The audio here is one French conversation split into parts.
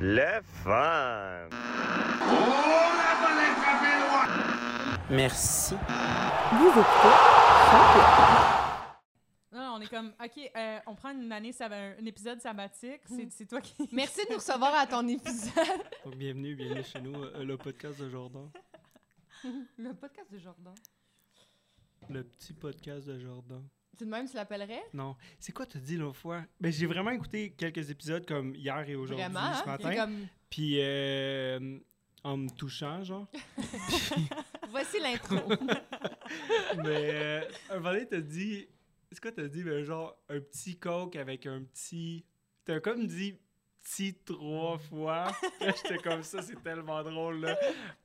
Le fun. Merci. Vous Champion. Non, on est comme, OK, euh, on prend une année, ça va- un épisode sabbatique. C'est c'est toi qui. Merci de nous recevoir à ton épisode. Donc, bienvenue, bienvenue chez nous, euh, le podcast de Jordan. Le podcast de Jordan. Le petit podcast de Jordan. C'est de même, tu l'appellerais? Non. C'est quoi t'as dit l'autre fois? Ben, j'ai vraiment écouté quelques épisodes comme hier et aujourd'hui, Vraiment? ce hein? matin. C'est comme... Puis, euh, en me touchant, genre. Voici l'intro. Mais, euh, un moment donné, t'as dit... C'est quoi t'as dit? Ben, genre, un petit coke avec un petit... T'as comme dit petit trois fois. J'étais comme ça, c'est tellement drôle, là.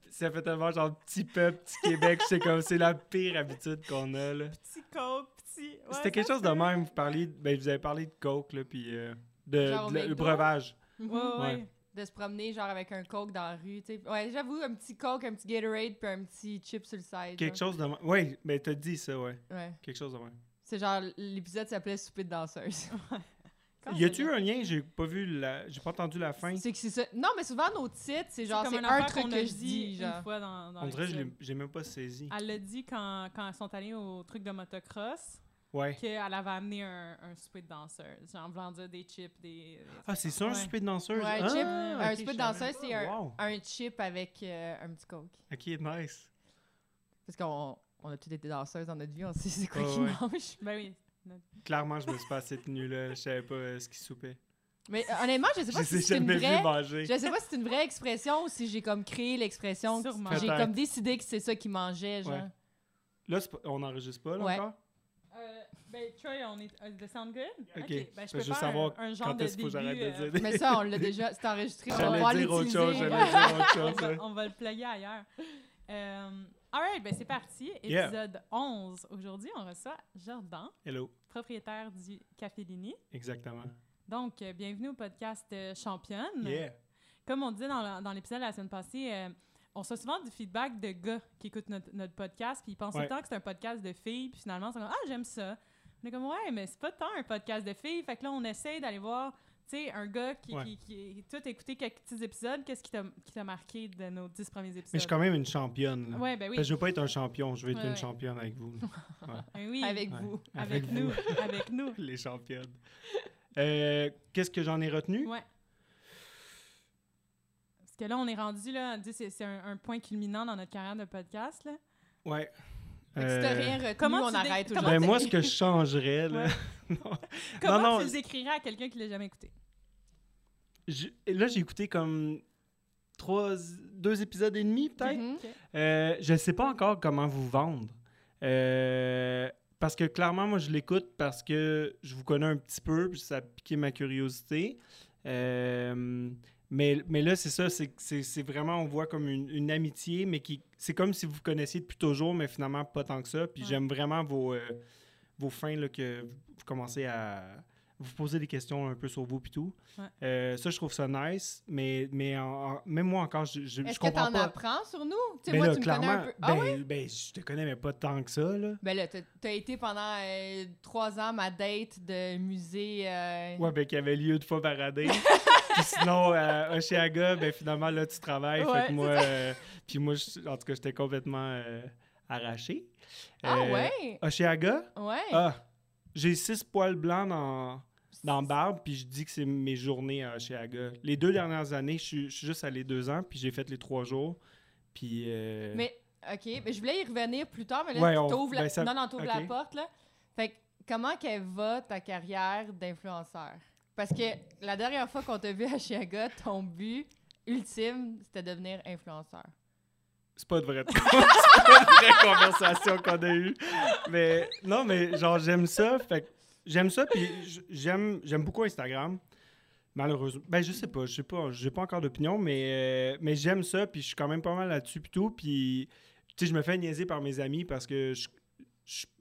Ça fait tellement genre petit peuple, petit Québec. J'étais comme, c'est la pire habitude qu'on a, là. Petit coke, Ouais, C'était quelque chose de même. Vous, parliez, ben, vous avez parlé de coke, là, puis euh, de, Genre de- le breuvage. Ouais, ouais. Ouais. de se promener genre avec un coke dans la rue, tu sais. Ouais, j'avoue, un petit coke, un petit Gatorade, puis un petit chip sur le side. Quelque genre. chose de même. Oui, mais t'as dit ça, ouais. Ouais. Quelque chose de même. C'est genre, l'épisode s'appelait Souper de danseuse. Quand Y a-tu un lien? J'ai pas vu la. J'ai pas entendu la fin. c'est que c'est ça. Non, mais souvent, nos titres, c'est genre, comme c'est un affaire truc qu'on que je dis, genre. une fois dans, dans On dirait je l'ai- même pas saisi. Elle l'a dit quand, quand elles sont allées au truc de motocross, Ouais. qu'elle avait amené un, un souper de danseuse. Genre, voulant dire des chips, des... des- Ah, c'est ça, un Ouais. souper de danseuse? Ouais, un Ah, chip, un je souper de danseuse, c'est un, Wow. un chip avec euh, un petit coke. Ok, nice. Parce qu'on on a tous été danseuses dans notre vie, on sait c'est quoi Ouais, qu'ils ouais. mangent. Ben oui. Clairement, je me suis pas assez tenu là. Je savais pas euh, ce qu'ils soupaient. Mais euh, honnêtement, je sais Je pas ai si c'est une vraie... manger. Je sais pas si c'est une vraie expression ou si j'ai comme créé l'expression. J'ai comme décidé que c'est ça qu'ils mangeaient, genre. Ouais. Là, c'est pas- on n'enregistre pas, là, Ouais. encore? Ben, Troy, on est... Uh, the sound good? Ok. Ben, je peux faire savoir un, un genre Quand de début... j'arrête de euh, dire? Mais ça, on l'a déjà... C'est enregistré. On va dire autre chose, l'utiliser. j'allais dire autre on, chose. va, ouais. on va le plugger ailleurs. Euh, alright, ben c'est parti. Yeah. Épisode 11. Aujourd'hui, on reçoit Jordan, Hello. propriétaire du Café Lini. Exactement. Donc, euh, bienvenue au podcast euh, Championne. Yeah. Comme on disait dans l'épisode la semaine passée, euh, on reçoit souvent du feedback de gars qui écoutent notre, notre podcast, puis ils pensent Ouais. tout le temps que c'est un podcast de filles, puis finalement, c'est comme Ah, j'aime ça. On est comme Ouais, mais c'est pas tant un podcast de filles. Fait que là, on essaye d'aller voir, tu sais, un gars qui, Ouais. qui, qui, tout écouté quelques petits épisodes, qu'est-ce qui t'a qui t'a marqué de nos dix premiers épisodes? Mais je suis quand même une championne. là. Ouais, ben oui. Parce que je veux pas être un champion, je veux être Ouais, une ouais. championne avec vous. Ben oui. Avec Ouais. vous. Avec, Avec nous. vous. avec nous. Les championnes. Euh, Qu'est-ce que j'en ai retenu? Ouais. Parce que là, on est rendu, là, c'est un, un point culminant dans notre carrière de podcast, là. Ouais. Si Euh, rien retenu, comment on dé- arrête comment aujourd'hui. Ben moi, ce que je changerais, là... Ouais. non. Comment non, tu le décrirais à quelqu'un qui l'a jamais écouté? je- là, j'ai écouté comme trois, deux épisodes et demi, peut-être. Mhm. Euh, je ne sais pas encore comment vous vendre. Euh, parce que clairement, moi, je l'écoute parce que je vous connais un petit peu, puis ça a piqué ma curiosité. Euh, mais, mais là, c'est ça, c'est que c'est c'est vraiment, on voit comme une, une amitié, mais qui c'est comme si vous vous connaissiez depuis toujours, mais finalement pas tant que ça. Puis Ouais. j'aime vraiment vos, euh, vos fins, là, que vous commencez à vous poser des questions un peu sur vous puis tout. Ouais. Euh, ça, je trouve ça nice, mais, mais en- en- même moi encore, je, je, Est-ce que t'en apprends sur nous? Ben moi, là, tu me connais un peu. Ah ben, ben, je te connais, mais pas tant que ça, là. Ben là, t'as été pendant euh, trois ans ma date de musée. euh, Ouais, ben, qui avait lieu deux fois par année. puis sinon, à Oshiaga, ben, finalement, là, tu travailles. Ouais, fait que moi, euh, puis moi, je- en tout cas, j'étais complètement euh, arraché. Ah Euh, ouais? Oshiaga? Ouais. Ah, j'ai six poils blancs dans, dans la barbe, puis je dis que c'est mes journées à Oshiaga. Les deux dernières années, je suis juste allé deux ans, puis j'ai fait les trois jours. Puis. euh, Mais, OK, mais je voulais y revenir plus tard, mais là, Ouais, tu on- t'ouvres la... ben, ça- Non, non, t'ouvres la porte, là. Fait que, comment qu'elle va, ta carrière d'influenceur? Parce que la dernière fois qu'on t'a vu à Chiaga, ton but ultime, c'était de devenir influenceur. C'est pas de vraie, pas une vraie conversation qu'on a eue. Mais non, mais genre, j'aime ça. Fait j'aime ça, puis j'aime, j'aime beaucoup Instagram. Malheureusement. Ben, je sais pas, je sais pas, j'ai pas encore d'opinion, mais, euh, mais j'aime ça, puis je suis quand même pas mal là-dessus, puis tout. Puis, tu sais, je me fais niaiser par mes amis parce que je-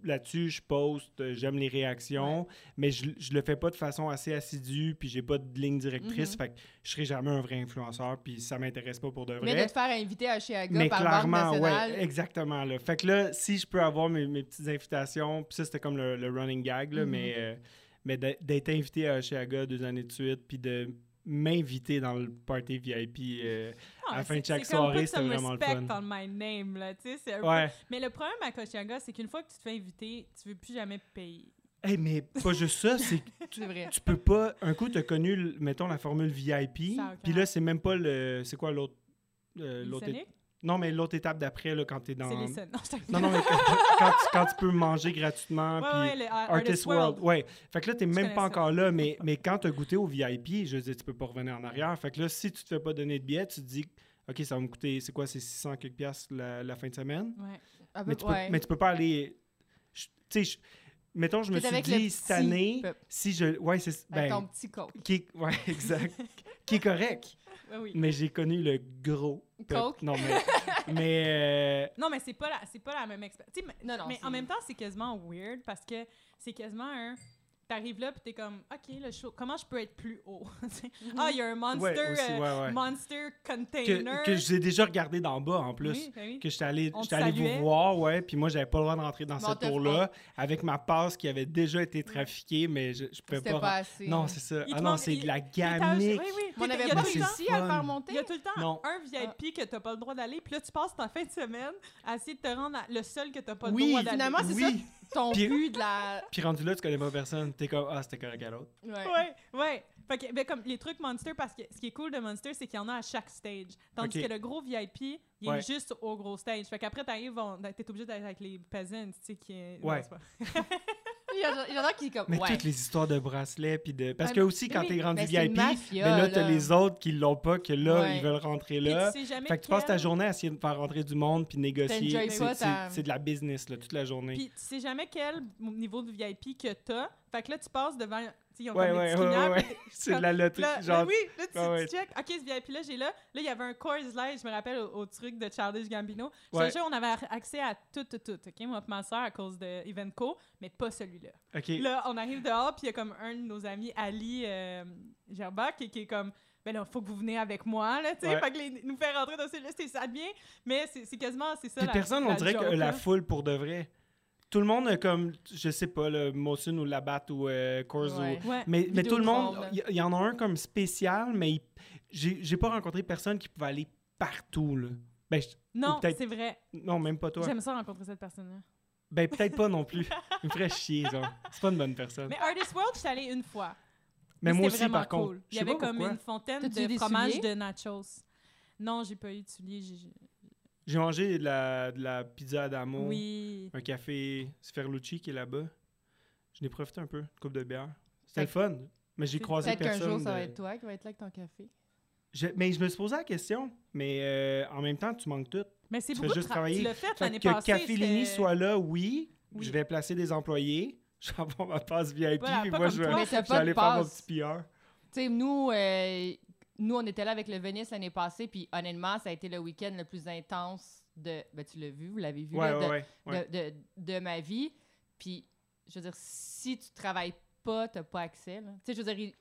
là-dessus, je poste, euh, j'aime les réactions, mais je, je le fais pas de façon assez assidue, puis j'ai pas de ligne directrice, Mhm. fait que je serai jamais un vrai influenceur, puis ça m'intéresse pas pour de vrai. Mais de te faire inviter à Chiaga Mais par clairement, nationale. ouais, exactement. Là. Fait que là, si je peux avoir mes, mes petites invitations, puis ça, c'était comme le, le running gag, là, Mhm. mais, euh, mais d'être- invité à Oshiaga deux années de suite, puis de m'inviter dans le party VIP. euh, Ah, à la fin de c'est- chaque soirée, c'était vraiment le fun. on my name, là, tu sais, peu- Ouais. Mais le problème à Coachella, c'est qu'une fois que tu te fais inviter, tu veux plus jamais payer. Hey, mais pas juste ça, c'est vrai. tu peux pas. Un coup, tu as connu, mettons, la formule VIP, puis là, c'est même pas le. C'est quoi l'autre. euh, l'autre Non, mais l'autre étape d'après, là, quand t'es dans. c'est les Sonic. Non, Non, non, mais quand, quand tu, quand tu peux manger gratuitement, Ouais, puis ouais, le Ar- Artist World. Ouais. Fait que là, t'es même pas ça. encore là, mais, mais quand t'as goûté au VIP, je veux dire, tu peux pas revenir en arrière. Fait que là, si tu te fais pas donner de billets, tu te dis, OK, ça va me coûter, c'est quoi, c'est 600 quelques piastres la, la fin de semaine? Ouais. Peu- Mais tu, peux, ouais. mais tu peux pas aller. Tu sais, mettons, je me suis dit cette année, peuple. si je. Ouais, c'est. Avec Ben, ton petit coke. qui ouais, exact. qui est correct. Ouais, oui. Mais j'ai connu le gros. Coke? Non, mais. mais. euh, Non, mais c'est pas la, c'est pas la même expérience. Mais Non, non, mais c'est- en même temps, c'est quasiment weird parce que c'est quasiment un. T'arrives là, puis t'es comme, OK, le show, comment je peux être plus haut? Sais, ah, il y a un monster, ouais, aussi, euh, ouais, ouais. monster Que, container. que j'ai déjà regardé d'en bas en plus. Oui, ben oui. que j'étais allé, j'étais allé vous voir, ouais, puis moi, j'avais pas le droit de rentrer dans Mais ce on te- tour-là avec ma passe qui avait déjà été trafiquée, mais je, je pouvais C'était pas. pas assez. non, c'est ça. Il Ah non, c'est de la gamique. Oui, oui. On avait tout pas le c'est temps- réussi à le faire monter. Il y a tout le temps Non. un VIP que t'as pas le droit d'aller, puis là, tu passes ta fin de semaine à essayer de te rendre à- le seul que t'as pas le droit d'aller. finalement, c'est oui. Ton Puis- but de la. Puis rendu là, tu connais pas personne. T'es comme, ah, c'était correct à l'autre. Ouais. Ouais, ouais. Fait que, ben, comme les trucs Monster, parce que ce qui est cool de Monster, c'est qu'il y en a à chaque stage. Tandis que le gros VIP, il Ouais. est juste au gros stage. Fait qu'après, t'arrives, t'es obligé d'être avec les peasants, tu sais, qui. Ouais. Non, c'est pas- Il y en a- il y en a qui comme. Mais ouais. toutes les histoires de bracelets, puis de. Parce que aussi, mais quand t'es rendu mais VIP, mafia, ben là, t'as les autres qui l'ont pas, que là, Ouais. ils veulent rentrer là. tu sais jamais Fait que tu passes ta journée à essayer de faire rentrer du monde, puis négocier. C'est- de la business, là, toute la journée. Puis tu sais jamais quel niveau de VIP que t'as. Fait que là, tu passes devant... Ils ont Ouais, comme ouais, ouais, ouais. C'est de la loterie. Là, Genre, là, oui, là, tu, ouais. tu check. OK, ce VIP-là, j'ai là. Là, il y avait un Coors Light, je me rappelle, au, au truc de Childish Gambino. Je on avait accès à tout, tout, tout. OK, moi ma soeur, à cause de Evenco, mais pas celui-là. OK. Là, on arrive dehors, puis il y a comme un de nos amis, Ali euh, Gerbach, qui, qui est comme. Ben là, faut que vous venez avec moi, là, tu sais. Ouais. Fait que les- nous faire rentrer dans celui-là, c'est ça bien. Mais c'est quasiment, c'est ça. Puis la- personne, on la dirait que la là. foule pour de vrai. Tout le monde, a comme, je sais pas, le Mosun ou Labatt ou euh, Coors ou- Ouais. Ouais. Mais, mais tout le monde, il y, en a un comme spécial, mais j'ai j'ai pas rencontré personne qui pouvait aller partout, là. Ben, Non, c'est vrai. non, même pas toi. J'aime ça rencontrer cette personne-là. Ben, peut-être pas non plus. Il me ferait chier, genre. C'est pas une bonne personne. Mais Artist World, je suis allée une fois. Mais moi aussi, par contre. cool. Il y avait comme pourquoi. une fontaine de fromage de nachos. Non, j'ai pas eu de souliers. J'ai- mangé de la, de la pizza Adamo, Oui. un café Sferlucci qui est là-bas. Je n'ai profité un peu, une coupe de bière. C'était le fun. Mais j'ai croisé Peut-être qu'un personne. jour, ça va de- être toi qui va être là avec ton café. Je- mais je me suis posé la question. Mais euh, en même temps, tu manques tout. Mais c'est beaucoup de juste tra- travailler. Tu l'as fait l'année que passée. Café Lini soit là, oui. Oui. Je vais placer des employés. Je vais avoir ma passe VIP. Voilà, puis moi, je vais, je de aller faire mon petit PR. Tu sais, nous, euh, nous, on était là avec le Venice l'année passée, puis honnêtement, ça a été le week-end le plus intense de. Ben, tu l'as vu, vous l'avez vu, Ouais, là, ouais, de, ouais. de, de, de ma vie. Puis, je veux dire, si tu travailles pas, t'as pas accès. Tu sais, je veux dire, il,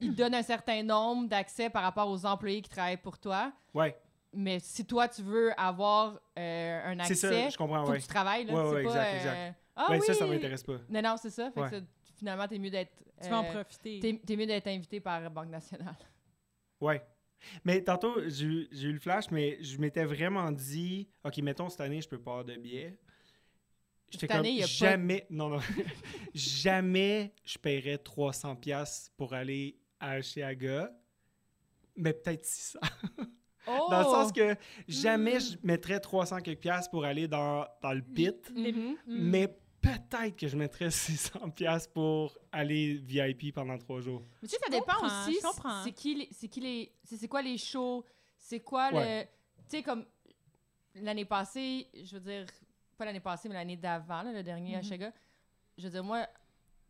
il donne un certain nombre d'accès par rapport aux employés qui travaillent pour toi. Ouais, Mais si toi, tu veux avoir euh, un accès, ça, je comprends, faut que tu travailles. Là. C'est ouais, pas, exact, euh, exact. Ah Ben, oui! ça, ça m'intéresse pas. Non, non, c'est ça. Fait Ouais. que ça, finalement, t'es mieux d'être. Tu vas en euh, profiter. T'es t'es mieux d'être invité par Banque nationale. Ouais. Mais tantôt, j'ai eu j'ai eu le flash, mais je m'étais vraiment dit, OK, mettons, cette année, je peux pas avoir de billets. J'étais Cette comme, année, y a pas- jamais, non, non, jamais je paierais 300 pièces pour aller à Oshiaga, mais peut-être 600. Oh! Dans le sens que jamais je mettrais 300 quelques piastres pour aller dans, dans le pit, Mhm. Mm. mais peut-être que je mettrais 600 piastres pour aller VIP pendant trois jours. Mais tu sais, ça dépend aussi. je comprends. C'est qui les, c'est qui les, c'est c'est quoi les shows, c'est quoi Ouais. le, tu sais comme l'année passée, je veux dire pas l'année passée mais l'année d'avant, le dernier à Mhm. Chaga. Je veux dire moi,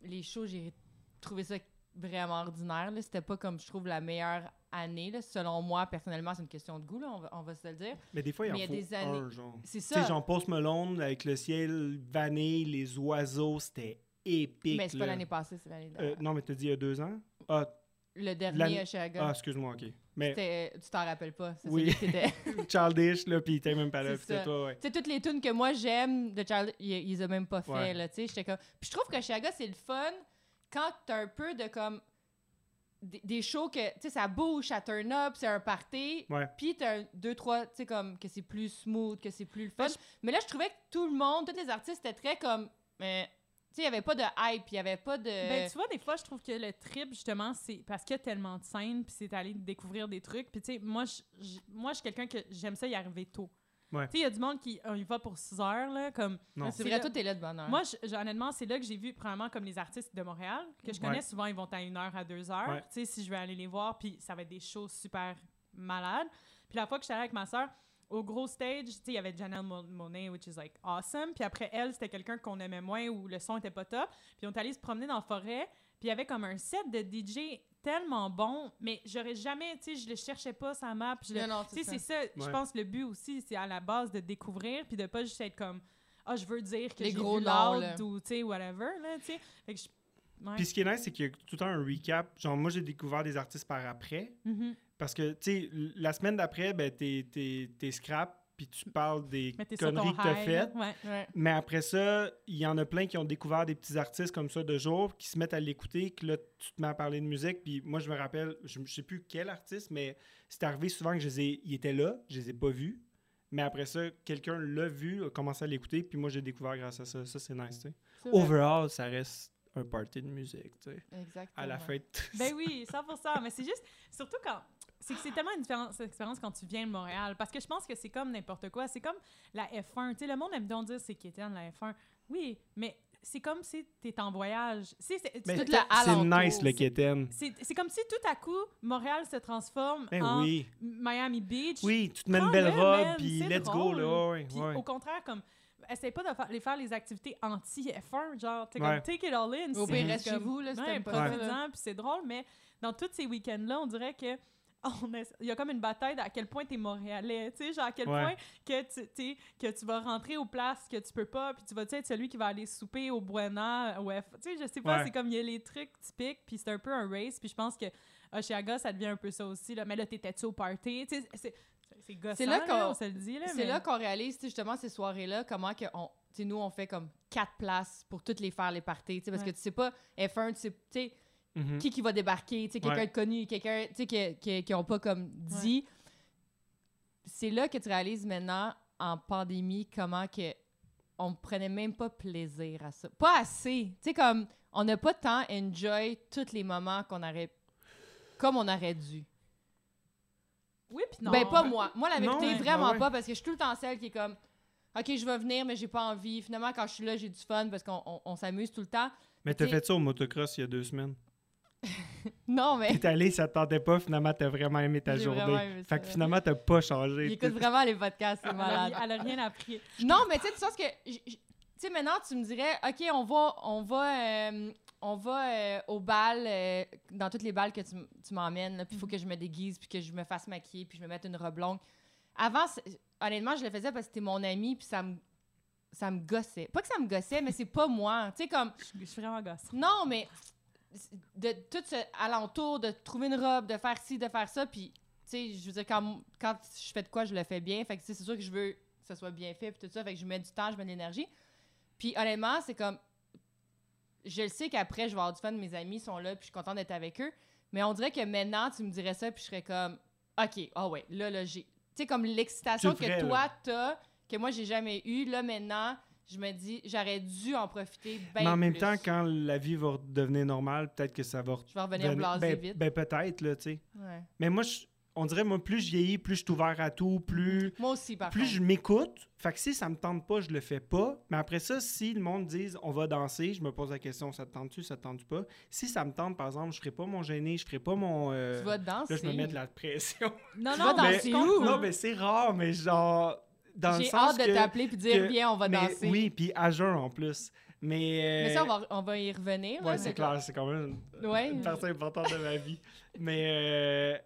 les shows j'ai trouvé ça vraiment ordinaire. là. C'était pas comme je trouve la meilleure année. là. Selon moi, personnellement, c'est une question de goût. Là, on, va, on va se le dire. Mais des fois, il en y a faut des années-. C'est Tu sais, ça. genre Post Malone avec le ciel vanille, les oiseaux, c'était épique. mais c'est pas l'année passée, c'est l'année Euh, non, mais t'as dit il y a deux ans? Ah, le dernier Chaga. ah excuse-moi, OK. Mais C'était- tu t'en rappelles pas. C'est Oui. celui qui était. Childish, là, il était même pas là, C'est c'était ça. toi, ouais. Tu sais, toutes les tunes que moi j'aime de Charlie, ils, ont même pas fait, Ouais. là, tu sais. J'étais comme... Puis je trouve que Chaga, c'est le fun quand t'as un peu de comme... des, des shows que, tu sais, ça bouge, ça turn up, c'est un party. Ouais. Puis t'as un, deux, trois, tu sais, comme que c'est plus smooth, que c'est plus le fun. Ben, je- Mais là, je trouvais que tout le monde, tous les artistes étaient très comme. Mais, tu sais, il n'y avait pas de hype, il n'y avait pas de. Ben, tu vois, des fois, je trouve que le trip, justement, c'est parce qu'il y a tellement de scènes, puis c'est aller découvrir des trucs. Puis, tu sais, moi, je- moi, je suis quelqu'un que j'aime ça y arriver tôt. Ouais. Tu sais, il y a du monde qui on y va pour 6 heures, là, comme... Non. c'est vrai, là- toi, t'es là de bonne heure. Moi, je- honnêtement, c'est là que j'ai vu, premièrement, comme les artistes de Montréal, que je connais Ouais. souvent, ils vont à une heure à deux heures. Ouais. Tu sais, si je vais aller les voir, puis ça va être des shows super malades. Puis la fois que j'étais allée avec ma soeur, au gros stage, tu sais, il y avait Janelle Mo- Monet, which is like awesome. Puis après elle, c'était quelqu'un qu'on aimait moins où le son était pas top. Puis on est allé se promener dans la forêt. Puis il y avait comme un set de DJ tellement bon, mais j'aurais jamais, tu sais, je le cherchais pas sa map. Je le- Non, non, tu c'est sais, ça. c'est ça. Je pense le but aussi, c'est à la base de découvrir, puis de pas juste être comme, ah, je veux dire que Les j'ai gros vu là. ou, tu sais, whatever, là, tu sais. Ouais. Puis ce qui est nice, c'est qu'il y a tout le temps un recap. Genre, moi, j'ai découvert des artistes par après. Mhm. Parce que, tu sais, la semaine d'après, ben, t'es, t'es, t'es scrap, puis tu parles des conneries que t'as high, faites. là. Ouais. Ouais. Mais après ça, il y en a plein qui ont découvert des petits artistes comme ça de jour, qui se mettent à l'écouter, que là, tu te mets à parler de musique. Puis moi, je me rappelle, je ne sais plus quel artiste, mais c'est arrivé souvent que je les ai, ils étaient là, je les ai pas vus. Mais après ça, quelqu'un l'a vu, a commencé à l'écouter, puis moi, j'ai découvert grâce à ça. Ça, c'est nice, tu sais. Overall, ça reste un party de musique, tu sais. Exactement. À la fête. Ben oui, 100%. Mais c'est juste, surtout quand. C'est que c'est tellement une différence, expérience quand tu viens de Montréal. Parce que je pense que c'est comme n'importe quoi. C'est comme la F1. Tu sais, le monde aime donc dire c'est quétaine, la F1. Oui, mais c'est comme si t'es en voyage. C'est, c'est, c'est nice, le c'est- Keten. c'est, c'est comme si tout à coup, Montréal se transforme Ben en oui. Miami Beach. Oui, tu te mets une belle robe, puis c'est let's drôle. go, là. Ouais, Puis ouais. au contraire, comme, essaye pas de faire, les faire les activités anti-F1, genre, t'es Ouais. comme, take it all in. Au c'est pire, reste chez vous, là, si Ouais, pas puis c'est drôle, mais dans tous ces week-ends-là, on dirait que on il y a comme une bataille de à quel point t'es montréalais, tu sais, genre à quel Ouais. point que tu, que tu vas rentrer aux places que tu peux pas, puis tu vas être celui qui va aller souper au Buena, au F... Tu sais, je sais pas, Ouais. c'est comme il y a les trucs typiques, puis c'est un peu un race, puis je pense que Oshiaga, ça devient un peu ça aussi, là. Mais là, t'étais-tu au party? Tu sais, c'est... C'est gossant, C'est là là, qu'on- on se le dit, là, C'est mais- là qu'on réalise, justement, ces soirées-là, comment que on, nous, on fait comme quatre places pour toutes les faire, les parties, tu sais, parce Ouais. que tu sais pas, F1, tu sais, Mhm. qui qui va débarquer, tu sais, quelqu'un Ouais. de connu, quelqu'un, tu sais, qui, qui, qui ont pas comme dit. C'est là que tu réalises maintenant, en pandémie, comment que on prenait même pas plaisir à ça. Pas assez. Tu sais, comme, on n'a pas tant enjoy tous les moments qu'on aurait, comme on aurait dû. Oui, puis non. Ben, pas moi. Moi, la vérité, vraiment ouais. pas, parce que je suis tout le temps celle qui est comme, OK, je vais venir, mais j'ai pas envie. Finalement, quand je suis là, j'ai du fun parce qu'on on- on s'amuse tout le temps. Mais t'as fait ça au motocross il y a deux semaines. Non, mais T'es allé, ça te tentait pas, finalement, t'as vraiment aimé ta J'ai journée. aimé ça. fait que finalement, t'as pas changé. il écoute vraiment les podcasts, c'est malade. elle a rien appris. Non, mais tu sais, tu sens que. Tu sais, maintenant, tu me dirais, OK, on va, on va, euh, on va euh, au bal, euh, dans toutes les balles que tu, tu m'emmènes, puis il faut que je me déguise, puis que je me fasse maquiller, puis je me mette une robe longue. Avant, honnêtement, je le faisais parce que c'était mon ami, puis ça me, ça me gossait. Pas que ça me gossait, mais c'est pas moi. Tu sais, comme. Je, je suis vraiment gosse. Non, mais de tout ce alentour, de trouver une robe, de faire ci, de faire ça, puis, tu sais, je veux dire, quand, quand je fais de quoi, je le fais bien. Fait que, tu sais, c'est sûr que je veux que ça soit bien fait, puis tout ça. Fait que je mets du temps, je mets de l'énergie. Puis, honnêtement, c'est comme. Je le sais qu'après, je vais avoir du fun, mes amis sont là, puis je suis contente d'être avec eux. Mais on dirait que maintenant, tu me dirais ça, puis je serais comme. OK, ah ouais, là, là, j'ai. Tu sais, comme l'excitation que toi, t'as, que moi, j'ai jamais eu, là, maintenant, je me dis, j'aurais dû en profiter bien Mais en même temps, quand la vie va devenir normale, peut-être que ça va Je vais revenir blaser ben, vite. Ben, peut-être, là, tu sais. Ouais. Mais moi, je- on dirait, moi, plus je vieillis, plus je suis ouvert à tout, plus, Moi aussi, par plus contre. je m'écoute. Fait que si ça me tente pas, je le fais pas. Mais après ça, si le monde dit on va danser, je me pose la question ça te tente-tu, ça te tente pas? Si ça me tente, par exemple, je ferai pas mon gêné, je ferai pas mon. euh, Tu vas danser. Là, je me mets de la pression. Non, non, mais danser où? non, mais c'est rare, mais genre. Dans le sens hâte de t'appeler puis dire viens, on va mais danser. Oui, puis à jeun en plus. Mais. Mais euh, ça, on va, on va y revenir. Là, c'est mais- clair, c'est quand même une, Ouais. une partie importante de ma vie. Mais, euh,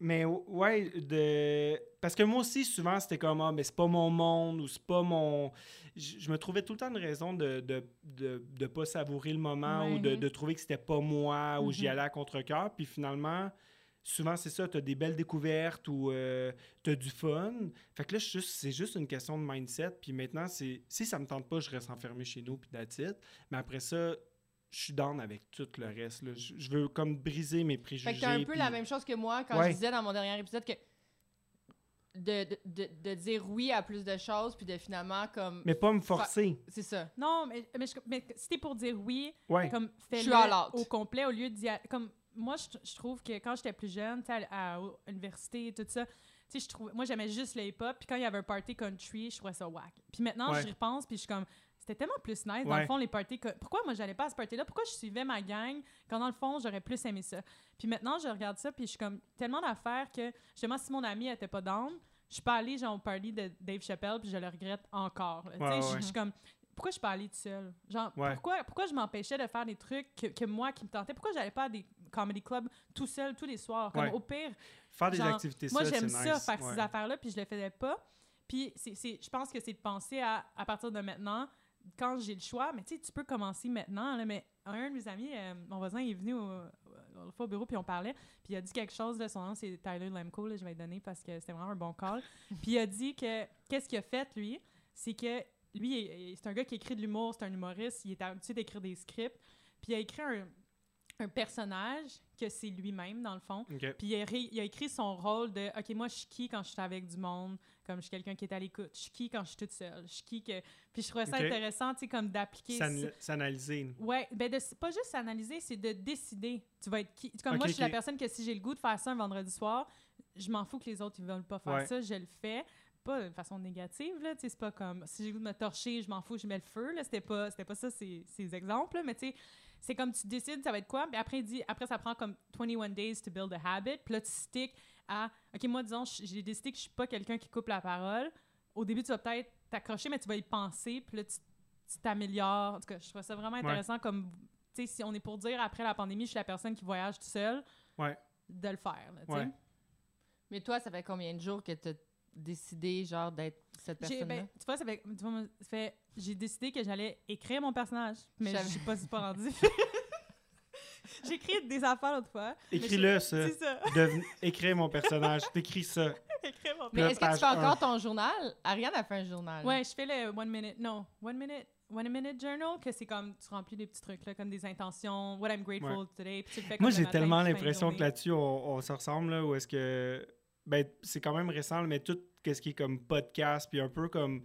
mais ouais, de... parce que moi aussi, souvent, c'était comme, ah, mais c'est pas mon monde ou c'est pas mon. Je, je me trouvais tout le temps une raison de de, de, de pas savourer le moment ou de, de trouver que c'était pas moi ou j'y Mhm. allais à contre-cœur. Puis finalement, souvent, c'est ça, t'as des belles découvertes ou euh, t'as du fun. Fait que là, c'est juste, une question de mindset. Puis maintenant, c'est si ça me tente pas, je reste enfermé chez nous, puis it. Mais après ça, je suis down avec tout le reste. là. Je, je veux comme briser mes préjugés. Fait que t'as un peu puis- la même chose que moi quand Ouais. je disais dans mon dernier épisode que de, de, de, de dire oui à plus de choses, puis de finalement, comme. Mais pas me forcer. C'est ça. Non, mais, mais, je- mais si t'es pour dire oui, Ouais. comme fais-le au complet au lieu d'y comme moi je, je trouve que quand j'étais plus jeune, à, à- l'université et tout ça, je trouvais moi j'aimais juste le hip-hop, puis quand il y avait un party country, je trouvais ça whack. Puis maintenant Ouais. j'y repense, puis je suis comme c'était tellement plus nice dans Ouais. le fond les parties pourquoi moi j'allais pas à ce party là pourquoi je suivais ma gang quand dans le fond j'aurais plus aimé ça? Puis maintenant je regarde ça puis je suis comme tellement d'affaires que justement si mon ami était pas down je suis pas allée genre au party de Dave Chappelle puis je le regrette encore je- ouais. je suis comme pourquoi je suis pas allée toute seule? Genre, Ouais. pourquoi, pourquoi je m'empêchais de faire des trucs que, que moi qui me tentais? Pourquoi j'allais pas à des comedy clubs tout seul tous les soirs? Comme Ouais. au pire, Faire des activités moi j'aime ça, nice. faire Ouais. ces affaires-là, puis je le faisais pas. Puis je pense que c'est de penser à, à partir de maintenant, quand j'ai le choix, mais tu sais, tu peux commencer maintenant, là, mais un de mes amis, euh, mon voisin, il est venu au, au bureau, puis on parlait, puis il a dit quelque chose, là, son nom c'est Tyler Lemko, là, je vais le donner parce que c'était vraiment un bon call. puis il a dit que, qu'est-ce qu'il a fait, lui, c'est que lui, c'est un gars qui écrit de l'humour, c'est un humoriste, il est habitué d'écrire des scripts, puis il a écrit un, un personnage que c'est lui-même, dans le fond. Puis il a, ré- il a écrit son rôle de OK, moi, je suis qui quand je suis avec du monde, comme je suis quelqu'un qui est à l'écoute, je suis qui quand je suis toute seule, je suis qui que. Puis je trouvais ça intéressant, tu sais, comme d'appliquer. S'analyser. Ouais, ben de, pas juste s'analyser, c'est de décider. Tu vas être qui. Comme Ok, moi, je suis la personne que si j'ai le goût de faire ça un vendredi soir, je m'en fous que les autres ils veulent pas faire Ouais. ça, je le fais. Pas de façon négative, là, tu sais, c'est pas comme si j'ai le goût de me torcher, je m'en fous, je mets le feu, là, c'était pas, c'était pas ça ces, ces exemples, là, mais tu sais, c'est comme tu décides ça va être quoi, puis après, il dit, après ça prend comme 21 days to build a habit, puis là, tu stick à, OK, moi, disons, je- j'ai décidé que je suis pas quelqu'un qui coupe la parole. Au début, tu vas peut-être t'accrocher, mais tu vas y penser, puis là, tu t'améliores. En tout cas, je trouve ça vraiment Ouais. intéressant comme, tu sais, si on est pour dire après la pandémie, je suis la personne qui voyage tout seul, Ouais. de le faire, là, tu sais. Ouais. Mais toi, ça fait combien de jours que tu décidé, genre, d'être cette J'ai- personne-là? ben, tu vois, ça fait, tu vois, moi, ça fait- j'ai décidé que j'allais écrire mon personnage, mais je sais pas pas rendu. j'ai écrit des affaires l'autre fois. mais Écris-le, ça. C'est ça, Deven- Écrire mon personnage. T'écris ça. écrire mon Mais Le est-ce que tu fais encore ton journal? Ariane a fait un journal. Ouais, je fais le one minute, non, one minute, one minute journal, que c'est comme, tu remplis des petits trucs, là, comme des intentions, what I'm grateful today, puis tu le fais Moi, comme j'ai tellement l'impression que là-dessus, on, on se ressemble, là, où est-ce que. Ben, c'est quand même récent, mais tout ce qui est comme podcast, puis un peu comme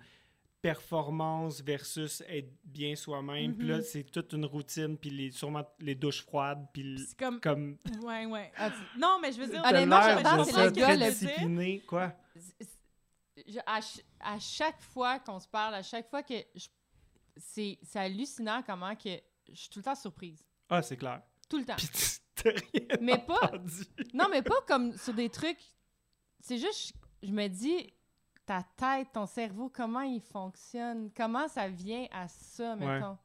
performance versus être bien soi-même. Puis là, Mhm. c'est toute une routine, puis les, sûrement les douches froides, puis comme, comme. ouais, ouais. Ah, Non, mais je veux dire, Honnêtement, Jordan, c'est le gars le- discipliné. Quoi? je- à, à chaque fois qu'on se parle, à chaque fois que je- c'est hallucinant comment que je suis tout le temps surprise. Ah, c'est clair. Tout le temps. Puis rien Mais pas non, mais pas comme sur des trucs. C'est juste je, me dis ta tête, ton cerveau, comment il fonctionne, comment ça vient à ça Ouais. mettons?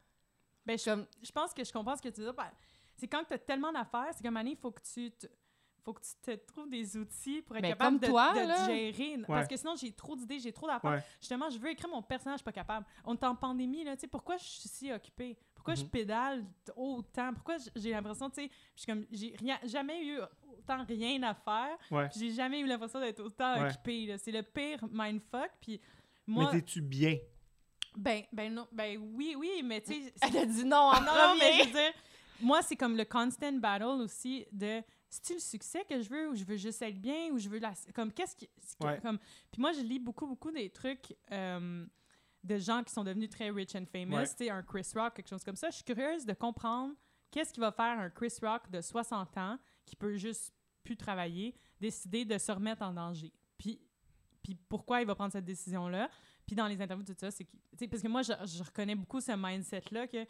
ben, je, Comme je pense que je comprends ce que tu dire. Ben, C'est quand tu as tellement d'affaires, c'est comme année, il faut que tu te faut que tu te trouves des outils pour être Ben, capable de, toi, de gérer. Parce que sinon, j'ai trop d'idées, j'ai trop d'affaires. Ouais. Justement, je veux écrire mon personnage, je suis pas capable. On est en pandémie, là, tu sais, pourquoi je suis si occupée? Pourquoi je Mhm. pédale autant? Pourquoi j'ai l'impression, tu sais, je suis comme, j'ai rien, jamais eu autant rien à faire, Ouais. j'ai jamais eu l'impression d'être autant Ouais. occupée, là. C'est le pire mindfuck, puis moi... Mais t'es-tu bien? Ben, ben non, ben oui, oui, mais tu sais... elle a dit non en non, non, mais je premier. veux dire, moi, c'est comme le constant battle aussi de c'est-tu le succès que je veux ou je veux juste être bien ou je veux la. Comme, qu'est-ce qui. Ouais. Comme, puis moi, je lis beaucoup, beaucoup des trucs euh, de gens qui sont devenus très rich and famous, Ouais. tu sais, un Chris Rock, quelque chose comme ça. Je suis curieuse de comprendre qu'est-ce qui va faire un Chris Rock de 60 ans qui peut juste plus travailler, décider de se remettre en danger. Puis, puis pourquoi il va prendre cette décision-là? Puis dans les interviews, tout ça, c'est Parce que moi, je, je reconnais beaucoup ce mindset-là que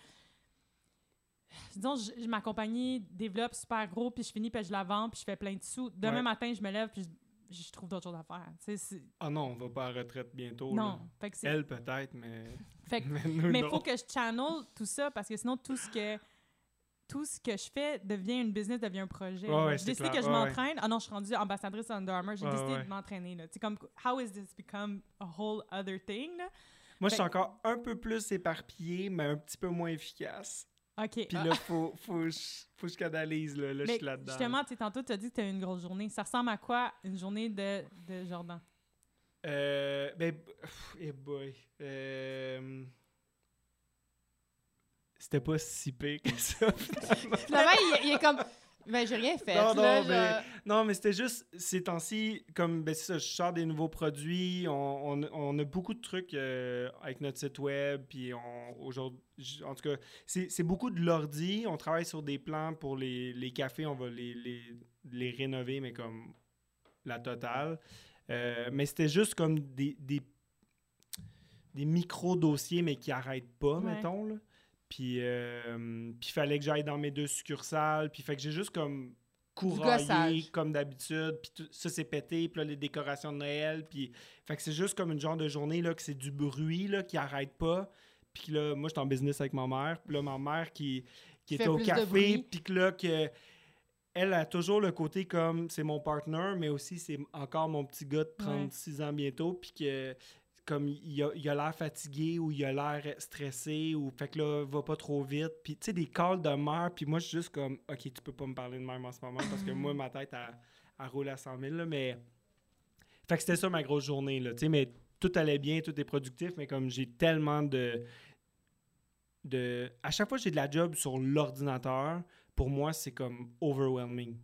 disons, je, je- ma compagnie développe super gros, puis je finis, puis je la vends, puis je fais plein de sous. Demain Ouais. matin, je me lève, puis je, je trouve d'autres choses à faire. Tu sais, c'est- Ah non, on va pas à la retraite bientôt. non. Fait que c'est- Elle peut-être, mais. fait que- mais il faut que je channel tout ça, parce que sinon, tout ce que tout ce que je fais devient une business, devient un projet. Ouais, ouais, j'ai c'est décidé clair. que je m'entraîne. Ah non, je suis rendue ambassadrice Under Armour. J'ai décidé ouais. de m'entraîner. sais, comme, how is this become a whole other thing? là? Moi, je suis encore un peu plus éparpillé, mais un petit peu moins efficace. OK. Puis là, faut, faut, que je- faut que je canalise, là. Là, je suis là-dedans. justement, tu tantôt, tu as dit que tu as eu une grosse journée. Ça ressemble à quoi une journée de, de Jordan? Euh, ben, pff, eh boy. Euh, c'était pas si pire que ça. finalement. Finalement, il, il est comme. Ben, j'ai rien fait. Non, non, là, mais- genre- Non, mais c'était juste ces temps-ci, comme ben, ça, je sors des nouveaux produits, on, on- on a beaucoup de trucs euh, avec notre site web, puis aujourd'hui, en tout cas, c'est c'est beaucoup de l'ordi. On travaille sur des plans pour les, les cafés, on va les, les, les rénover, mais comme la totale. Euh, mais c'était juste comme des, des, des micro-dossiers, mais qui n'arrêtent pas, Ouais. mettons. Là. Puis euh, il fallait que j'aille dans mes deux succursales. Puis fait que j'ai juste comme couraillé comme d'habitude. Puis tout- ça, c'est pété. Puis là, les décorations de Noël. Puis fait que c'est juste comme une genre de journée là, que c'est du bruit là, qui arrête pas. Puis là, moi, j'étais en business avec ma mère. Puis là, ma mère qui, qui était au café. Puis que là, que elle a toujours le côté comme c'est mon partner, mais aussi c'est encore mon petit gars de 36 ans bientôt. Puis que comme il a il a l'air fatigué ou il a l'air stressé ou fait que là va pas trop vite. Puis tu sais des calls de mère puis moi je suis juste comme ok tu peux pas me parler de même en ce moment parce que moi ma tête elle, elle roule à 100 000 là, mais fait que c'était ça ma grosse journée là. Tu sais mais tout allait bien tout est productif mais comme j'ai tellement de de à chaque fois que j'ai de la job sur l'ordinateur pour moi c'est comme overwhelming.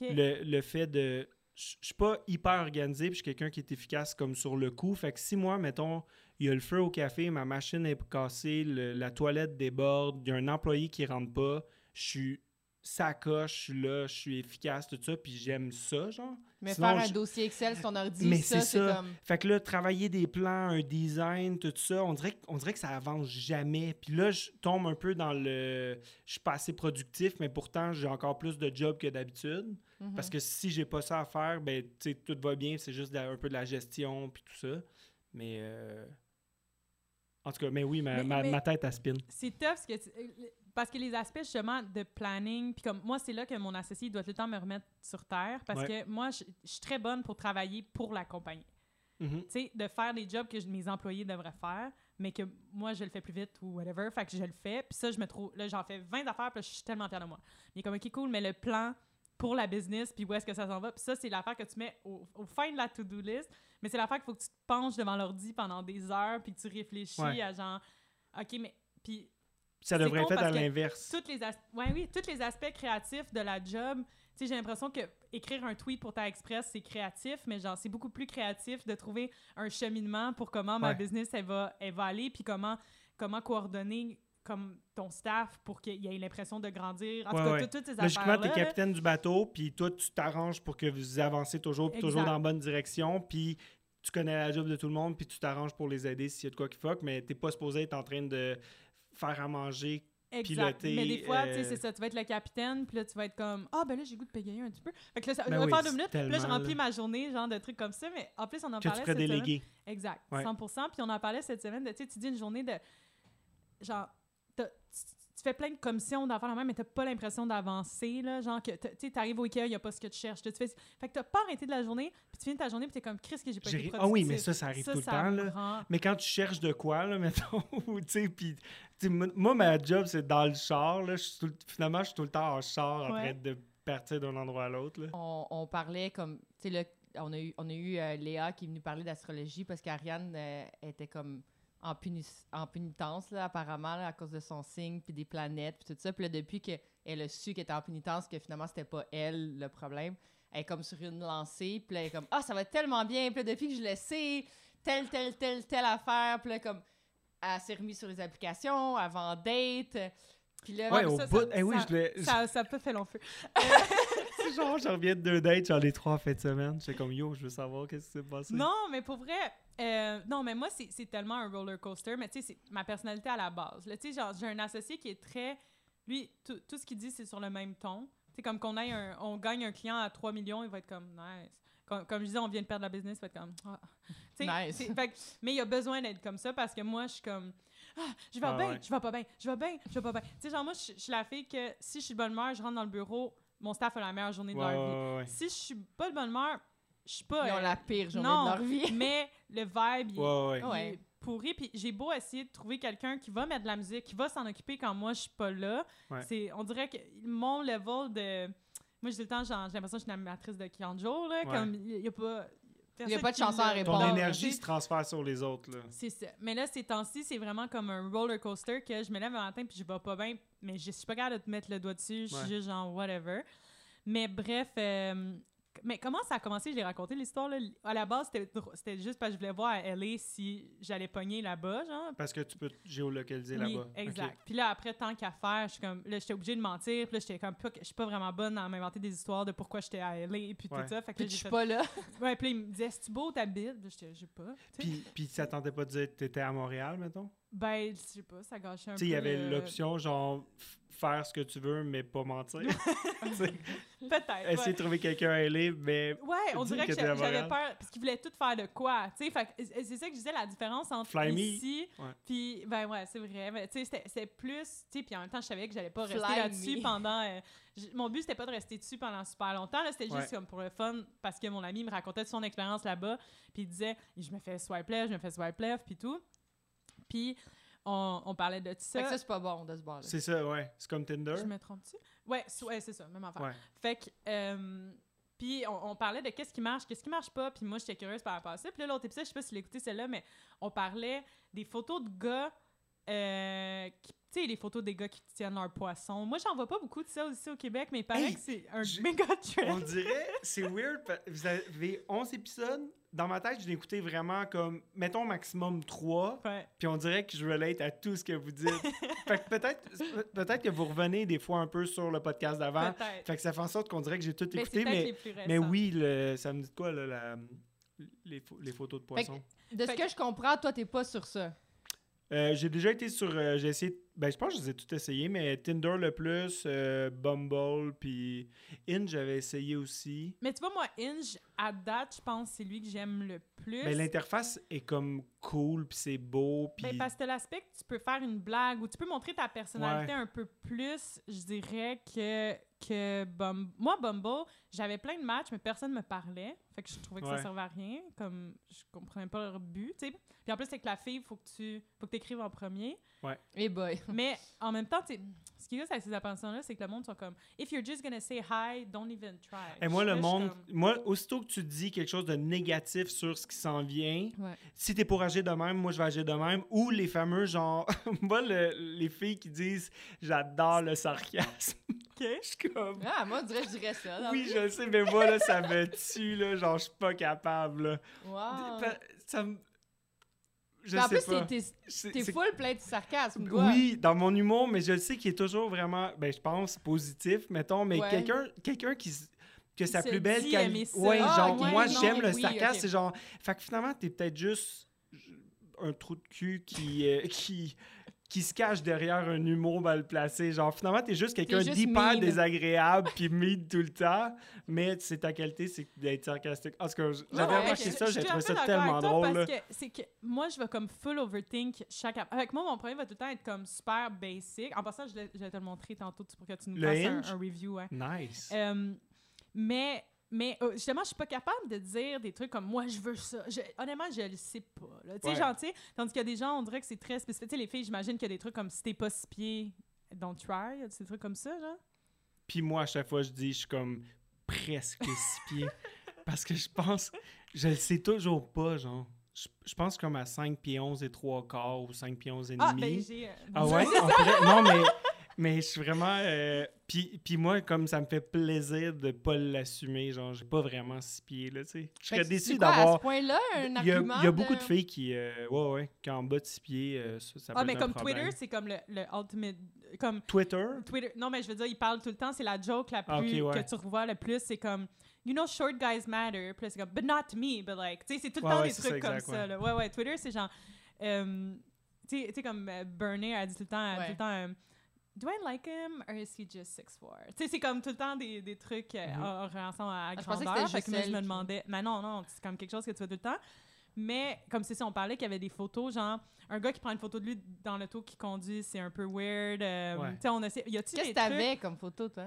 Le, le fait de. Je suis pas hyper organisé, puis je suis quelqu'un qui est efficace comme sur le coup. Fait que si moi, mettons, il y a le feu au café, ma machine est cassée, le- la toilette déborde, il y a un employé qui rentre pas, je suis sacoche, je suis là, je suis efficace, tout ça, puis j'aime ça, genre. Mais Sinon, faire un je- dossier Excel sur ton ordi, Mais ça, c'est ça. comme. Fait que là, travailler des plans, un design, tout ça, on dirait, que- on dirait que ça avance jamais. Puis là, je tombe un peu dans le... Je suis pas assez productif, mais pourtant, j'ai encore plus de job que d'habitude. Mhm. Parce que si j'ai pas ça à faire, ben, tu sais, tout va bien, c'est juste un peu de la gestion, puis tout ça. Mais... euh, En tout cas, mais oui, ma, Mais- ma, mais- ma tête. C'est tough ce que tu- euh, parce que les aspects justement de planning, puis comme moi, c'est là que mon associé doit tout le temps me remettre sur terre parce Ouais. que moi, je suis très bonne pour travailler pour la compagnie. Tu sais, de faire des jobs que mes employés devraient faire, mais que moi, je le fais plus vite ou whatever. Fait que je le fais. Puis ça, je me trouve. Là, j'en fais 20 affaires, puis je suis tellement fière de moi. Est comme, OK, cool, mais le plan pour la business, puis où est-ce que ça s'en va. Puis ça, c'est l'affaire que tu mets au, au fin de la to-do list. Mais c'est l'affaire qu'il faut que tu te penches devant l'ordi pendant des heures, puis que tu réfléchis Ouais. à genre, OK, mais. Puis Ça devrait être fait à l'inverse. toutes les ouais, oui, tous les aspects créatifs de la job. Tu sais, j'ai l'impression que écrire un tweet pour ta express, c'est créatif, mais genre c'est beaucoup plus créatif de trouver un cheminement pour comment ma Ouais. business elle va, elle va aller, puis comment comment coordonner comme ton staff pour qu'il y ait l'impression de grandir. En Ouais, tout cas, toutes ces Logiquement, affaires tu es capitaine du bateau, puis toi, tu t'arranges pour que vous avancez toujours, puis toujours dans la bonne direction, puis tu connais la job de tout le monde, puis tu t'arranges pour les aider s'il y a de quoi qui fuck, mais t'es pas supposé être en train de faire à manger. Exact. piloter, Mais des fois, tu sais, euh, c'est ça. Tu vas être le capitaine, puis là, tu vas être comme Ah, ben là, j'ai goût de payer un petit peu. Fait que là, ça Ben va oui, faire deux minutes. Puis là, je remplis là. ma journée, genre de trucs comme ça. Mais en plus, on en Que tu parlait ferais cette semaine. déléguer. Exact, Ouais. 100%. Puis on en parlait cette semaine de, tu sais, tu dis une journée de, genre, tu, tu fais plein de commissions d'affaires la même, mais t'as pas l'impression d'avancer, là, genre que, tu sais, t'arrives au Ikea, il y a pas ce que tu cherches. Tu fais, fait que t'as pas arrêté de la journée, puis tu finis ta journée, puis t'es comme, Chris, que j'ai pas J'ai été. Ah oui, mais ça, ça arrive tout le temps, là. rend- Mais quand tu cherches de quoi, là, mettons, ou, tu sais, puis, moi, ma job, c'est dans le char, là. Tout finalement, je suis tout le temps en char en Ouais. train de partir d'un endroit à l'autre, là. on, on parlait comme, tu sais, là, on a eu, on a eu euh, Léa qui est venue parler d'astrologie parce qu'Ariane euh, était comme en, punis- en pénitence, là, apparemment, là, à cause de son signe, puis des planètes, puis tout ça. Puis là, depuis qu'elle a su qu'elle était en pénitence, que finalement, c'était pas elle le problème, elle est comme sur une lancée, puis là, elle est comme, ah, ça va tellement bien, puis là, depuis que je le sais, telle, telle, telle, telle affaire, puis là, comme, elle s'est remise sur les applications, avant date, puis là, Ouais, ça, bout, ça- eh oui, ça- je l'ai. Ça, ça peut faire long feu. C'est genre, je reviens de deux dates, j'en ai trois fin de semaine. J'étais comme, yo, je veux savoir qu'est-ce qui s'est passé. Non, mais pour vrai, euh, non, mais moi, c'est c'est tellement un roller coaster, mais tu sais, c'est ma personnalité à la base. là. Tu sais, genre, j'ai un associé qui est très. Lui, tout, tout ce qu'il dit, c'est sur le même ton. Tu sais, comme qu'on aille un- on gagne un client à 3 millions, il va être comme nice. Comme, comme je disais, on vient de perdre la business, il va être comme. Ah. Tu sais, Nice. c'est- fait que- mais il a besoin d'être comme ça parce que moi, je suis comme. Ah, je vais Ah bien, ouais. je vais pas bien, je vais bien, je vais pas bien. Tu sais, genre, moi, je suis la fille que si je suis de bonne humeur, je rentre dans le bureau, mon staff a la meilleure journée de Ouais, leur vie. ouais, ouais. Si je suis pas de bonne humeur, je suis pas. ils ont euh, la pire journée non, de leur vie. mais le vibe, il, Ouais, ouais. il Ouais. est pourri. Puis j'ai beau essayer de trouver quelqu'un qui va mettre de la musique, qui va s'en occuper quand moi je suis pas là. Ouais. C'est, on dirait que mon level de. Moi, j'ai le temps, genre, j'ai l'impression que je suis une animatrice de Kianjo, là. Comme, il y a pas. Il y a pas de chanson à répondre. Ton énergie se transfère sur les autres. Là. C'est ça. Mais là, ces temps-ci, c'est vraiment comme un roller coaster que je me lève le matin puis je vais pas bien, mais je suis pas capable de te mettre le doigt dessus. Je suis Ouais. juste genre whatever. Mais bref, euh, mais comment ça a commencé? Je l'ai raconté l'histoire. là. À la base, c'était juste parce que je voulais voir à LA si j'allais pogner là-bas, genre. Parce que tu peux te géolocaliser Oui, là-bas. exact. Puis là, après, tant qu'à faire, je suis comme, là, j'étais obligée de mentir. Puis là, j'étais comme, pas- je suis pas vraiment bonne à m'inventer des histoires de pourquoi j'étais à LA. Puis Ouais. tout ça. Fait que Puis là, je suis fait- pas là. Ouais, puis là, il me disait, c'est-tu beau ta bite? Puis J'étais, j'ai pas. tu sais. Puis, puis ça tentait pas de dire que t'étais à Montréal, mettons? Ben, je sais pas, ça gâchait un Tu peu. sais, il y avait l'option, genre, faire ce que tu veux, mais pas mentir. Peut-être. Essayer ouais. de trouver quelqu'un à LA, mais Ouais, on dirait que j'avais peur parce qu'ils voulaient tout faire de quoi, C'est ça que je disais la différence entre Fly ici, puis ben ouais, c'est vrai. Mais tu sais, c'était- plus, tu sais, puis en même temps, je savais que j'allais pas Fly rester là-dessus pendant. euh, mon but c'était pas de rester dessus pendant super longtemps, c'était juste Ouais. comme pour le fun parce que mon ami me racontait de son expérience là-bas, puis il disait, je me fais swipe left, je me fais swipe left, puis tout. Puis on, on parlait de tout Fait ça. que ça, c'est pas bon de se barrer. c'est ça, ouais. C'est comme Tinder. Je me trompe-tu? Ouais, c'est- ouais, c'est ça, même affaire. Ouais. Fait que, euh, puis on, on parlait de qu'est-ce qui marche, qu'est-ce qui marche pas, puis moi j'étais curieuse par rapport à ça. Puis là, l'autre épisode, je sais pas si tu écouté celle-là, mais on parlait des photos de gars, euh, qui- tu sais, les photos des gars qui tiennent leur poisson. Moi, j'en vois pas beaucoup de ça aussi au Québec, mais il paraît Hey, que c'est un méga On trend. dirait, c'est weird, vous avez 11 épisodes? Dans ma tête, je l'ai écouté vraiment comme, mettons maximum 3, Ouais. puis on dirait que je relate à tout ce que vous dites. fait que peut-être peut-être que vous revenez des fois un peu sur le podcast d'avant. Peut-être. Fait que ça fait en sorte qu'on dirait que j'ai tout Mais écouté, mais, mais oui, le, ça me dit quoi, là, la- les, pho- les photos de poissons? De ce Fait que- je comprends, toi, t'es pas sur ça. Euh, j'ai déjà été sur. euh, j'ai essayé. Ben, je pense que je les ai tout essayé, mais Tinder le plus, euh, Bumble, puis Inge, j'avais essayé aussi. Mais tu vois, moi, Inge, à date, je pense que c'est lui que j'aime le plus. Mais l'interface est comme cool, puis c'est beau, puis. Ben, parce que l'aspect que tu peux faire une blague ou tu peux montrer ta personnalité un peu plus, je dirais que, que Bum- moi, Bumble, j'avais plein de matchs, mais personne me parlait. Fait que je trouvais que Ouais. ça servait à rien. Comme je comprenais pas leur but, tu sais. Puis en plus, c'est que la fille, faut que tu faut que écrives en premier. Eh boy. Mais en même temps, tu ce qui est avec ces appendices-là, c'est que le monde sont comme If you're just gonna say hi, don't even try. Et moi, Là, le monde, comme, moi, aussitôt que tu dis quelque chose de négatif sur ce qui s'en vient, Ouais. si t'es pour agir de même, moi, je vais agir de même. Ou les fameux, genre, moi, le- les filles qui disent j'adore le sarcasme. Je suis comme. Ah, moi, dirait que je dirais ça. Oui, je le sais, mais moi, là, ça me tue, là. Genre, je suis pas capable, là. Wow. Ça me. Je Mais en sais plus, pas. t'es- full plein de sarcasme, quoi. Oui, dans mon humour, mais je le sais qu'il est toujours vraiment, ben, je pense, positif, mettons, mais Ouais. quelqu'un quelqu'un qui que sa plus belle dit quali- aimer ça. Ouais, Ah, genre, moi, j'aime le oui, sarcasme, c'est genre... Fait que finalement, t'es peut-être juste un trou de cul qui, euh, qui, qui se cache derrière un humour mal placé. Genre, finalement, t'es juste quelqu'un d'hyper désagréable puis mean tout le temps, mais c'est ta qualité, c'est d'être sarcastique. En tout cas, j'avais ouais, remarqué ça, j'ai trouvé ça tellement drôle. là. Parce que c'est que moi, je vais comme full overthink chaque. Avec moi, mon premier va tout le temps être comme super basic. En passant, je vais te le montrer tantôt pour que tu nous Le fasses un, review. Nice. Euh, mais mais euh, justement, je suis pas capable de dire des trucs comme moi, je veux ça. Je- honnêtement, je le sais pas. Tu sais, Ouais. sais, tandis qu'il y a des gens, on dirait que c'est très spécifique. Tu sais, les filles, j'imagine qu'il y a des trucs comme si t'es pas six pieds, don't try. Des trucs comme ça, genre. Puis moi, à chaque fois, je dis, je suis comme presque six pieds. Parce que je pense, je le sais toujours pas, genre. Je, je pense comme à 5 pieds 11 et 3 quarts ou 5 pieds 11 et Ah, demi. ben j'ai. euh, Ah ouais? on pourrait- Non, mais, mais je suis vraiment... euh, puis, puis moi, comme ça me fait plaisir de pas l'assumer, genre, j'ai pas vraiment six pieds, là, tu sais. Je serais déçu c'est quoi, À d'avoir... ce point-là, un Il y a, argument il y a beaucoup de de filles qui... euh, ouais, ouais, qui en bas de six pieds, euh, ça, ça peut Ah, mais être comme. Twitter, c'est comme le, le ultimate. Comme Twitter? Twitter. Non, mais je veux dire, il parle tout le temps. C'est la joke la plus Ah, ouais. que tu revois le plus. C'est comme, you know, short guys matter. Puis c'est comme, but not me. But like, tu sais, c'est tout le Ouais, temps ouais, des trucs ça, comme exact, ça. ouais. Là. Ouais, ouais. Twitter, c'est genre. euh, tu sais- tu sais, comme euh, Bernie a dit tout le temps, tout le temps euh, Do I like him or is he just 6'4? Tu sais, c'est comme tout le temps des, des trucs euh, Mhm. en relation à, à je pensais que grandeur. c'était Fait que moi, je me demandais. Mais non, non, c'est comme quelque chose que tu vois tout le temps. Mais comme c'est ça, on parlait qu'il y avait des photos, genre, un gars qui prend une photo de lui dans l'auto qui conduit, c'est un peu weird. euh, Ouais. Tu sais, on essaie. Y a-tu Qu'est-ce que t'avais comme photo, toi?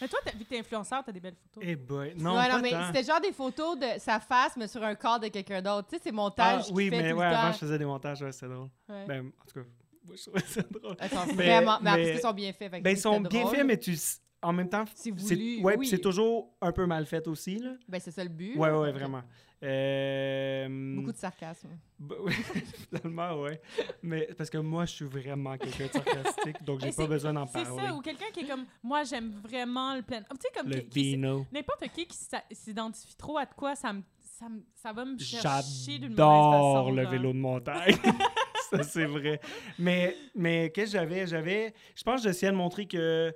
Mais toi, vu que t'es influenceur, t'as des belles photos. Eh boy, non, ouais, pas non, mais c'était genre des photos de sa face, mais sur un corps de quelqu'un d'autre. Tu sais, ces montages Ah, oui, fait mais tout ouais, le avant, je faisais des montages, ouais, c'est drôle. Ouais. Ben, en tout cas, moi, je trouvais ça drôle. Elles sont Mais- vraiment... Mais, mais- ils sont bien faits. Ben, ils sont bien faits, mais tu, en même temps, C'est c'est ouais, oui. c'est toujours un peu mal fait aussi, là. Ben, c'est ça le but. Ouais, ouais, vraiment. Euh, Beaucoup de sarcasme. bah, oui, finalement, ouais. Mais parce que moi, je suis vraiment quelqu'un de sarcastique, donc j'ai pas c'est- besoin d'en C'est parler. ça, ou quelqu'un qui est comme, moi, j'aime vraiment le plein. Tu sais, comme. Le qui-. N'importe qui qui s'identifie trop à de quoi, ça, me, ça, ça va me chercher d'une mauvaise J'adore façon. le genre. vélo de montagne. Ça, c'est vrai. Mais, mais qu'est-ce que j'avais? J'avais. Je pense que j'essayais de montrer que.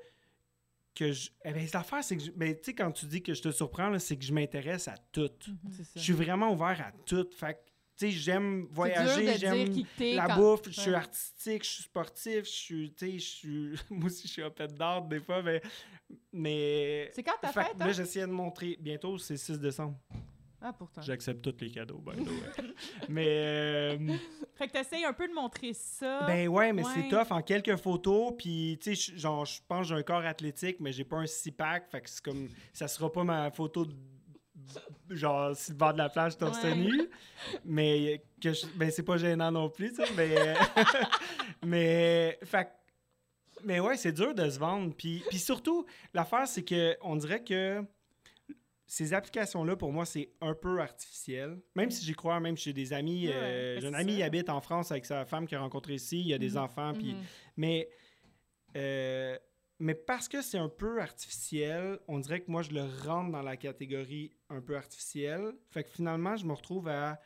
que je... eh ben, l'affaire, c'est que. je- ben, tu sais, quand tu dis que je te surprends, là, c'est que je m'intéresse à tout. C'est ça. Je suis vraiment ouvert à tout. Fait que, tu sais, j'aime voyager, j'aime la quand- bouffe, je suis Ouais. artistique, je suis sportif, je suis, tu sais, je suis, moi aussi je suis open d'art des fois, mais, mais, C'est quand ta fête, là hein? j'essayais de montrer, bientôt c'est 6 décembre, Ah, pourtant. j'accepte tous les cadeaux, by the way. mais, euh, Fait que t'essayes un peu de montrer ça. ben ouais, mais Ouais. c'est tough en quelques photos, puis tu sais, je- genre, je pense que j'ai un corps athlétique, mais j'ai pas un six-pack, fait que c'est comme, ça sera pas ma photo de genre sur le bord de la plage torse Ouais. nu mais que je- ben c'est pas gênant non plus tu sais mais mais fait que- mais ouais c'est dur de se vendre puis puis surtout l'affaire c'est que on dirait que ces applications là pour moi c'est un peu artificiel même si j'y crois même si j'ai des amis Ouais, euh, ben, j'ai un ami qui habite en France avec sa femme qu'il a rencontré ici il y a des Mhm. enfants puis Mhm. mais, euh, mais parce que c'est un peu artificiel, on dirait que moi, je le rentre dans la catégorie un peu artificielle. Fait que finalement, je me retrouve à.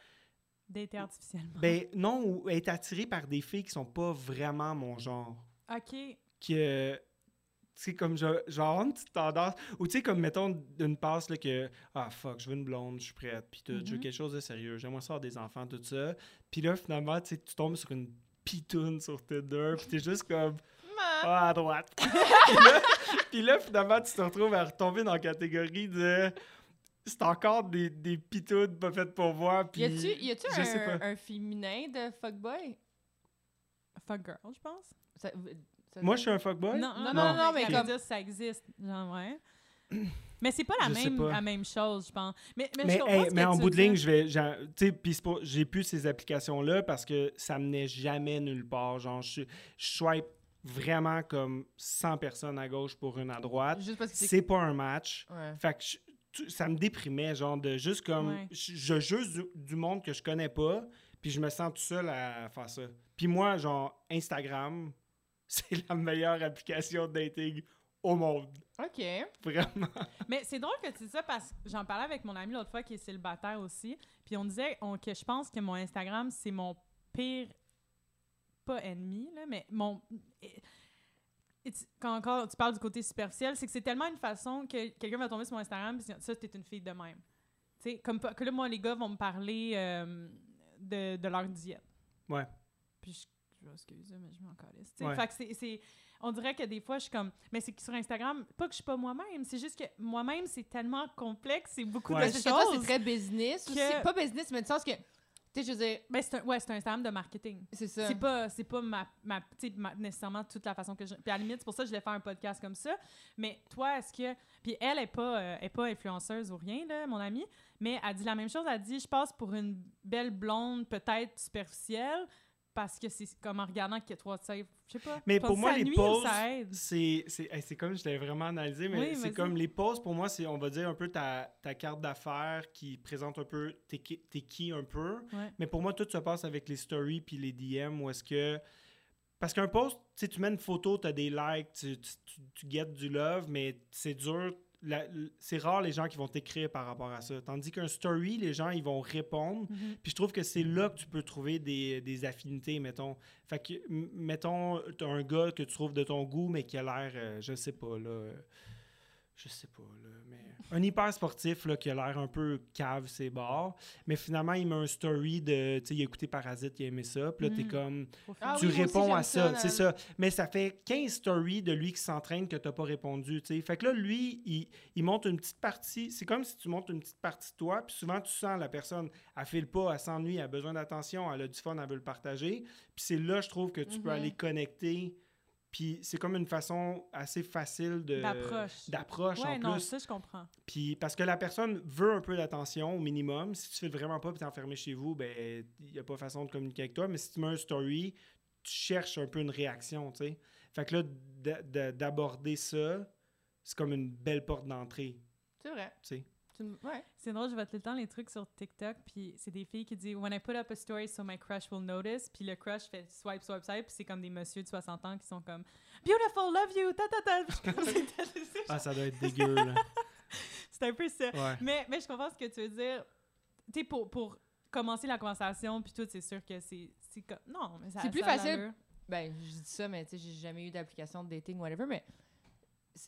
D'être artificiellement. Ben non, ou être attiré par des filles qui sont pas vraiment mon genre. OK. Que. Tu sais, comme genre une petite tendance. Ou tu sais, comme mettons d'une passe là, que. Ah fuck, je veux une blonde, je suis prête. Puis tout, je veux Mhm. quelque chose de sérieux. J'aimerais ça avoir des enfants, tout ça. Puis là, finalement, tu sais, tu tombes sur une pitoune sur Tinder. Puis t'es juste comme. Ah, à droite. puis, là, finalement, tu te retrouves à retomber dans la catégorie de. C'est encore des, des pitounes pas faites pour voir. Puis Y a-tu un, un féminin de fuckboy? Fuck girl, je pense. Ça- ça- Moi, je suis un fuckboy? Non, non, non, non, mais comme- dire ça existe. Genre, ouais. Mais c'est pas la Je même, pas. la même chose, je pense. Mais, mais, je Mais, hey, mais en tu bout de ligne, je vais. j'ai- Tu sais, puis c'est pas- j'ai plus ces applications-là parce que ça menait jamais nulle part. Genre, je, je swipe vraiment comme 100 personnes à gauche pour une à droite. Juste parce que c'est. C'est pas un match. Ouais. Fait que je- tu- ça me déprimait, genre, de juste comme. Ouais. Je, je juge du, du monde que je connais pas, puis je me sens tout seul à faire ça. Puis moi, genre, Instagram, c'est la meilleure application de dating au monde. OK. Vraiment. Mais c'est drôle que tu dis ça parce que j'en parlais avec mon ami l'autre fois qui est célibataire aussi. Puis on disait on- que je pense que mon Instagram, c'est mon pire. Pas ennemi, là, mais mon. et- et tu- Quand encore tu parles du côté superficiel, c'est que c'est tellement une façon que quelqu'un va tomber sur mon Instagram et dire ça, t'es une fille de même. Tu sais, comme que là, moi, les gars vont me parler euh, de, de leur diète. Ouais. Puis je excuse, mais je m'en calisse. Ouais. Fait que c'est- c'est. On dirait que des fois, je suis comme. Mais c'est que sur Instagram, pas que je suis pas moi-même, c'est juste que moi-même, c'est tellement complexe, c'est beaucoup Ouais. de que toi, c'est choses. très business que- aussi. Pas business, mais dans le sens que. Tu sais, je veux dire, Ben, c'est un, ouais, c'est un Instagram de marketing. c'est ça. C'est pas, c'est pas ma, ma, tu sais, ma- nécessairement toute la façon que je. Puis à la limite, c'est pour ça que je voulais faire un podcast comme ça. Mais toi, est-ce que. Puis elle est pas, euh, est pas influenceuse ou rien, là, mon amie. Mais elle dit la même chose. Elle dit Je passe pour une belle blonde, peut-être superficielle, parce que c'est comme en regardant que toi, tu sais, je sais pas. Mais pour moi, les nuit pauses, c'est hey, comme je l'avais vraiment analysé, mais Oui, c'est comme les pauses, pour moi, c'est, on va dire, un peu ta, ta carte d'affaires qui présente un peu t'es qui, t'es qui un peu. Ouais. Mais pour moi, tout se passe avec les stories puis les DM où est-ce que. Parce qu'un post, tu sais, tu mets une photo, tu as des likes, tu, tu, tu- tu guettes du love, mais c'est dur. C'est rare les gens qui vont t'écrire par rapport à ça. Tandis qu'un story, les gens, ils vont répondre. Mhm. Puis je trouve que c'est là que tu peux trouver des, des affinités, mettons. Fait que, mettons, t'as un gars que tu trouves de ton goût, mais qui a l'air, euh, je sais pas, là. euh, je sais pas, là. Un hyper sportif, là, qui a l'air un peu cave, ses bords. Mais finalement, il met un story de. Tu sais, il a écouté Parasite, il a aimé ça. Puis là, t'es Mhm. comme. Ah tu oui, aussi, réponds à ça, c'est dans- ça. Mais ça fait 15 stories de lui qui s'entraîne que t'as pas répondu, tu sais. Fait que là, lui, il, il monte une petite partie. C'est comme si tu montes une petite partie de toi, puis souvent, tu sens la personne, elle file pas, elle s'ennuie, elle a besoin d'attention, elle a du fun, elle veut le partager. Puis c'est là, je trouve, que tu peux Mhm. aller connecter. Puis c'est comme une façon assez facile de... D'approche. D'approche, Ouais, en non, plus. ça, je comprends. Puis parce que la personne veut un peu d'attention au minimum. Si tu fais vraiment pas puis t'es enfermé chez vous, ben il y a pas façon de communiquer avec toi. Mais si tu mets un story, tu cherches un peu une réaction, tu sais. Fait que là, d'a- d'a- d'aborder ça, c'est comme une belle porte d'entrée, C'est vrai. tu sais. Ouais. C'est drôle, je vois tout le temps les trucs sur TikTok, puis c'est des filles qui disent When I put up a story so my crush will notice, puis le crush fait swipe, swipe, swipe, puis c'est comme des messieurs de 60 ans qui sont comme Beautiful, love you, ta ta ta. Puis je suis comme, C'est- Ah, ça doit être dégueu, là. C'est un peu ça. Ouais. Mais, mais je comprends ce que tu veux dire. Tu sais, pour, pour commencer la conversation, puis tout, c'est sûr que c'est c'est comme. Non, mais ça C'est plus facile. Ben, je dis ça, mais tu sais, j'ai jamais eu d'application de dating, whatever, mais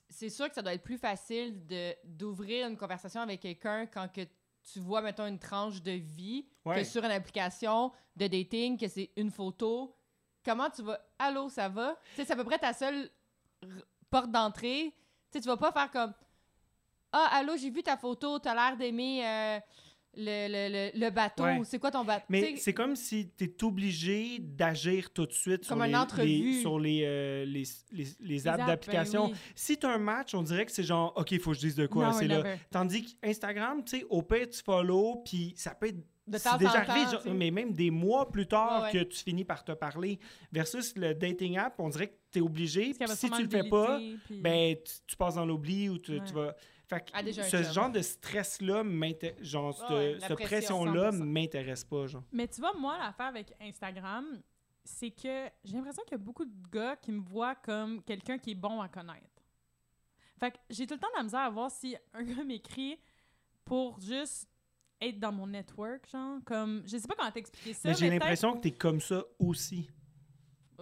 c'est sûr que ça doit être plus facile de d'ouvrir une conversation avec quelqu'un quand que tu vois, mettons, une tranche de vie Ouais. que sur une application de dating, que c'est une photo. Comment tu vas... Allô, ça va? Tu sais, c'est à peu près ta seule porte d'entrée. Tu sais, tu vas pas faire comme... Ah, allô, j'ai vu ta photo, t'as l'air d'aimer euh, le, le, le, le bateau. Ouais. C'est quoi ton bateau? Mais c'est comme si tu es obligé d'agir tout de suite sur Comme une les, entrevue. les- sur les, euh, les, les, les Les apps apps, d'application. ben oui. Si tu as un match, on dirait que c'est genre, OK, il faut que je dise de quoi, c'est là. Tandis qu'Instagram, tu sais, au pire, tu follow, puis ça peut être. C'est déjà temps, arrivé, genre, mais même des mois plus tard Ouais, ouais. que tu finis par te parler. Versus le dating app, on dirait que tu es obligé. Si tu le fais pas, puis- ben, tu, tu passes dans l'oubli ou tu, Ouais. tu vas. Fait que Ah, ce job. genre de stress-là, genre, cette, Ouais, la cette pression, pression-là 100%. m'intéresse pas, genre. Mais tu vois, moi, l'affaire avec Instagram, c'est que j'ai l'impression qu'il y a beaucoup de gars qui me voient comme quelqu'un qui est bon à connaître. Fait que j'ai tout le temps de la misère à voir si un gars m'écrit pour juste être dans mon network, genre, comme... Je sais pas comment t'expliquer ça, Mais j'ai l'impression que tu es comme ça aussi.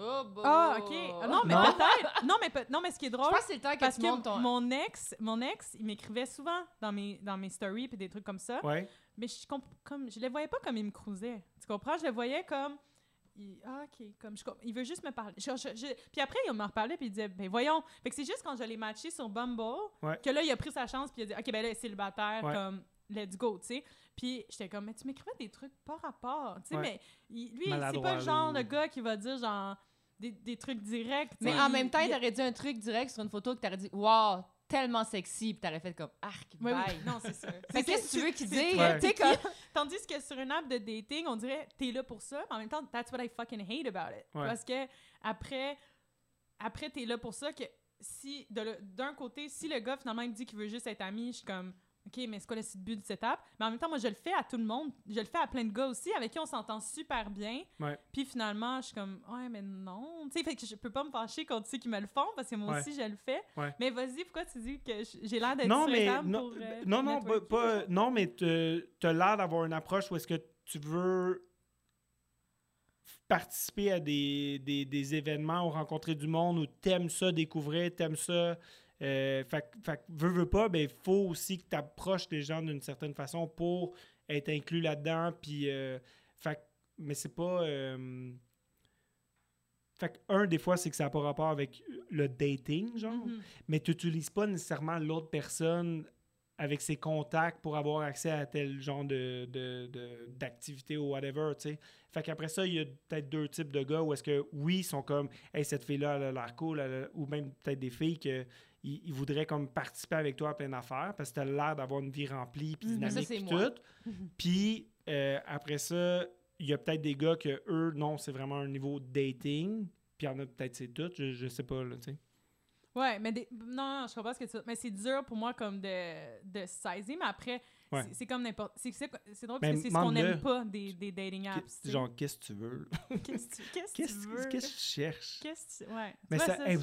Oh, bah. Ah, OK. Ah, Non, mais Non? peut-être... Non, mais, peut- non, mais ce qui est drôle... c'est le temps que Parce que ton... mon ex, mon ex, il m'écrivait souvent dans mes, dans mes stories puis des trucs comme ça. Ouais. Mais je, comp- comme, je les voyais pas comme il me cruisait. Tu comprends? Je les voyais comme. il- ah, OK. Comme je, comp- il veut juste me parler. Je- je- je- puis après, il me reparlait puis il disait, ben voyons. Fait que c'est juste quand je l'ai matché sur Bumble Ouais. que là, il a pris sa chance puis il a dit, OK, ben là, célibataire, Ouais. comme, let's go, tu sais. Puis j'étais comme, mais tu m'écrivais des trucs pas rapport. Tu sais, Ouais. mais il- lui, c'est pas le genre de gars qui va dire, genre, des, des trucs directs. Mais en Il- même temps, il- t'aurais dit un truc direct sur une photo que t'aurais dit « Wow, tellement sexy », puis t'aurais fait comme « Arc, bye oui, non, c'est sûr. Fait que qu'est-ce que tu veux qu'il dise? Ouais. Tu sais, comme... Tandis que sur une app de dating, on dirait t'es là pour ça, mais en même temps, that's what I fucking hate about it. Ouais. Parce que après, après t'es là pour ça que si d'un côté, si le gars finalement il me dit qu'il veut juste être ami, je suis comme OK, mais c'est quoi le but de cette app? Mais en même temps, moi, je le fais à tout le monde. Je le fais à plein de gars aussi avec qui on s'entend super bien. Ouais. Puis finalement, je suis comme, ouais, mais non. Tu sais, fait que je peux pas me fâcher contre ceux qui me le font parce que moi Ouais. aussi, je le fais. Ouais. Mais vas-y, pourquoi tu dis que j'ai l'air d'être Non, mais non, pour, euh, non, non, pas, non, mais tu as l'air d'avoir une approche où est-ce que tu veux participer à des, des, des événements ou rencontrer du monde ou t'aimes ça découvrir, t'aimes ça. Euh, fait, que- fait veux, veux pas, ben il faut aussi que tu approches les gens d'une certaine façon pour être inclus là-dedans. Puis, euh, fait que- mais c'est pas. euh, fait que, un, des fois, c'est que ça n'a pas rapport avec le dating, genre Mhm. mais tu n'utilises pas nécessairement l'autre personne avec ses contacts pour avoir accès à tel genre de, de- de- d'activité ou whatever, tu sais. Fait qu'après ça, il y a peut-être deux types de gars où est-ce que, oui, ils sont comme, hey, cette fille-là, elle a l'air cool, ou même peut-être des filles que ils, ils voudraient comme participer avec toi à plein d'affaires parce que tu as l'air d'avoir une vie remplie puis Mhm. Dynamique puis moi. tout. Puis euh, après ça, il y a peut-être des gars que eux, non, c'est vraiment un niveau dating. Puis il y en a peut-être c'est tout, je, je sais pas, là, tu sais. Ouais, mais des- non, non, je comprends ce que tu Mais c'est dur pour moi comme de, de saisir, mais après, Ouais. c'est- comme n'importe. C'est drôle parce que c'est ce qu'on n'aime pas des, des dating apps. Genre, qu'est-ce que tu veux? qu'est-ce que tu- veux? qu'est-ce que tu cherches? Qu'est-ce que tu- Ouais. Mais ça- hey.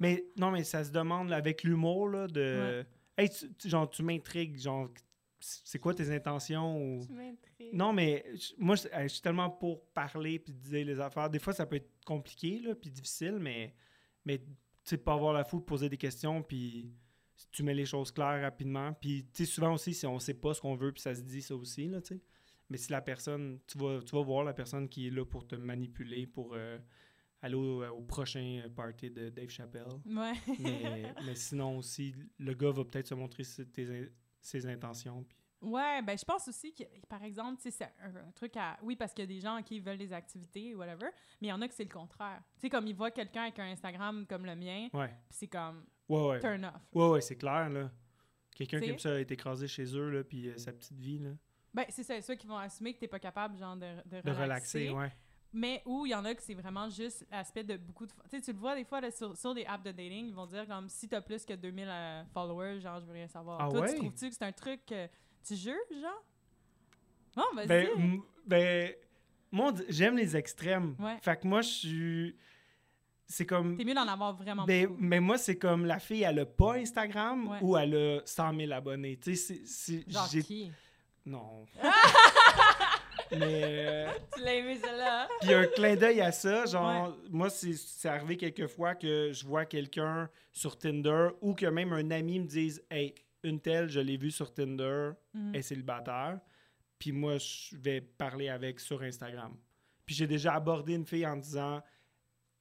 Mais non, mais ça se demande là, avec l'humour là, de. Hey, tu, tu- genre, tu m'intrigues. Genre, c'est quoi tes intentions? Ou... Tu m'intrigues. Non, mais moi, je suis tellement pour parler puis dire les affaires. Des fois, ça peut être compliqué là, puis difficile, mais, mais tu sais, pas avoir la foule, poser des questions, puis tu mets les choses claires rapidement. Puis, tu sais, souvent aussi, si on sait pas ce qu'on veut, puis ça se dit ça aussi, là, tu sais. Mais si la personne, tu vas, tu vas voir la personne qui est là pour te manipuler, pour euh, aller au, au prochain party de Dave Chappelle. Ouais. Mais, mais sinon aussi, le gars va peut-être se montrer ses, tes- ses intentions. Puis... Ouais, ben je pense aussi que, par exemple, tu sais, c'est un, un truc à... Oui, parce qu'il y a des gens qui veulent des activités, whatever, mais il y en a que c'est le contraire. Tu sais, comme ils voient quelqu'un avec un Instagram comme le mien, Ouais, puis c'est comme ouais, ouais. turn off. Ouais, ouais, c'est clair, là. Quelqu'un qui aime ça être écrasé chez eux, là, puis euh, sa petite vie, là. Ben, c'est ça, ceux qui vont assumer que t'es pas capable, genre, de, de, De relaxer, ouais. Mais où il y en a que c'est vraiment juste l'aspect de beaucoup de... Tu sais, tu le vois des fois là, sur, sur des apps de dating, ils vont dire comme si t'as plus que 2000 euh, followers, genre je veux rien savoir. Ah Toi, ouais? tu trouves-tu que c'est un truc que tu juges, genre? Non, vas-y. Ben, ben, moi, j'aime les extrêmes. Ouais. Fait que moi, je suis. C'est comme. T'es mieux d'en avoir vraiment Ben, beaucoup. mais moi, c'est comme la fille, elle a pas Instagram Ouais. ou elle a 100 000 abonnés. Tu sais, c'est-? Non. mais. euh, Tu l'as aimé celle-là? Puis un clin d'œil à ça, genre, moi, c'est c'est arrivé quelques fois que je vois quelqu'un sur Tinder ou que même un ami me dise Hey, une telle, je l'ai vue sur Tinder, elle est célibataire. Puis moi, je vais parler avec sur Instagram. Puis j'ai déjà abordé une fille en disant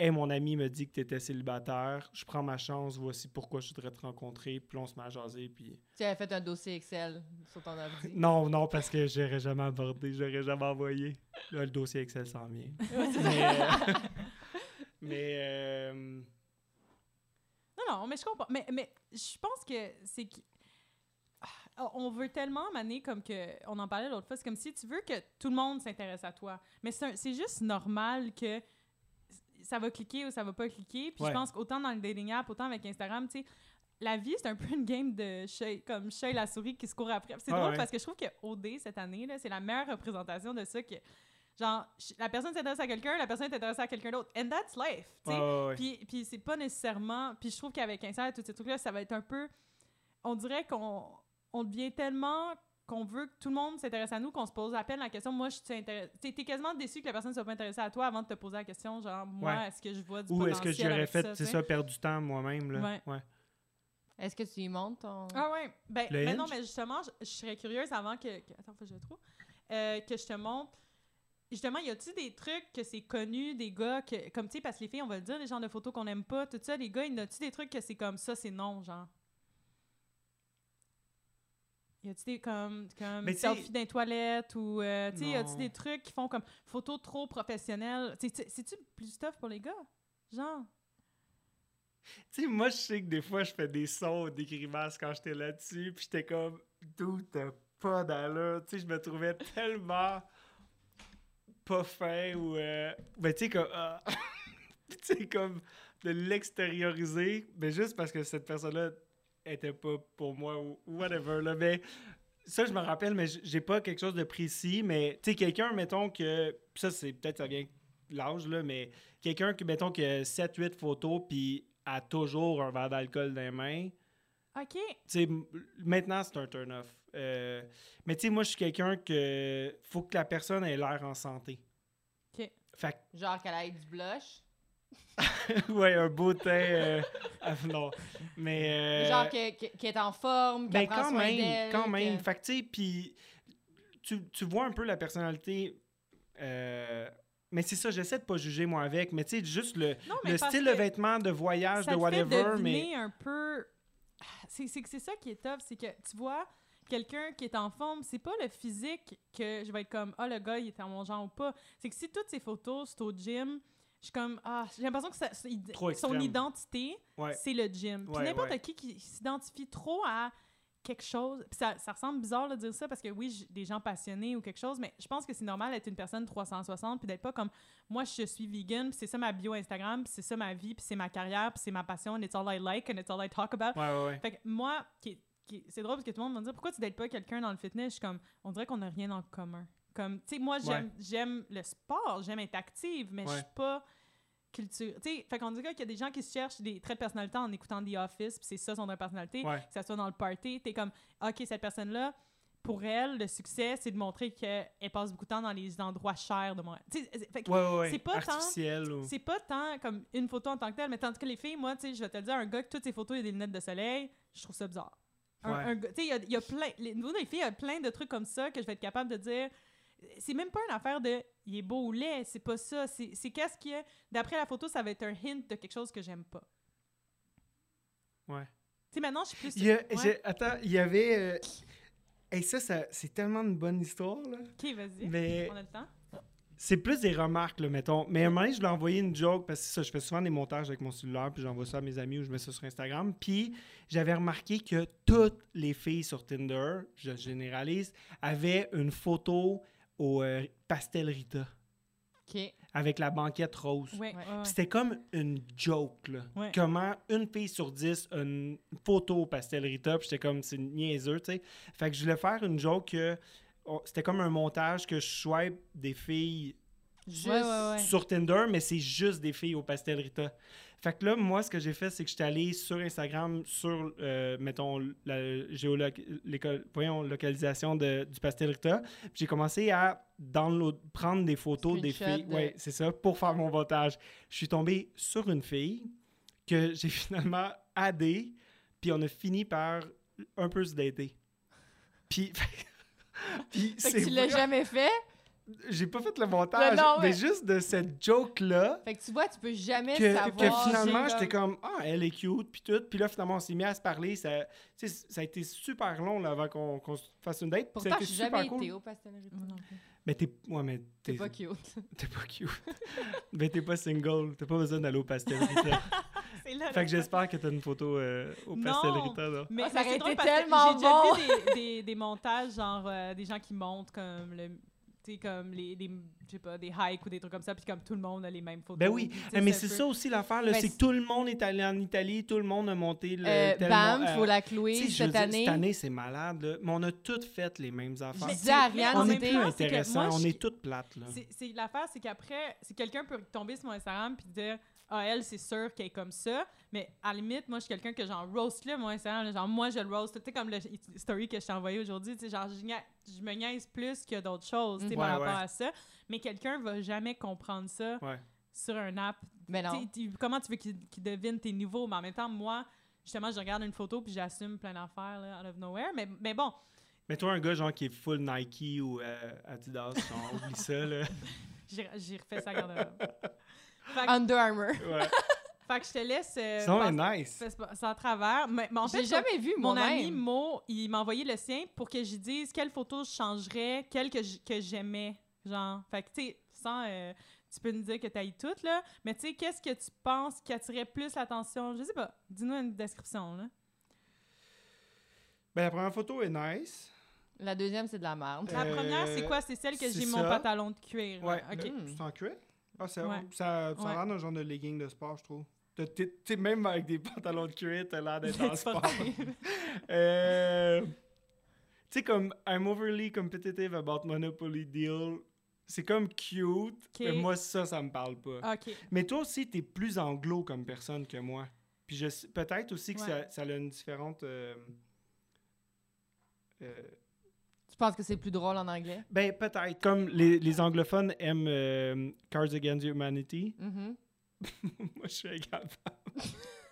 Hey, mon ami me dit que tu étais célibataire, je prends ma chance, voici pourquoi je voudrais te rencontrer. Puis on se met à jaser. Puis. Tu avais fait un dossier Excel sur ton ordi. Non, non, parce que j'aurais jamais abordé, j'aurais jamais envoyé. Là, le dossier Excel s'en vient. Mais, euh, mais euh, Non, non, mais je comprends. Mais, mais je pense que c'est que. Ah, On veut tellement maner comme que. On en parlait l'autre fois, c'est comme si tu veux que tout le monde s'intéresse à toi. Mais c'est un- c'est juste normal que ça va cliquer ou ça va pas cliquer. Puis Ouais. je pense qu'autant dans le dating app, autant avec Instagram, tu sais, la vie, c'est un peu une game de chat, comme et la souris qui se courent après. C'est Ah drôle ouais. parce que je trouve que OD cette année, c'est la meilleure représentation de ça que. Genre, la personne s'intéresse à quelqu'un, la personne est intéressée à quelqu'un d'autre. And that's life. tu sais. ouais. Puis, puis c'est pas nécessairement. Puis je trouve qu'avec Insta et tous ces trucs-là, ça va être un peu. On dirait qu'on on devient tellement qu'on veut que tout le monde s'intéresse à nous qu'on se pose à peine la question. Moi, je suis intéressée. T'es quasiment déçu que la personne ne soit pas intéressée à toi avant de te poser la question. Genre, moi, Ouais. est-ce que je vois du Ou est-ce que j'aurais fait, c'est tu sais? ça, perdre du temps moi-même, là? Ouais. Ouais. Est-ce que tu y montes ton. Ah ouais. Ben, Le ben non, mais justement, je, je serais curieuse avant que. que- attends, faut que je le trouve. Euh, que je te montre. Justement, y a-tu des trucs que c'est connu, des gars que. Comme tu sais, parce que les filles, on va le dire, les genres de photos qu'on aime pas, tout ça, les gars, y a-tu des trucs que c'est comme ça, c'est non, genre? Y a-tu des comme, comme Mais tu selfie dans les toilettes ou. euh, tu sais, y a-tu des trucs qui font comme photos trop professionnelles? Tu sais, C'est-tu plus tough pour les gars? Genre? Tu sais, moi, je sais que des fois, je fais des sons, des grimaces quand j'étais là-dessus, puis j'étais comme, d'où t'as pas d'allure? Tu sais, je me trouvais tellement pas fin ou. euh, Ben, tu sais, comme. ah. tu sais, comme de l'extérioriser, mais juste parce que cette personne-là était pas pour moi ou whatever, là. Mais ça, je me rappelle, mais j'ai pas quelque chose de précis, mais tu sais, quelqu'un, mettons que. Ça, c'est peut-être ça vient de l'âge, là, mais quelqu'un qui, mettons, qui a 7-8 photos, puis a toujours un verre d'alcool dans les mains. OK. Tu sais, m- maintenant, c'est un turn-off. Euh, mais tu sais, moi, je suis quelqu'un que. Faut que la personne ait l'air en santé. OK. Fait Genre qu'elle ait du blush. ouais, un beau teint. euh, ah, non. Mais. euh, Genre qu'elle est en forme, qu'elle Ben, quand soin même, quand même. que- Fait que, tu sais, puis tu, tu vois un peu la personnalité. euh, mais c'est ça, j'essaie de pas juger moi avec, mais tu sais, juste le, Non, le style de vêtements, de voyage, ça de te whatever, fait mais. un peu. C'est ça qui est tough, c'est que tu vois quelqu'un qui est en forme, c'est pas le physique que je vais être comme ah le gars il est en mon genre ou pas. C'est que si toutes ces photos c'est au gym, je suis comme ah j'ai l'impression que ça- son extrême. identité Ouais. c'est le gym. Puis Ouais, n'importe ouais. qui qui s'identifie trop à quelque chose, puis ça, ça ressemble bizarre de dire ça parce que oui, des gens passionnés ou quelque chose, mais je pense que c'est normal d'être une personne 360 puis d'être pas comme moi je suis vegan, puis c'est ça ma bio Instagram, puis c'est ça ma vie, puis c'est ma carrière, puis c'est ma passion, and it's all I like and it's all I talk about. Ouais, ouais, ouais. Fait que moi, qui, qui- c'est drôle parce que tout le monde me dire pourquoi tu dates pas quelqu'un dans le fitness? Je suis comme, on dirait qu'on n'a rien en commun. Comme, tu sais, moi, j'aime j'aime le sport, j'aime être active, mais je suis Ouais. pas culture. Tu sais, fait qu'on dirait qu'il y a des gens qui se cherchent des traits de personnalité en écoutant The Office, puis c'est ça son trait de personnalité. Ouais. Que ça soit dans le party, t'es comme, OK, cette personne-là, pour elle, le succès, c'est de montrer qu'elle passe beaucoup de temps dans les endroits chers de moi. Ouais, ouais, ouais. c'est pas tant- ou... c'est pas tant comme une photo en tant que telle, mais tandis que les filles, moi, tu sais, je vais te le dire, un gars que toutes ses photos, il y a des lunettes de soleil, je trouve ça bizarre. Un, Ouais. un gars- tu sais, il y y a plein, les, nous, les filles, il y a plein de trucs comme ça que je vais être capable de dire. C'est même pas une affaire de il est beau ou laid, c'est pas ça. C'est qu'est-ce qui est. D'après la photo, ça va être un hint de quelque chose que j'aime pas. Ouais. Tu sais, maintenant, je suis plus. Il y a- Ouais. j'ai- Attends, il y avait... euh, hey, ça, ça c'est tellement une bonne histoire, là. Ok, vas-y. Mais On a le temps? c'est plus des remarques, là, mettons. Mais à un moment donné, je lui ai envoyé une joke, parce que ça, je fais souvent des montages avec mon cellulaire, puis j'envoie ça à mes amis ou je mets ça sur Instagram. Puis j'avais remarqué que toutes les filles sur Tinder, je généralise, avaient une photo au euh, pastel Rita. Avec la banquette rose. Ouais, ouais, ouais. Puis C'était comme une joke, là. Ouais. Comment une fille sur dix a une photo pastel Rita, puis j'étais comme, c'est niaiseux, tu sais. Fait que je voulais faire une joke que oh, c'était comme un montage que je swipe des filles juste Ouais, ouais, ouais. sur Tinder, mais c'est juste des filles au pastel Rita. Fait que là, moi, ce que j'ai fait, c'est que j'étais allé sur Instagram, sur, euh, mettons, la géoloc- l'éco- voyons, localisation de, du pastel Rita. J'ai commencé à download, prendre des photos des filles. de- Ouais, c'est ça, pour faire mon montage. Je suis tombé sur une fille que j'ai finalement addée, puis on a fini par un peu se dater. Puis, puis Fait que c'est tu l'as jamais fait? J'ai pas fait le montage, non, mais ouais. juste de cette joke-là, Fait que tu vois, tu peux jamais que, savoir. que finalement, j'étais comme, ah, elle est cute, puis tout. Puis là, finalement, on s'est mis à se parler. Ça, ça a été super long là, avant qu'on qu'on se fasse une date. Pourtant, je suis jamais cool. été au pastel Rita. Moi non plus. Mais t'es. Ouais, mais T'es t'es pas cute. t'es pas cute. mais t'es pas single. T'as pas besoin d'aller au pastel Rita. C'est là, fait que j'espère que t'as une photo euh, au Non. pastel Rita, là. Mais, Ah, ça aurait été tellement J'ai déjà bon. vu des, des, des montages, genre euh, des gens qui montent comme le. Comme les, les, je sais pas, des hikes ou des trucs comme ça, puis comme tout le monde a les mêmes photos. Ben oui, puis mais c'est ça aussi l'affaire, là, Ben, c'est que tout le monde est allé en Italie, tout le monde a monté le. Euh, bam, mon- faut euh, la clouer cette dire, année. Cette année, c'est malade, là. Mais on a toutes fait les mêmes affaires. Je Mais- disais à mais Ariane, On est plus intéressant, moi, on je- est toutes plates, là. C'est- C'est l'affaire, c'est qu'après, si quelqu'un peut tomber sur mon Instagram puis dire ah elle c'est sûr qu'elle est comme ça, mais à la limite moi je suis quelqu'un que genre roast là Instagram, là, genre moi je le roast, tu sais comme le story que je t'ai envoyé aujourd'hui, tu sais genre je, me niaise plus que d'autres choses, tu sais Mm. par rapport ouais. à ça, mais quelqu'un va jamais comprendre ça Ouais. sur un app. Mais non. Comment tu veux qu'il qu'il devine tes niveaux, mais en même temps moi justement je regarde une photo puis j'assume plein d'affaires là, out of nowhere, mais mais bon Mais toi, un gars genre qui est full Nike ou euh, Adidas, genre, oublie ça, là. j'ai j'ai refait ça garde-robe. Fait que- Under Armour. Ouais. Fait que je te laisse. euh, Sinon, passer- elle est nice. ça- ça à travers. Mais, mais en fait, J'ai jamais vu mon ami Mo, il m'a envoyé le sien pour que je dise quelle photo je changerais, quelle que j- que j'aimais. Genre, fait que tu sais, sans. euh, tu peux nous dire que tu ailles toutes, là. Mais tu sais, qu'est-ce que tu penses qui attirait plus l'attention? Je sais pas. Dis-nous une description, là. Ben, la première photo est nice. La deuxième, c'est de la merde. La Euh, première, c'est quoi? C'est celle que c'est j'ai mon ça. pantalon de cuir. Ouais. OK. là, C'est en cuir? Ah, ça, Ouais. ça, ça Ouais. a l'air d'un genre de legging de sport, je trouve. Tu sais, même avec des pantalons de cuir, t'as l'air d'être en sport. Euh, tu sais, comme I'm overly competitive about Monopoly Deal. C'est comme cute, mais moi, ça, ça me parle pas. Mais toi aussi, t'es plus anglo comme personne que moi. Puis peut-être aussi que Ouais. ça, ça a une différente. euh, euh, penses que c'est plus drôle en anglais? ben, peut-être. Comme les, les anglophones aiment euh, Cards Against Humanity. Mhm. moi, je suis incapable.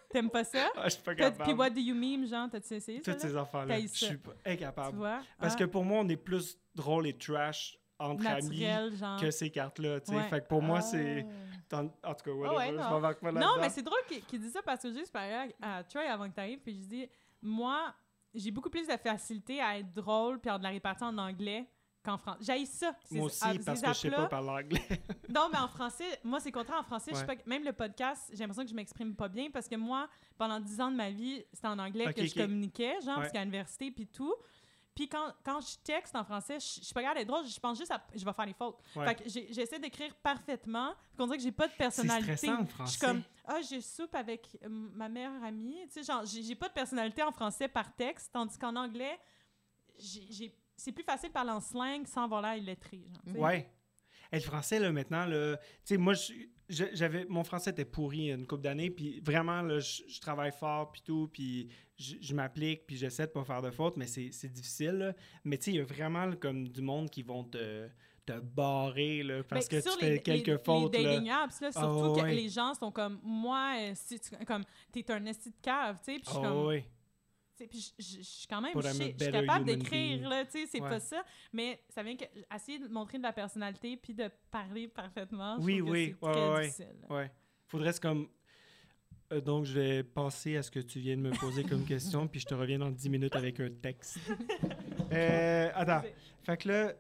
T'aimes pas ça? Ah, je suis pas T'as- capable. Puis what do you meme, genre? T'as-tu essayé ça? Toutes là? ces affaires-là. T'as Je ça. suis pas Tu incapable. vois? Parce Ah, que pour moi, on est plus drôle et trash entre amis naturel, genre. que ces cartes-là. tu sais. Ouais. Fait que pour moi, c'est. Ah. En, en tout cas, whatever, ouais, je non. m'embarque pas Non, là-dedans. mais c'est drôle qu'il qu'il dise ça parce que juste parlé à, à Troy avant que tu arrives, puis je dis moi, j'ai beaucoup plus de facilité à être drôle puis avoir de la répartie en anglais qu'en français. J'ai ça. Moi aussi, à- parce que je sais pas parler anglais. Non, mais en français, moi, c'est contraire. En français, je sais pas, même le podcast, j'ai l'impression que je m'exprime pas bien parce que moi, pendant 10 ans de ma vie, c'était en anglais que je communiquais, genre, parce Ouais. qu'à l'université, puis tout. Puis quand, quand je texte en français, je je suis pas capable d'être drôle, je pense juste à. Je vais faire les fautes. Ouais. Fait que j'essaie d'écrire parfaitement. Qu'on dirait que j'ai pas de C'est personnalité. stressant, le Je français. suis comme, ah, je soupe avec euh, ma meilleure amie. Tu sais, genre, j'ai pas de personnalité en français par texte, tandis qu'en anglais, c'est plus facile de parler en slang sans avoir l'air illettré. Genre. Ouais. Et le français, là, maintenant, là, tu sais, moi, j'avais, mon français était pourri une couple d'années, puis vraiment, là, je, travaille fort, puis tout, puis je, m'applique, puis j'essaie de pas faire de fautes, mais c'est, difficile, là. Mais tu sais, il y a vraiment, comme, du monde qui vont te, te barrer, là, parce Ben, que sur tu les- fais quelques les, fautes, les là. dating apps, là, Ah, surtout que ouais. les gens sont comme, moi, euh, si tu, comme, t'es un esti de cave, tu sais, puis je suis Ah comme, sais, puis je- suis quand même, je suis capable d'écrire, là, tu sais, c'est Ouais. pas ça, mais ça vient que, essayer de montrer de la personnalité puis de parler parfaitement, je Oui, que oui, ouais, très ouais. difficile. Ouais. Faudrait comme. Euh, donc, je vais passer à ce que tu viens de me poser comme question, puis je te reviens dans 10 minutes avec un texte. Euh, attends. Fait que là,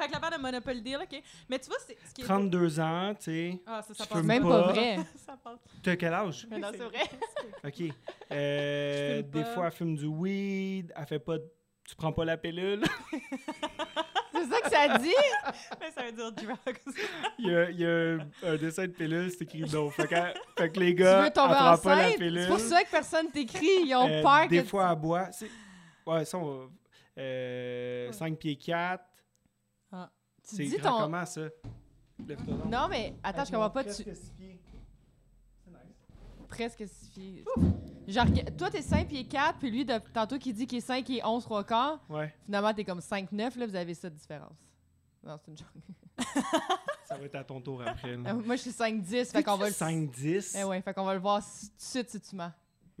Fait que la part de Monopoly Deal, OK, mais tu vois, c'est ce qui est... 32 ans, tu sais. Ah, ça, ça tu passe Même pas. pas vrai. ça passe. T'as quel âge? Mais non, c'est vrai. OK. Euh, des pas. fois, elle fume du weed. Elle fait pas. de- Tu prends pas la pilule. C'est ça que ça dit? Mais ça veut dire drugs. Il y a, il y a un, dessin de pilule, c'est écrit non. Fait que, fait que les Tu gars, veux tomber pas la pilule. C'est pour ça que personne t'écrit. Ils ont Euh, peur Des que fois, elle boit. Ouais, ça, on va- euh, 5 pieds 4. Tu C'est dis grand ton... comment, ça? Lève-toi. Non, mais attends, je comprends pas. Tu... Presque six pieds. C'est nice. Presque six pieds. Genre, toi, t'es 5 pieds 4, puis lui, de... tantôt, qui dit qu'il est 5 et 11 3 quarts, Ouais, finalement, t'es comme 5 9, là, vous avez ça de différence. Non, c'est une joke. ça va être à ton tour après. Euh, Moi, je suis 5 10, fait qu'on va le... 5-10. Eh ouais, fait qu'on va le voir tout de suite si tu mens.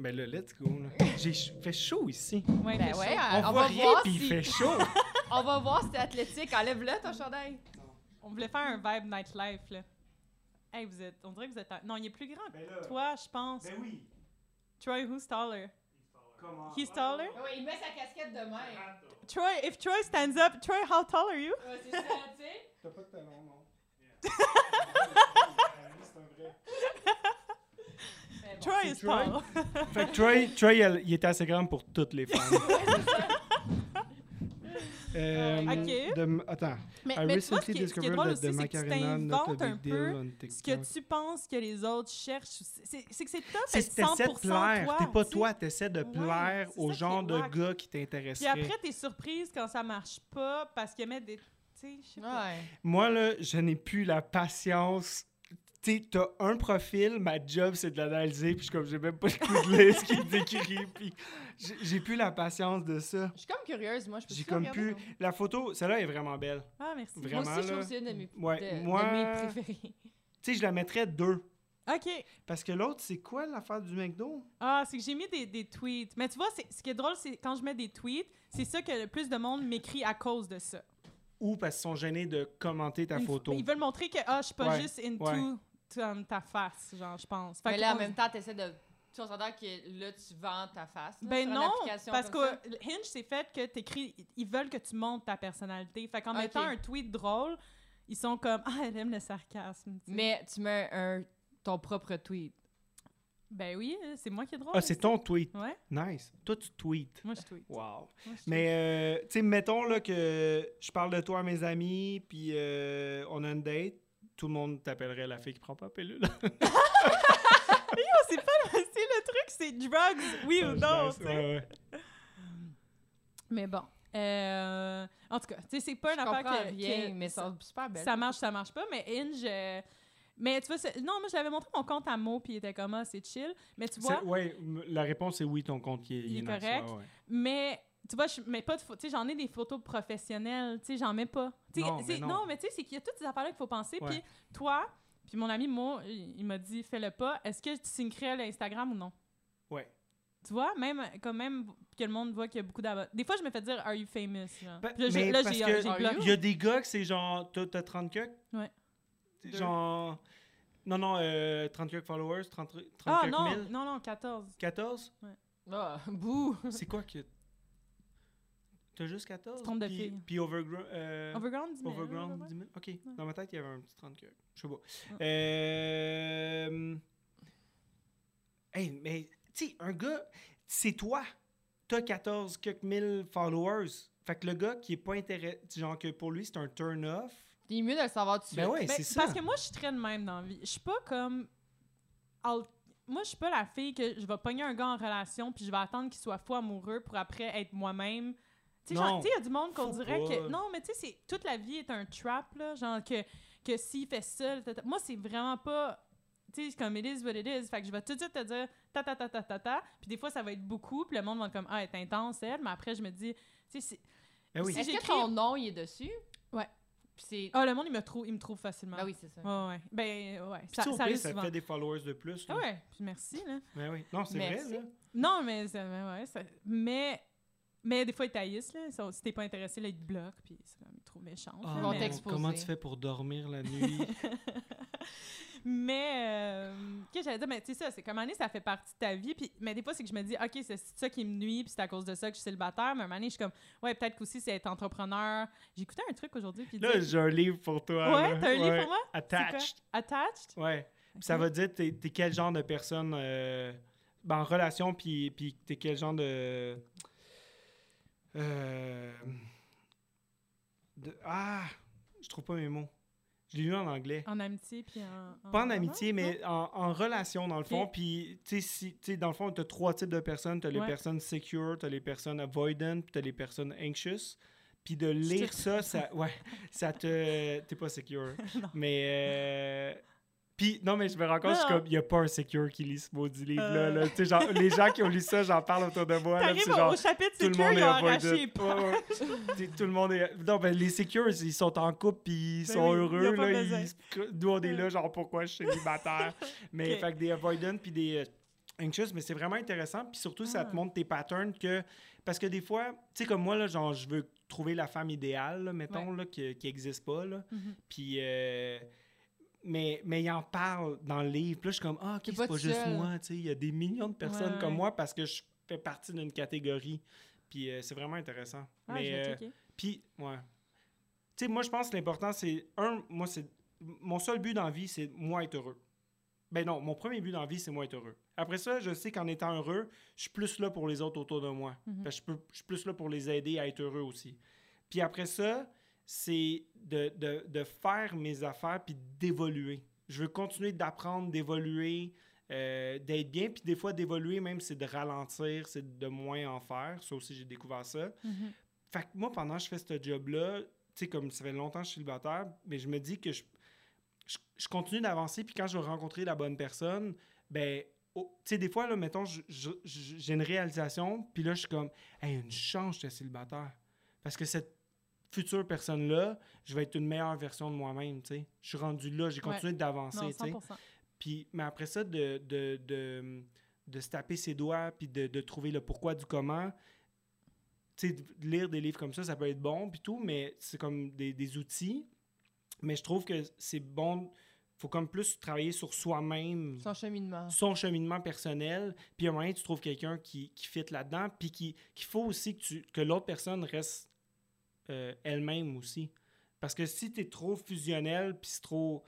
Ben là, let's go. là. J'ai fait chaud ici. Ouais, Ben fait ouais. On, on, voit va rien, voir puis il fait chaud. On va voir si t'es athlétique. Enlève-le, ton chandail. On voulait faire un vibe nightlife, là. Hey, vous êtes... On dirait que vous êtes... Non, il est plus grand que Ben là, toi, je pense. ben oui. Troy, who's taller? Comment? He's taller? Ouais, il met sa casquette de même. Troy, if Troy stands up... Troy, how tall are you? Ouais, c'est ça, tu sais. T'as pas de talon, non? c'est un vrai. Troy c'est is Troy? tall. Fait que Troy, Troy elle- il était assez grand pour toutes les femmes. Euh, Ok. de- attends. Mais, I mais tu vois, ce recently qui, est- ce qui est discovered drôle that aussi, the c'est que tu t'inventes un big deal peu on ce TikTok. que tu penses que les autres cherchent. C'est que c'est tough t'essaies 100% de plaire. toi. T'es pas toi, t'essaies de Ouais, plaire c'est au genre est de wack. gars qui Puis t'intéresseraient. après, t'es surprise quand ça marche pas parce qu'ils mettent des... Tu sais, je sais pas. Ouais. Moi, là, je n'ai plus la patience. Tu t'as un profil, ma job, c'est de l'analyser, puis je suis comme, j'ai même pas le coup de lire ce qui décrit, puis j'ai plus la patience de ça. Je suis comme curieuse, moi. Je peux J'ai comme plus... La photo, celle-là est vraiment belle. Ah, merci. Vraiment, Moi aussi, je trouve c'est une de mes, Ouais, de- de moi- mes préférées. Tu sais, je la mettrais deux. OK. Parce que l'autre, c'est quoi l'affaire du McDo? Ah, c'est que j'ai mis des, des tweets. Mais tu vois, ce qui est drôle, c'est quand je mets des tweets, c'est ça que le plus de monde m'écrit à cause de ça. Ou parce qu'ils sont gênés de commenter ta Ils- photo. Ils veulent montrer que ah, je suis pas Ouais, juste into ouais. Comme ta face, genre, je pense. Fait Mais que là, en même temps, t'essaies de. Tu s'entend que là, tu vends ta face. là, Ben sur non, parce que ça. Hinge, c'est fait que t'écris, ils veulent que tu montes ta personnalité. Fait qu'en mettant un tweet drôle, ils sont comme ah elle aime le sarcasme. tu. Mais tu mets un, ton propre tweet. ben oui, c'est moi qui est drôle. Ah, c'est ton tweet. Ouais, Nice. Toi, tu tweets. moi je tweet. Wow. Moi, je tweet. Mais, euh, tu sais, mettons là, que je parle de toi à mes amis, puis euh, on a une date, tout le monde t'appellerait la fille qui prend pas pilule. Oh, c'est pas c'est le truc, c'est drugs, oui ou non. tu sais. Ouais, ouais. Mais bon. Euh, en tout cas, tu sais, c'est pas une Je affaire que, rien, que mais ça, c'est super belle. ça marche, ça marche pas. Mais Hinge. euh, mais tu vois, non, moi j'avais montré mon compte à Mo, puis il était comme ah, c'est chill. Mais tu vois, m- la réponse est oui, ton compte il est, Il est correct. ouais. Mais tu vois, je mets pas de pho- tu sais, j'en ai des photos professionnelles, tu sais, j'en mets pas. Tu sais, Non, mais non. mais tu sais, c'est qu'il y a toutes ces affaires-là qu'il faut penser. Ouais. Puis toi, puis mon ami Mo, il, m'a dit, fais-le pas. Est-ce que tu signerais l'Instagram ou non? Ouais. Tu vois, même quand même que le monde voit qu'il y a beaucoup d'abonnés. Des fois, je me fais dire, are you famous? Genre? Là, j'ai- mais là, parce que. Il y a des gars que c'est genre, t'as t'as 30 cucks? Ouais. Genre, non, non, euh, 30 cucks followers, 30, 30 Ah non, 1000, non, non, 14. 14? Ah, bouh! C'est quoi que... T'as juste 14? Tu te trompes de puis. Puis Overground... euh, Overground, 10 000. Overground, ouais. 10 000? OK. Dans ma tête, il y avait un petit 30 cucks. Je sais pas. Ouais. Euh... Hey, mais, tu sais, un gars, c'est toi. T'as 14 quelques mille followers. Fait que le gars qui est pas intéressé, genre que pour lui, c'est un turn-off. C'est mieux de le savoir tout de suite. Ben ouais, Ben, c'est ça. Parce que moi, je suis très de même dans la vie. Je suis pas comme. Moi, je suis pas la fille que je vais pogner un gars en relation puis je vais attendre qu'il soit fou amoureux pour après être moi-même. Tu sais, il y a du monde qu'on dirait pas. que. Non, mais tu sais, c'est- toute la vie est un trap, là. Genre, que, que s'il fait ça. Moi, c'est vraiment pas. Tu sais, c'est comme it is what it is. Fait que je vais tout de suite te dire ta ta ta ta ta ta. Puis des fois, ça va être beaucoup. Puis le monde va être comme ah, elle est intense, elle. Mais après, je me dis, tu sais, c'est. Ben oui. si Est-ce que ton nom, il est dessus? Ouais. Puis c'est... Ah, le monde, il me trouve, il me trouve facilement. Ben oui, c'est ça. Ouais, ouais. Ben, ouais. Puis Ça, ça pire, ça fait des followers de plus. là. Ah ouais, puis merci, là. Ben oui. Non, c'est vrai, là. Non, mais, mais ouais, ça- mais, mais des fois, ils taillissent, là. Si t'es pas intéressé, là, ils te bloquent, puis c'est comme, ils trouvent méchant. Ils vont mais t'exposer. Comment tu fais pour dormir la nuit? mais, euh, que j'allais dire? Mais tu sais ça, c'est comme année, ça fait partie de ta vie. Puis, mais des fois, c'est que je me dis, OK, c'est ça qui me nuit, puis c'est à cause de ça que je suis célibataire. Mais un moment donné, je suis comme, ouais, peut-être qu'aussi, c'est être entrepreneur. J'ai écouté un truc aujourd'hui, puis là, dit- j'ai un livre pour toi. Ouais, t'as un livre Ouais. pour moi? Attached. Attached? Ouais. Puis ça va dire t'es, t'es quel genre de personne euh, ben, en relation, puis, puis t'es quel genre de. Euh, de- Ah, je trouve pas mes mots. Je l'ai lu en anglais. En amitié, puis en... Pas en amitié, mais en, en relation, dans le fond. Puis, tu sais, si- dans le fond, tu as trois types de personnes. Tu as les personnes secure, tu as les personnes avoidant, puis tu as les personnes anxious. Puis de lire ça, ça, ouais, ça te... T'es pas secure. Mais... euh, Puis, non, mais je me rends compte, je suis Non. comme, il n'y a pas un secure qui lit ce maudit livre-là. Euh. là. Tu sais, genre, les gens qui ont lu ça, j'en parle autour de moi. là, c'est genre, au chapitre tout le secure, monde ils est ont arraché tout le monde est. Non, ben, les secures, ils sont en couple puis ils Ben sont heureux. Là, Nous, on est là, genre, pourquoi je suis célibataire? mais fait que des avoidant puis des euh, anxious, mais c'est vraiment intéressant. Puis surtout, ça te Ah. montre tes patterns que. Parce que des fois, tu sais, comme moi, là, genre, je veux trouver la femme idéale, là, mettons, là, qui n'existe pas. Là. Mhm. Puis. euh, Mais, mais il en parle dans le livre. Puis là, je suis comme, ah, ok, T'es c'est pas juste seul. moi. tu sais, Il y a des millions de personnes Ouais, comme moi parce que je fais partie d'une catégorie. Puis euh, c'est vraiment intéressant. Ah, mais, euh, puis, ouais. Tu sais, moi, je pense que l'important, c'est. Un, moi, c'est. Mon seul but dans la vie, c'est moi être heureux. Ben non, mon premier but dans la vie, c'est moi être heureux. Après ça, je sais qu'en étant heureux, je suis plus là pour les autres autour de moi. Mhm. Parce que je, peux, je suis plus là pour les aider à être heureux aussi. Puis après ça, c'est de, de, de faire mes affaires puis d'évoluer. Je veux continuer d'apprendre, d'évoluer, euh, d'être bien. Puis des fois, d'évoluer, même, c'est de ralentir, c'est de moins en faire. Ça aussi, j'ai découvert ça. Mhm. Fait que moi, pendant que je fais ce job-là, tu sais, comme ça fait longtemps que je suis célibataire, mais je me dis que je, je, je continue d'avancer, puis quand je vais rencontrer la bonne personne, ben, oh, tu sais, des fois, là, mettons, j'ai une réalisation, puis là, je suis comme, hey, une chance, j'étais célibataire. Parce que cette future personne-là, je vais être une meilleure version de moi-même, tu sais. Je suis rendu là, j'ai Ouais. continué d'avancer, tu sais. 100%. Puis, mais après ça, de, de, de, de se taper ses doigts, puis de, de trouver le pourquoi du comment, tu sais, de lire des livres comme ça, ça peut être bon, puis tout, mais c'est comme des, des outils. Mais je trouve que c'est bon, faut comme plus travailler sur soi-même, Son cheminement. son cheminement personnel, puis à un moment, tu trouves quelqu'un qui, qui fit là-dedans, puis qui- qu'il faut aussi que, tu, que l'autre personne reste euh, elle-même aussi. Parce que si tu es trop fusionnel, puis c'est trop...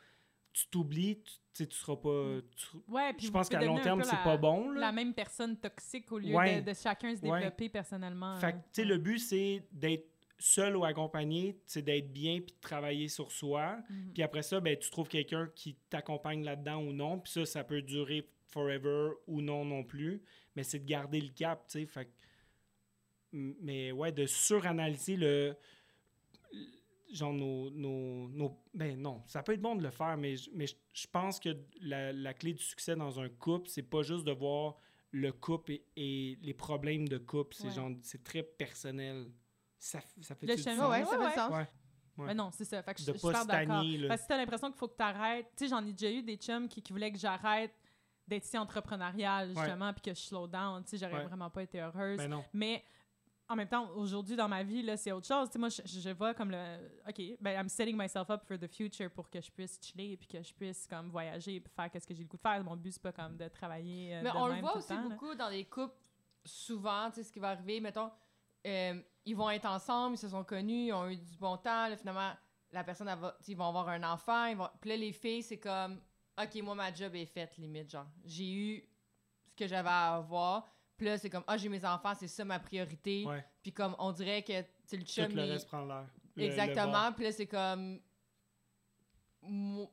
Tu t'oublies, tu tu seras pas... tu- Ouais, puis je pense qu'à long terme, c'est pas bon. Là. La même personne toxique au lieu Ouais. de, de chacun se Ouais. développer personnellement. Fait que, euh, tu sais, ouais. le but, c'est d'être seul ou accompagné, c'est d'être bien puis de travailler sur soi. Mhm. Puis après ça, ben, tu trouves quelqu'un qui t'accompagne là-dedans ou non. Puis ça, ça peut durer forever ou non non plus. Mais c'est de garder le cap, tu sais. Fait que- M- Mais ouais, de suranalyser le. Genre nos, nos, nos- Ben non, ça peut être bon de le faire, mais, je- mais je- pense que la, la clé du succès dans un couple, c'est pas juste de voir le couple et, et les problèmes de couple. C'est Ouais. genre, c'est très personnel. Ça, ça fait Le du chemin, sens? Ouais, ouais, ça fait sens. Ouais. Ouais. Mais non, c'est ça. Fait que je, De je suis d'accord. stagner, là. Parce que si t'as l'impression qu'il faut que t'arrêtes. Tu sais, j'en ai déjà eu des chums qui, qui voulaient que j'arrête d'être si entrepreneuriale, justement, puis que je slow down. Tu sais, j'aurais Ouais. vraiment pas été heureuse. Ben non. Mais en même temps, aujourd'hui, dans ma vie, là, c'est autre chose. Tu sais, moi, je, je vois comme le... OK, ben, I'm setting myself up for the future pour que je puisse chiller puis que je puisse, comme, voyager puis faire qu'est-ce que j'ai le goût de faire. Mon but, c'est pas, comme, de travailler euh, Mais de on le voit tout aussi temps, là. beaucoup dans les couples, souvent, tu sais, ce qui va arriver, mettons, euh, ils vont être ensemble, ils se sont connus, ils ont eu du bon temps, là, finalement, la personne, elle va, ils vont avoir un enfant, ils vont... puis là, les filles, c'est comme, OK, moi, ma job est faite, limite, genre, j'ai eu ce que j'avais à avoir, puis là, c'est comme, ah, j'ai mes enfants, c'est ça ma priorité, Ouais. puis comme, on dirait que, tu sais, le Tout chum, le il- reste prend l'air. Le- le Exactement. bord. Puis là, c'est comme. Tu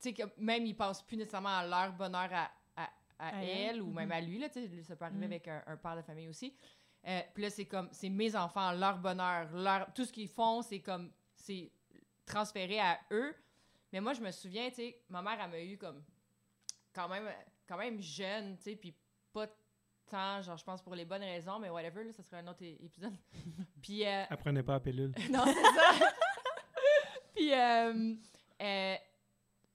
sais, que même ils pensent plus nécessairement à leur bonheur à, à, à À elle, elle. ou même Mhm. à lui. Là, tu sais, ça peut arriver Mhm. avec un, un père de famille aussi. Euh, puis là, c'est comme. C'est mes enfants, leur bonheur, leur, tout ce qu'ils font, c'est comme. C'est transféré à eux. Mais moi, je me souviens, tu sais, ma mère, elle m'a eu comme. Quand même, quand même jeune, tu sais, puis pas tant, genre, je pense pour les bonnes raisons, mais whatever, là, ça serait un autre épisode. puis. euh, Apprenez pas la pilule. non, c'est ça. Puis, euh, euh,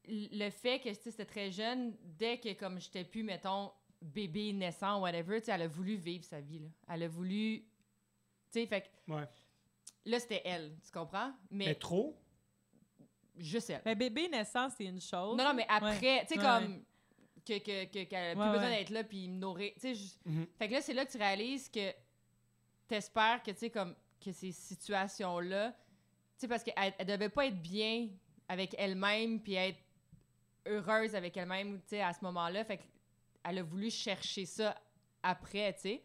le fait que tu sais, c'était très jeune, dès que comme j'étais plus, mettons, bébé naissant whatever, tu sais, elle a voulu vivre sa vie. Là. Elle a voulu. Tu sais, fait que Ouais. là, c'était elle, tu comprends? Mais, Mais trop? juste elle. Mais bébé naissant, c'est une chose. Non, non, mais après, Ouais. tu sais, Ouais, comme. Que, que, que, qu'elle a plus Ouais, besoin ouais. d'être là puis me nourrir. Tu sais, Mhm. Fait que là, c'est là que tu réalises que t'espères que, tu sais, comme, que ces situations-là, tu sais, parce qu'elle elle devait pas être bien avec elle-même puis être heureuse avec elle-même, tu sais, à ce moment-là. Fait qu'elle a voulu chercher ça après, tu sais.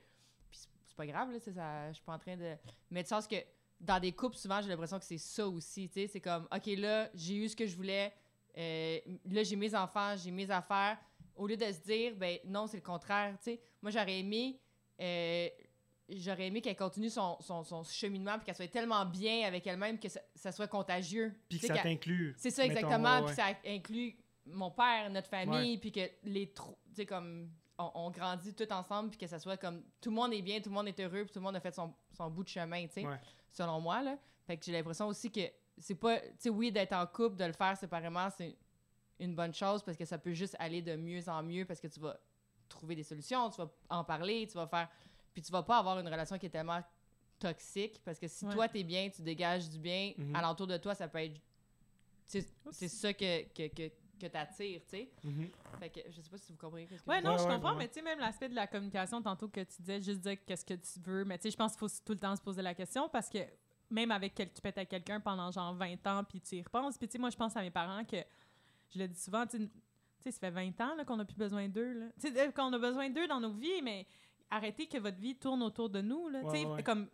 Puis c'est- pas grave, là, tu sais, ça- je suis pas en train de... Mais de sens que dans des couples, souvent, j'ai l'impression que c'est ça aussi, tu sais. C'est comme, OK, là, j'ai eu ce que je voulais. euh, là, j'ai mes enfants, j'ai mes affaires. Au lieu de se dire, ben non, c'est le contraire, tu sais. Moi, j'aurais aimé... euh, J'aurais aimé qu'elle continue son, son, son cheminement puis qu'elle soit tellement bien avec elle-même que ça, ça soit contagieux. Puis que ça t'inclut. c'est ça, exactement. ouais, Puis ça inclut mon père, notre famille, puis que les trous, tu sais, comme on, on grandit tout ensemble, puis que ça soit comme tout le monde est bien, tout le monde est heureux, puis tout le monde a fait son, son bout de chemin, tu sais, Ouais. selon moi, là. Fait que j'ai l'impression aussi que c'est pas, tu sais, oui, d'être en couple, de le faire séparément, c'est une bonne chose parce que ça peut juste aller de mieux en mieux parce que tu vas trouver des solutions, tu vas en parler, tu vas faire. Puis tu vas pas avoir une relation qui est tellement toxique parce que si Ouais. toi t'es bien, tu dégages du bien, Mhm. alentour de toi, ça peut être. C'est c'est ça que, que, que, que t'attires, tu sais. Mhm. Fait que je sais pas si vous comprenez ce que Ouais, je non, Ouais, je ouais, comprends, ouais. mais tu sais, même l'aspect de la communication, tantôt que tu disais, juste dire qu'est-ce que tu veux, mais tu sais, je pense qu'il faut tout le temps se poser la question parce que même avec quel tu pètes avec quelqu'un pendant genre 20 ans, puis tu y repenses, puis tu sais, moi, je pense à mes parents que, je le dis souvent, tu sais, ça fait 20 ans qu'on n'a plus besoin d'eux. Tu sais, qu'on a besoin d'eux dans nos vies, mais arrêtez que votre vie tourne autour de nous, là. tu sais, Ouais, ouais. comme,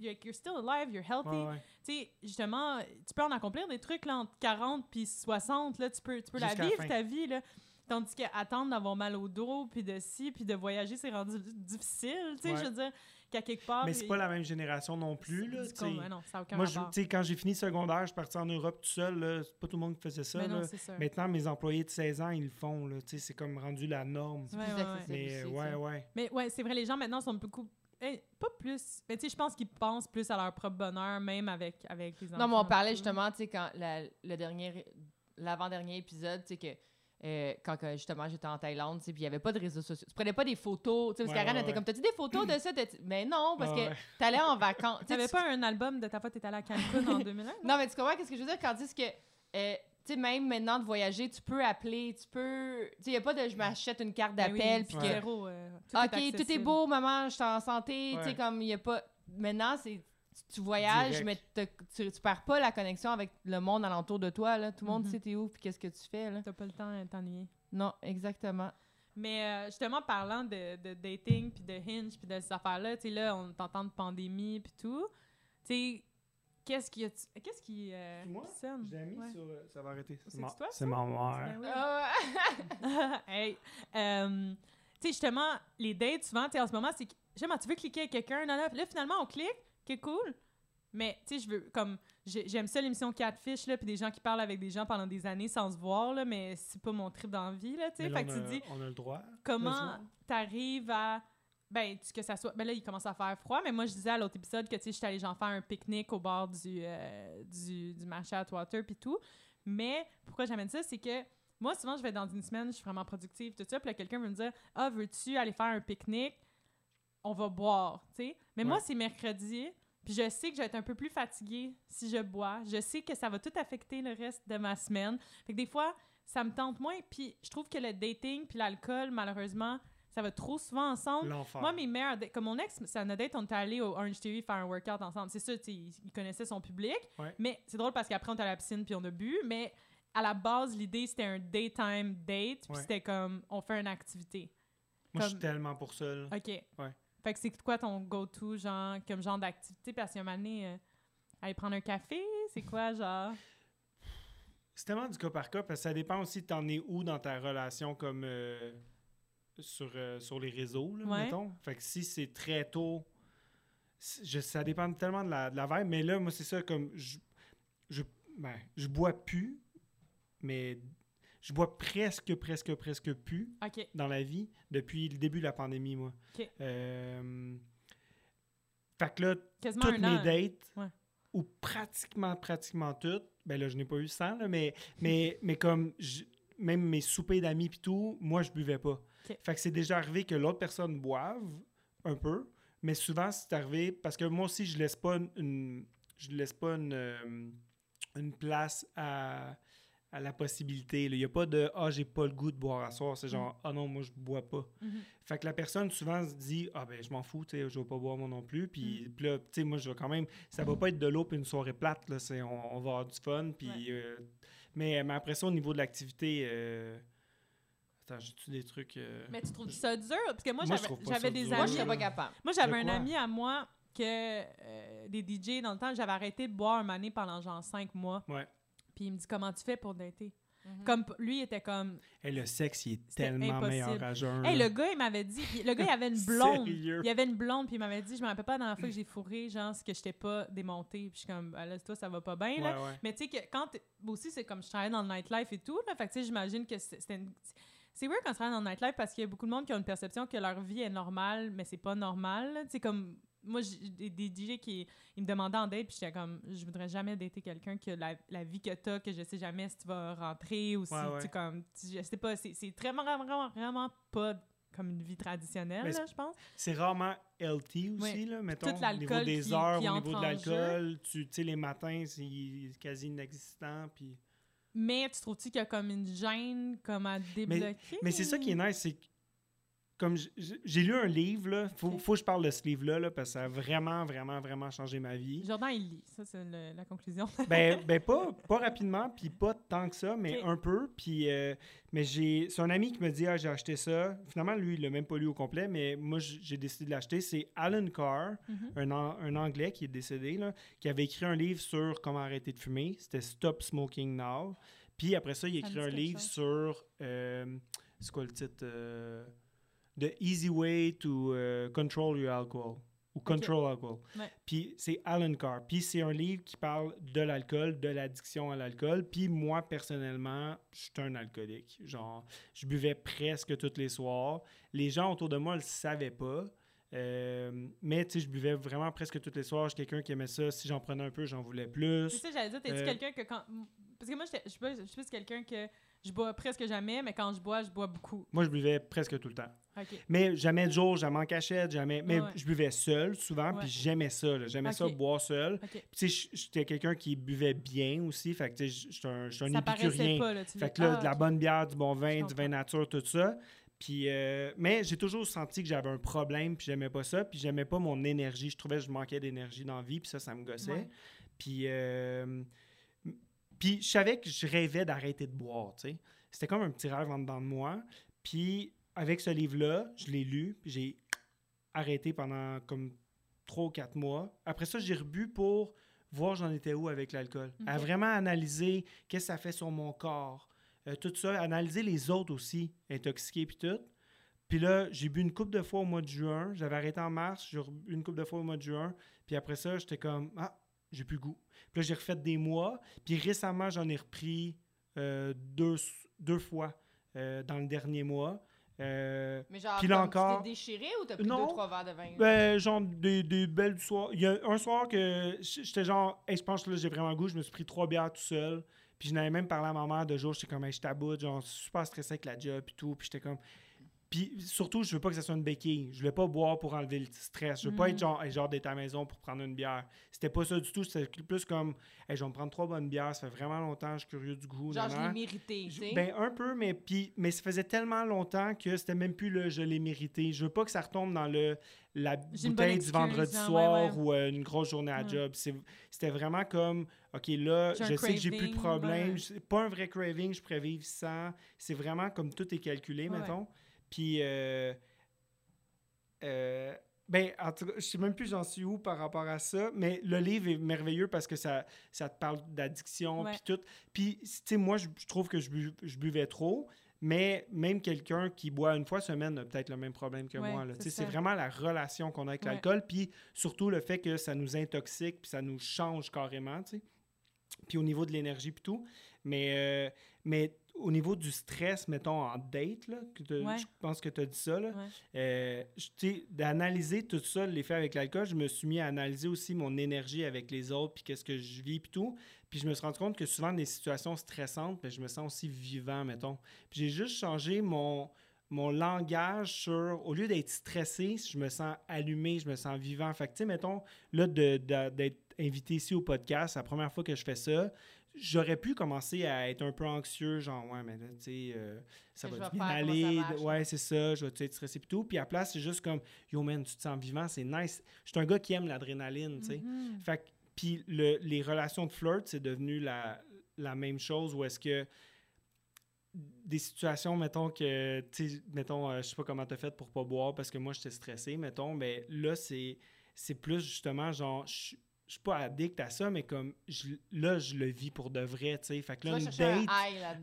you're still alive, you're healthy, Ouais, ouais. tu sais, justement, tu peux en accomplir des trucs là, entre 40 puis 60, là, tu peux, tu peux la vivre, ta vie, là. Tandis qu'attendre d'avoir mal au dos, puis de ci, puis de voyager, c'est rendu difficile, tu sais, je veux dire, qu'à quelque part... Mais c'est pas la même génération non plus, là. comme- non, ça aucun Moi, je- quand j'ai fini secondaire, je suis parti en Europe tout seul. là. C'est pas tout le monde qui faisait ça. Mais non, là. c'est ça. Maintenant, mes employés de 16 ans, ils le font. C'est comme rendu la norme. Ouais, ouais, Mais aussi, ouais, ouais. Mais ouais, c'est vrai, les gens maintenant sont beaucoup... eh, pas plus... Mais tu sais, je pense qu'ils pensent plus à leur propre bonheur, même avec, avec les enfants. Non, mais on parlait justement, tu sais, quand la- le dernier, l'avant-dernier épisode, tu sais, que euh, quand justement j'étais en Thaïlande, puis il n'y avait pas de réseaux sociaux. Tu prenais pas des photos, tu sais, parce Ouais, était ouais. comme, t'as-tu des photos de ça? T'as-tu- Mais non, parce Ah que ouais. t'allais en vacances. T'avais tu- pas un album de ta fois, t'étais allée à Cancun en 2001? Non, mais tu comprends qu'est-ce que je veux dire quand dis que, euh, tu sais, même maintenant de voyager, tu peux appeler, tu peux. Tu sais, il n'y a pas de je m'achète une carte d'appel, puis c'est que. zéro, euh, tout OK, est tout est beau, maman, je suis en santé. Tu sais, comme il n'y a pas. Maintenant, c'est. Tu voyages, Direct. mais te- tu, tu perds pas la connexion avec le monde alentour de toi. Là. Tout le monde Mhm. sait t'es où puis qu'est-ce que tu fais. Là. T'as pas le temps de t'ennuyer. Non, exactement. Mais euh, justement, parlant de, de dating, puis de Hinge, puis de ces affaires-là, tu sais, là, on t'entend de pandémie, puis tout. Tu sais, qu'est-ce qui... Qu'est-ce qui... euh, Moi, l'ai mis Ouais. sur. euh, Ça va arrêter. C'est ma- toi, C'est ma mère. Ben oui. Ah hey, euh, tu sais, justement, les dates, souvent, tu sais, en ce moment, c'est que, J'aime, tu veux cliquer avec quelqu'un, non, non, là, finalement, on clique, qui cool. Mais, tu sais, je veux, comme, j'ai- j'aime ça l'émission Catfish, là, puis des gens qui parlent avec des gens pendant des années sans se voir, là, mais c'est pas mon trip d'envie, là, tu sais. Fait que on, tu a, dis, on a le droit. comment t'arrives à ben tu- que ça soit ben là il commence à faire froid mais moi je disais à l'autre épisode que tu sais j'étais allée genre faire un pique-nique au bord du euh, du, du marché Atwater puis tout mais pourquoi j'amène ça c'est que moi souvent je vais dans une semaine je suis vraiment productive tout ça puis là quelqu'un veut me dire ah veux-tu aller faire un pique-nique? On va boire tu sais mais moi c'est mercredi puis je sais que je vais être un peu plus fatiguée si je bois je sais que ça va tout affecter le reste de ma semaine fait que des fois ça me tente moins puis je trouve que le dating puis l'alcool malheureusement ça va trop souvent ensemble. Moi, mes dates- comme mon ex, ça notre date, on était allé au Orange TV faire un workout ensemble. C'est sais, il, il connaissait son public. Ouais. Mais c'est drôle parce qu'après, on était à la piscine puis on a bu. Mais à la base, l'idée, c'était un daytime date. Puis Ouais. c'était comme, on fait une activité. Moi, je suis tellement pour ça. là. OK. Ouais. Fait que c'est quoi ton go-to, genre, comme genre d'activité? Parce qu'il y a un moment donné, euh, aller prendre un café, c'est quoi, genre? C'est tellement du cas par cas parce que ça dépend aussi, t'en es où dans ta relation comme euh, sur, euh, sur les réseaux, là, Ouais. mettons. Fait que si c'est très tôt, je- ça dépend tellement de la, de la vibe. Mais là, moi, c'est ça, comme je, je, ben, je bois plus, mais je bois presque, presque, presque plus dans la vie depuis le début de la pandémie, moi. Euh, fait que là, Quasiment toutes mes dates, Ouais. ou pratiquement, pratiquement toutes, ben là, je n'ai pas eu 100, là, mais, mais, mais comme je- même mes soupers d'amis pis tout, moi, je buvais pas. Fait que c'est déjà arrivé que l'autre personne boive un peu, mais souvent, c'est arrivé parce que moi aussi, je laisse pas une, je laisse pas une, euh, une place à, à la possibilité. Il n'y a pas de « Ah, j'ai pas le goût de boire à soir ». C'est genre « Ah non, moi, je bois pas ». Mhm. Fait que la personne souvent se dit ah ben je m'en fous, tu sais, je vais pas boire moi non plus. Puis, Mm. puis là, tu sais, moi je vais quand même, ça va pas être de l'eau puis une soirée plate là, c'est on, on va avoir du fun. Puis, Ouais. euh, mais, mais après ça au niveau de l'activité, euh, attends, j'ai-tu des trucs euh, Mais tu trouves ça dur? Parce que moi, j'avais des dur. Moi, amis... je pas capable. Moi, j'avais un ami à moi, que des DJ, dans le temps, j'avais arrêté de boire un année pendant genre cinq mois. Ouais. Puis il me dit comment tu fais pour dater? Mhm. Comme lui il était comme Hey, le sexe, il est tellement impossible. meilleur à jeun. Hey, le gars, il m'avait dit. puis Le gars, il avait une blonde. Il y avait une blonde, puis il m'avait dit Je me rappelle pas la dernière fois que j'ai fourré, genre, c'est que j'étais pas démontée. Puis je suis comme, ah, là, toi, ça va pas bien, là. Ouais, ouais. Mais tu sais, que quand. aussi, c'est comme je travaillais dans le nightlife et tout, là. Fait que tu sais, j'imagine que c'est- c'était une. C'est weird quand tu travailles dans le nightlife parce qu'il y a beaucoup de monde qui ont une perception que leur vie est normale, mais c'est pas normal. Tu sais, comme. Moi, j'ai des, DJ qui ils me demandaient en date, puis j'étais comme, je voudrais jamais dater quelqu'un que la, la vie que t'as, que je sais jamais si tu vas rentrer ou si, Ouais, tu comme, tu- je sais pas, c'est très, vraiment, vraiment, vraiment pas comme une vie traditionnelle, là, je pense. C'est rarement LT aussi, Oui. là, mettons. Au niveau des qui- heures, qui au niveau de l'alcool, tu sais, les matins, c'est quasi inexistant. Puis... Mais tu trouves-tu qu'il y a comme une gêne comme à débloquer? Mais c'est ça qui est nice, c'est que, comme j'ai lu un livre, là, faut, que je parle de ce livre-là, là, parce que ça a vraiment, vraiment, vraiment changé ma vie. Jordan, il lit. Ça, c'est la conclusion. ben, ben pas, pas rapidement, puis pas tant que ça, mais un peu. Puis, euh, mais j'ai, c'est un ami qui me dit, ah, j'ai acheté ça. Finalement, lui, il l'a même pas lu au complet, mais moi, j'ai décidé de l'acheter. C'est Alan Carr, Mhm. un, An- un Anglais qui est décédé, là, qui avait écrit un livre sur comment arrêter de fumer. C'était Stop Smoking Now. Puis après ça, il a écrit un livre chose. sur. euh, c'est quoi le titre euh, The Easy Way to euh, Control Your Alcohol. Ou Control Alcohol. Ouais. Puis c'est Alan Carr. Puis c'est un livre qui parle de l'alcool, de l'addiction à l'alcool. Puis moi, personnellement, je suis un alcoolique. Genre, je buvais presque tous les soirs. Les gens autour de moi ne le savaient pas. Euh, mais tu sais, je buvais vraiment presque tous les soirs. Je suis quelqu'un qui aimait ça. Si j'en prenais un peu, j'en voulais C'est plus. ça, j'allais dire, t'es-tu Euh, quelqu'un que quand. Parce que moi, je suis plus quelqu'un que je bois presque jamais, mais quand je bois, je bois beaucoup. Moi, je buvais presque tout le temps. Mais jamais de jour, jamais en cachette, jamais. Mais Ouais. je buvais seul souvent, puis j'aimais ça. J'aimais ça boire seul. OK. Puis j'étais quelqu'un qui buvait bien aussi. Fait que tu sais, j'étais un, j'étais un Ça épicurien. pas, là. Tu Fait que là, Ah, de la bonne bière, du bon vin, du vin nature, tout ça. Puis, euh, mais j'ai toujours senti que j'avais un problème, puis j'aimais pas ça, puis j'aimais pas mon énergie. Je trouvais que je manquais d'énergie dans la vie, puis ça, ça me gossait. Ouais. Puis, euh, puis je savais que je rêvais d'arrêter de boire, tu sais. C'était comme un petit rêve en dedans de moi. Puis, avec ce livre-là, je l'ai lu, puis j'ai arrêté pendant comme trois ou quatre mois. Après ça, j'ai rebu pour voir j'en étais où avec l'alcool. À Ok. vraiment analyser qu'est-ce que ça fait sur mon corps, euh, tout ça, analyser les autres aussi, intoxiqués puis tout. Puis là, j'ai bu une coupe de fois au mois de juin. J'avais arrêté en mars, j'ai bu une coupe de fois au mois de juin. Puis après ça, j'étais comme, ah, j'ai plus le goût. Puis là, j'ai refait des mois. Puis récemment, j'en ai repris euh, deux, deux fois euh, dans le dernier mois. Euh, Mais genre, Puis là encore- tu t'es déchiré ou t'as pris Non. deux, trois verres de vin? ben, genre des, des belles soirs. Il y a un soir que j'étais genre, hey, je pense que là, j'ai vraiment le goût. Je me suis pris trois bières tout seul. Puis je n'avais même parlé à ma mère de jour. J'étais comme, hey, je taboute, genre super stressé avec la job et tout. Puis j'étais comme. Puis surtout, je veux pas que ça soit une béquille. Je voulais pas boire pour enlever le stress. Je veux pas Mhm. être genre, hey, genre d'être à la maison pour prendre une bière. C'était pas ça du tout. C'était plus comme, hey, je vais me prendre trois bonnes bières. Ça fait vraiment longtemps. Je suis curieux du goût. Genre, je l'ai mérité, Je-. Ben, un peu, mais, puis, mais ça faisait tellement longtemps que c'était même plus le je l'ai mérité. Je veux pas que ça retombe dans le la bouteille du vendredi hein, soir ouais, ouais. ou euh, une grosse journée à Ouais. job. C'était vraiment comme, OK, là, je sais que j'ai plus de problème. ouais. Pas un vrai craving, je pourrais vivre sans. C'est vraiment comme tout est calculé, mettons. Puis, euh, euh, ben, en tout cas, je sais même plus j'en suis où par rapport à ça, mais le livre est merveilleux parce que ça, ça te parle d'addiction, puis tout. Puis, tu sais, moi, je, je trouve que je, bu- je buvais trop, mais même quelqu'un qui boit une fois semaine a peut-être le même problème que Ouais, moi. c'est vraiment la relation qu'on a avec Ouais. l'alcool, puis surtout le fait que ça nous intoxique, puis ça nous change carrément, tu sais. Puis au niveau de l'énergie, puis tout. Mais, euh, mais au niveau du stress, mettons, en date, là, que t'as- Ouais. je pense que tu as dit ça, là, Ouais. euh, d'analyser tout ça, l'effet avec l'alcool, je me suis mis à analyser aussi mon énergie avec les autres, puis qu'est-ce que je vis, puis tout. Puis je me suis rendu compte que souvent, des situations stressantes, ben, je me sens aussi vivant, mettons. Puis j'ai juste changé mon, mon langage sur, au lieu d'être stressé, je me sens allumé, je me sens vivant. Fait que, tu sais, mettons, là, d'être invité ici au podcast, c'est la première fois que je fais ça, j'aurais pu commencer à être un peu anxieux, genre, ouais, mais là, tu sais, euh, ça va bien aller, ouais, c'est ça, je vais être stressé puis tout. Puis à la place, c'est juste comme, yo, man, tu te sens vivant, c'est nice. Je suis un gars qui aime l'adrénaline, tu sais. Mhm. Fait que, puis le- les relations de flirt, c'est devenu la, la même chose où est-ce que des situations, mettons que, tu sais, mettons, euh, je sais pas comment t'as fait pour pas boire parce que moi, j'étais stressé, mettons, mais là, c'est c'est plus justement genre, je je suis pas addict à ça, mais comme je- là, je le vis pour de vrai, tu sais. Fait que là, une un date,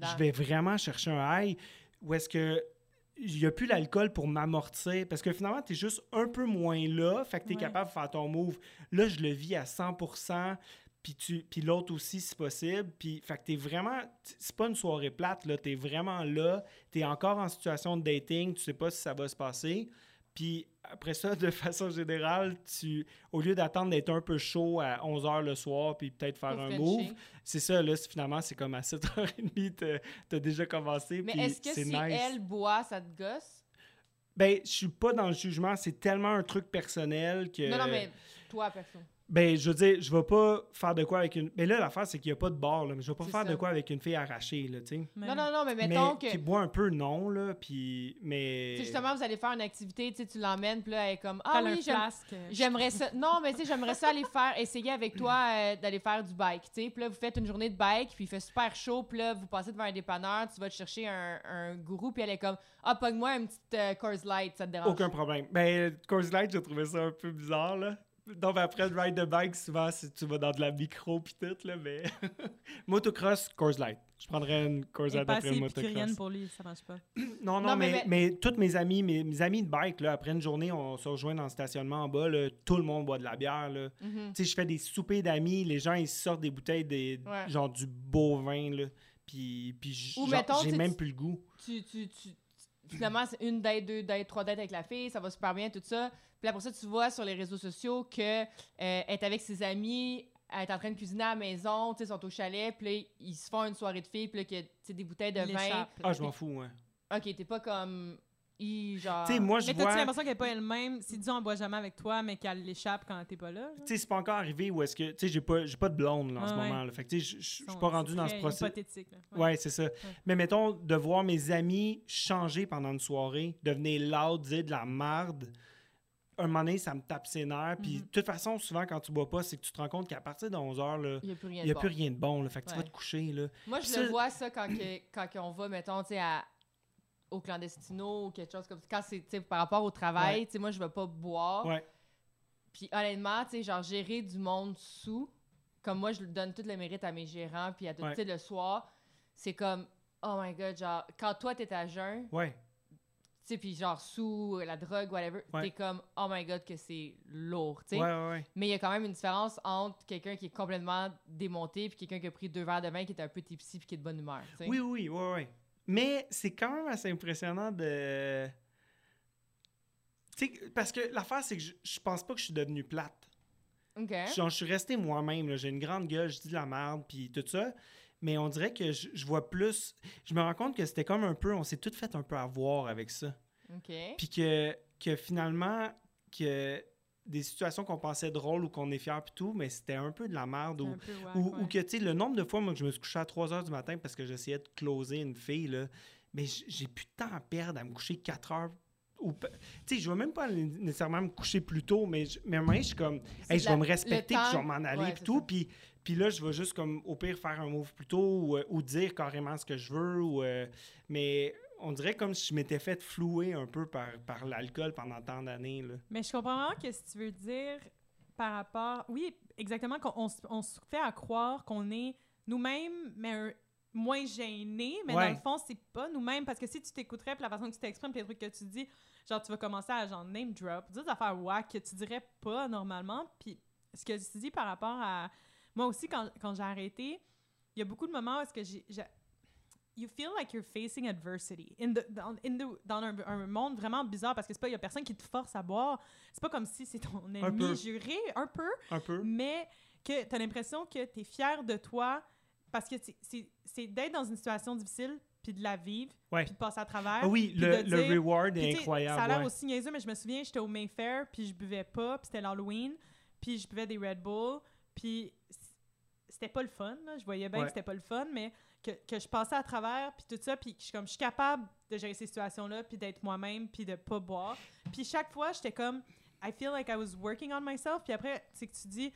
je vais vraiment chercher un high où est-ce que il n'y a plus l'alcool pour m'amortir parce que finalement, tu es juste un peu moins là, fait que tu es Ouais. capable de faire ton move. Là, je le vis à 100%, puis tu puis l'autre aussi si possible, puis fait que tu es vraiment c'est pas une soirée plate là, tu es vraiment là, tu es encore en situation de dating, tu sais pas si ça va se passer. Puis après ça, de façon générale, tu, au lieu d'attendre d'être un peu chaud à 11h le soir, puis peut-être faire Pour un move, c'est ça, là, finalement, c'est comme à 7h30, t'as- t'as déjà commencé, Mais est-ce que si nice. elle boit, ça te gosse? Ben, je suis pas dans le jugement, c'est tellement un truc personnel que... Non, non, mais toi, perso. Ben, je veux dire, je vais pas faire de quoi avec une... Mais là, l'affaire, c'est qu'il y a pas de bar, là, mais je vais pas faire ça. de quoi avec une fille arrachée, là, tu sais. Non, non, non, mais mettons mais que... qui boit un peu, non, là, puis... Mais... Tu sais, justement, vous allez faire une activité, tu sais, tu l'emmènes, puis là, elle est comme, ah oui, j'aimerais ça. Non, mais tu sais, j'aimerais ça aller faire, essayer avec toi euh, d'aller faire du bike, tu sais. Puis là, vous faites une journée de bike, puis il fait super chaud, puis là, vous passez devant un dépanneur, tu vas te chercher un, un gourou, puis elle est comme, ah, pogne-moi une petite euh, Coors Light, ça te dérange. Aucun problème. Ben, Coors Light, j'ai trouvé ça un peu bizarre, là. Donc, après le ride de bike, souvent, si tu vas dans de la micro pis tout, là, mais... motocross, Coors Light. Je prendrais une Coors Light après le motocross. pour lui, ça marche pas. Non, non, Non, mais- mais, mais, toutes mes amis, mes, mes amis de bike, là, après une journée, on se rejoint dans le stationnement en bas, là, tout le monde boit de la bière, là. Mhm. Tu sais, je fais des soupers d'amis, les gens, ils sortent des bouteilles, des, Ouais. genre du beau vin, là. Puis, puis j- Ou genre, mettons, j'ai tu- même plus le goût. tu, tu, tu- finalement, c'est une date, deux dates, trois dates avec la fille, ça va super bien, tout ça. Puis après ça, tu vois sur les réseaux sociaux que euh, elle est avec ses amis, elle est en train de cuisiner à la maison, tu sais, ils sont au chalet, puis ils se font une soirée de filles, puis là, qu'il y a, tu sais, des bouteilles de vin. échappe. Ah, je m'en fous, ouais. Ok, t'es pas comme. I, genre. Tu sais, moi, je Mais t'as-tu vois... l'impression qu'elle est pas elle-même? Si disons, elle boit jamais avec toi, mais qu'elle l'échappe quand t'es pas là? genre? Tu sais, c'est pas encore arrivé où est-ce que... Tu sais, j'ai pas, j'ai pas de blonde, là, en ce Ah ouais. moment, là. Fait que, tu sais, je- suis pas rendu dans ce processus. hypothétique, là. Ouais, c'est ça. Mais mettons, de voir mes amis changer pendant une soirée, devenir loud, dire de la merde, un moment donné, ça me tape ses nerfs. Puis, Mhm. de toute façon, souvent, quand tu bois pas, c'est que tu te rends compte qu'à partir de 11h, là, Il n'y a plus rien de bon. plus rien de bon. Là. Fait que tu vas te coucher, là. Moi, je Ça- le vois ça quand, que, quand on va, mettons, tu sais, à- au clandestino ou quelque chose comme ça. Quand c'est, par rapport au travail, Ouais. moi, je vais pas boire. Puis honnêtement, genre, gérer du monde sous, comme moi, je donne tout le mérite à mes gérants, puis à tout, Ouais. le soir, c'est comme, oh my god, genre, quand toi, t'es à jeun, Ouais. Tu sais, puis genre, sous la drogue, whatever, Ouais. t'es comme, oh my god, que c'est lourd, tu Ouais, sais. ouais, ouais. Mais il y a quand même une différence entre quelqu'un qui est complètement démonté, puis quelqu'un qui a pris deux verres de vin, qui est un peu tipsy, puis qui est de bonne humeur, tu sais. Oui, oui, ouais. Mais c'est quand même assez impressionnant de. Tu sais, parce que l'affaire, c'est que je, je pense pas que je suis devenu plate. OK. Genre, je suis resté moi-même. J'ai une grande gueule, je dis de la merde, puis tout ça. Mais on dirait que je, je vois plus. Je me rends compte que c'était comme un peu. On s'est tout fait un peu avoir avec ça. OK. Puis que, que finalement, que des situations qu'on pensait drôles ou qu'on est fier puis tout, mais c'était un peu de la merde. Ou, Un peu whack, ou, ouais. ou que, tu sais, le nombre de fois, moi, que je me suis couché à 3 heures du matin parce que j'essayais de closer une fille, là, mais j'ai plus de temps à perdre à me coucher 4 heures. Tu sais, je vais même pas né- nécessairement me coucher plus tôt, mais, je, mais à un moment donné, je suis comme, hey, je vais me respecter, puis je vais m'en aller, Ouais, puis tout. Puis, puis là, je vais juste, comme, au pire, faire un move plus tôt ou, euh, ou dire carrément ce que je veux. Ou, euh, mais on dirait comme si je m'étais fait flouer un peu par, par l'alcool pendant tant d'années. Mais je comprends vraiment ce que tu veux dire par rapport. Oui, exactement. qu'on- On, se fait à croire qu'on est nous-mêmes, mais un- moins gênés. Mais Ouais. dans le fond, c'est pas nous-mêmes. Parce que si tu t'écouterais, puis la façon que tu t'exprimes, puis les trucs que tu dis, genre, tu vas commencer à genre name drop, dire des affaires whack que tu dirais pas normalement. Puis ce que tu dis par rapport à. Moi aussi, quand, quand j'ai arrêté, il y a beaucoup de moments où est-ce que j'ai. You feel like you're facing adversity in the, dans, in the- dans un, un monde vraiment bizarre parce que c'est pas il y a personne qui te force à boire c'est pas comme si c'est ton ennemi juré un peu Un peu. mais que tu as l'impression que tu es fier de toi parce que c'est- d'être dans une situation difficile puis de la vivre Ouais. puis de passer à travers Ah oui, le, de le dire- reward est incroyable. Ça a l'air ouais. aussi niaiseux, mais je me souviens, j'étais au Mayfair, puis je buvais pas, puis c'était l'Halloween, puis je buvais des Red Bull, puis c'était pas le fun, là. Je voyais bien Ouais. que c'était pas le fun, mais que, que je passais à travers, puis tout ça, puis je suis comme, je suis capable de gérer ces situations-là, puis d'être moi-même, puis de pas boire. Puis chaque fois, j'étais comme, I feel like I was working on myself, puis après, c'est que tu dis,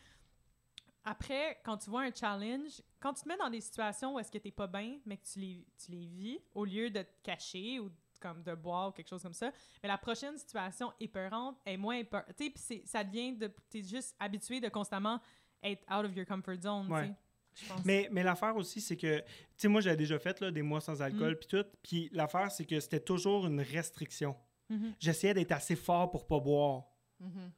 après, quand tu vois un challenge, quand tu te mets dans des situations où est-ce que t'es pas bien, mais que tu les, tu les vis, au lieu de te cacher ou comme de boire ou quelque chose comme ça. Mais la prochaine situation épeurante est moins épeurante. Tu sais, puis ça devient de. T'es juste habitué de constamment être out of your comfort zone, Ouais. tu sais. Je pense. Mais, mais l'affaire aussi, c'est que, tu sais, moi, j'avais déjà fait là, des mois sans Mm. alcool, puis tout. Puis l'affaire, c'est que c'était toujours une restriction. Mhm. J'essayais d'être assez fort pour pas boire. Mhm.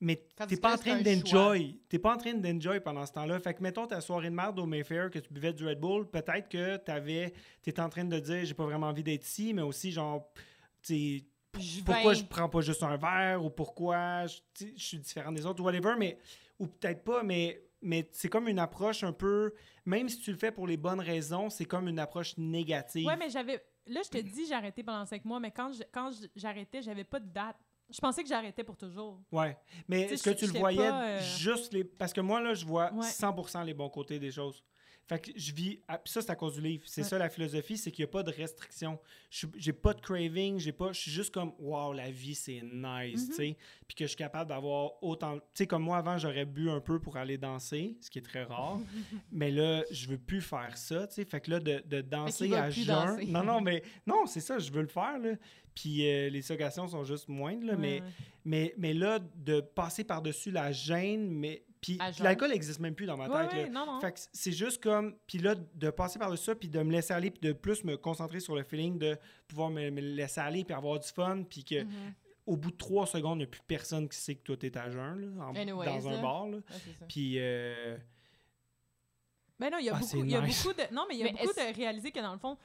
Mais t'es pas en train d'enjoy. T'es pas en train d'enjoy pendant ce temps-là. Fait que, mettons, ta soirée de merde au Mayfair, que tu buvais du Red Bull, peut-être que t'avais... T'étais en train de dire, j'ai pas vraiment envie d'être ici, mais aussi, genre, tu pourquoi je prends pas juste un verre ou pourquoi je, je suis différent des autres ou whatever, mais ou peut-être pas, mais, mais c'est comme une approche un peu, même si tu le fais pour les bonnes raisons, c'est comme une approche négative. Ouais, mais j'avais. Là, je te dis, j'ai arrêté pendant cinq mois, mais quand je- quand j'arrêtais, j'avais pas de date. Je pensais que j'arrêtais pour toujours. Ouais. Mais est-ce que tu le voyais pas, euh, juste les. Parce que moi, là, je vois Ouais. 100% les bons côtés des choses. Fait que je vis. puis ça, c'est à cause du livre. C'est Ouais. ça la philosophie, c'est qu'il n'y a pas de restriction. J'ai pas de craving, j'ai pas. Je suis juste comme, waouh, la vie, c'est nice, Mhm. tu sais. Puis que je suis capable d'avoir autant. Tu sais, comme moi, avant, j'aurais bu un peu pour aller danser, ce qui est très rare. mais là, je veux plus faire ça, tu sais. Fait que là, de, de danser à jeun. danser. Non, non, mais. Non, c'est ça, je veux le faire, là. Puis euh, les occasions sont juste moindres, là. Mais. Ouais. Mais, mais là, de passer par-dessus la gêne, mais. Puis l'alcool n'existe même plus dans ma tête. ouais, non, non. Fait que c'est juste comme. Puis là, de passer par-dessus ça, puis de me laisser aller, puis de plus me concentrer sur le feeling de pouvoir me, me laisser aller, puis avoir du fun, puis que Mhm. au bout de trois secondes, il n'y a plus personne qui sait que toi, t'es à jeun, là, en- Anyways, dans un là. bar. Là. Ouais. Puis. euh, Mais non, il y a Ah, beaucoup, il y a nice. beaucoup de. Non, mais il y a Mais beaucoup de réaliser que dans le fond,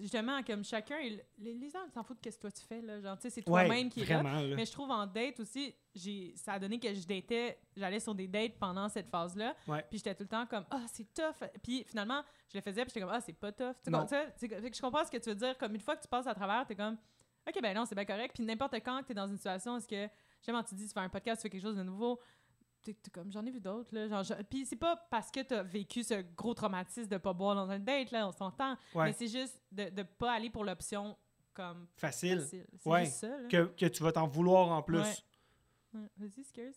justement, comme chacun, il- les, les gens s'en foutent de ce que toi tu fais, là? Genre, tu sais, c'est ouais, toi-même qui est là. Mais je trouve en date aussi, j'ai, ça a donné que je datais, j'allais sur des dates pendant cette phase-là. Ouais. Puis j'étais tout le temps comme, ah, c'est tough. Puis finalement, je le faisais, puis j'étais comme, ah, c'est pas tough. Tu sais, je comprends ce que tu veux dire. Comme une fois que tu passes à travers, t'es comme, ok, ben non, c'est bien correct. Puis n'importe quand que t'es dans une situation, est-ce que, justement, tu dis, tu fais un podcast, tu fais quelque chose de nouveau, t'es, comme, j'en ai vu d'autres, là. Genre, je- Puis c'est pas parce que t'as vécu ce gros traumatisme de pas boire dans un date, là, on s'entend. Ouais. Mais c'est juste de, de pas aller pour l'option comme Facile. facile. C'est Ouais. juste ça, là. Que, que tu vas t'en vouloir en plus. Ouais. Ouais, Vas-y, Scares.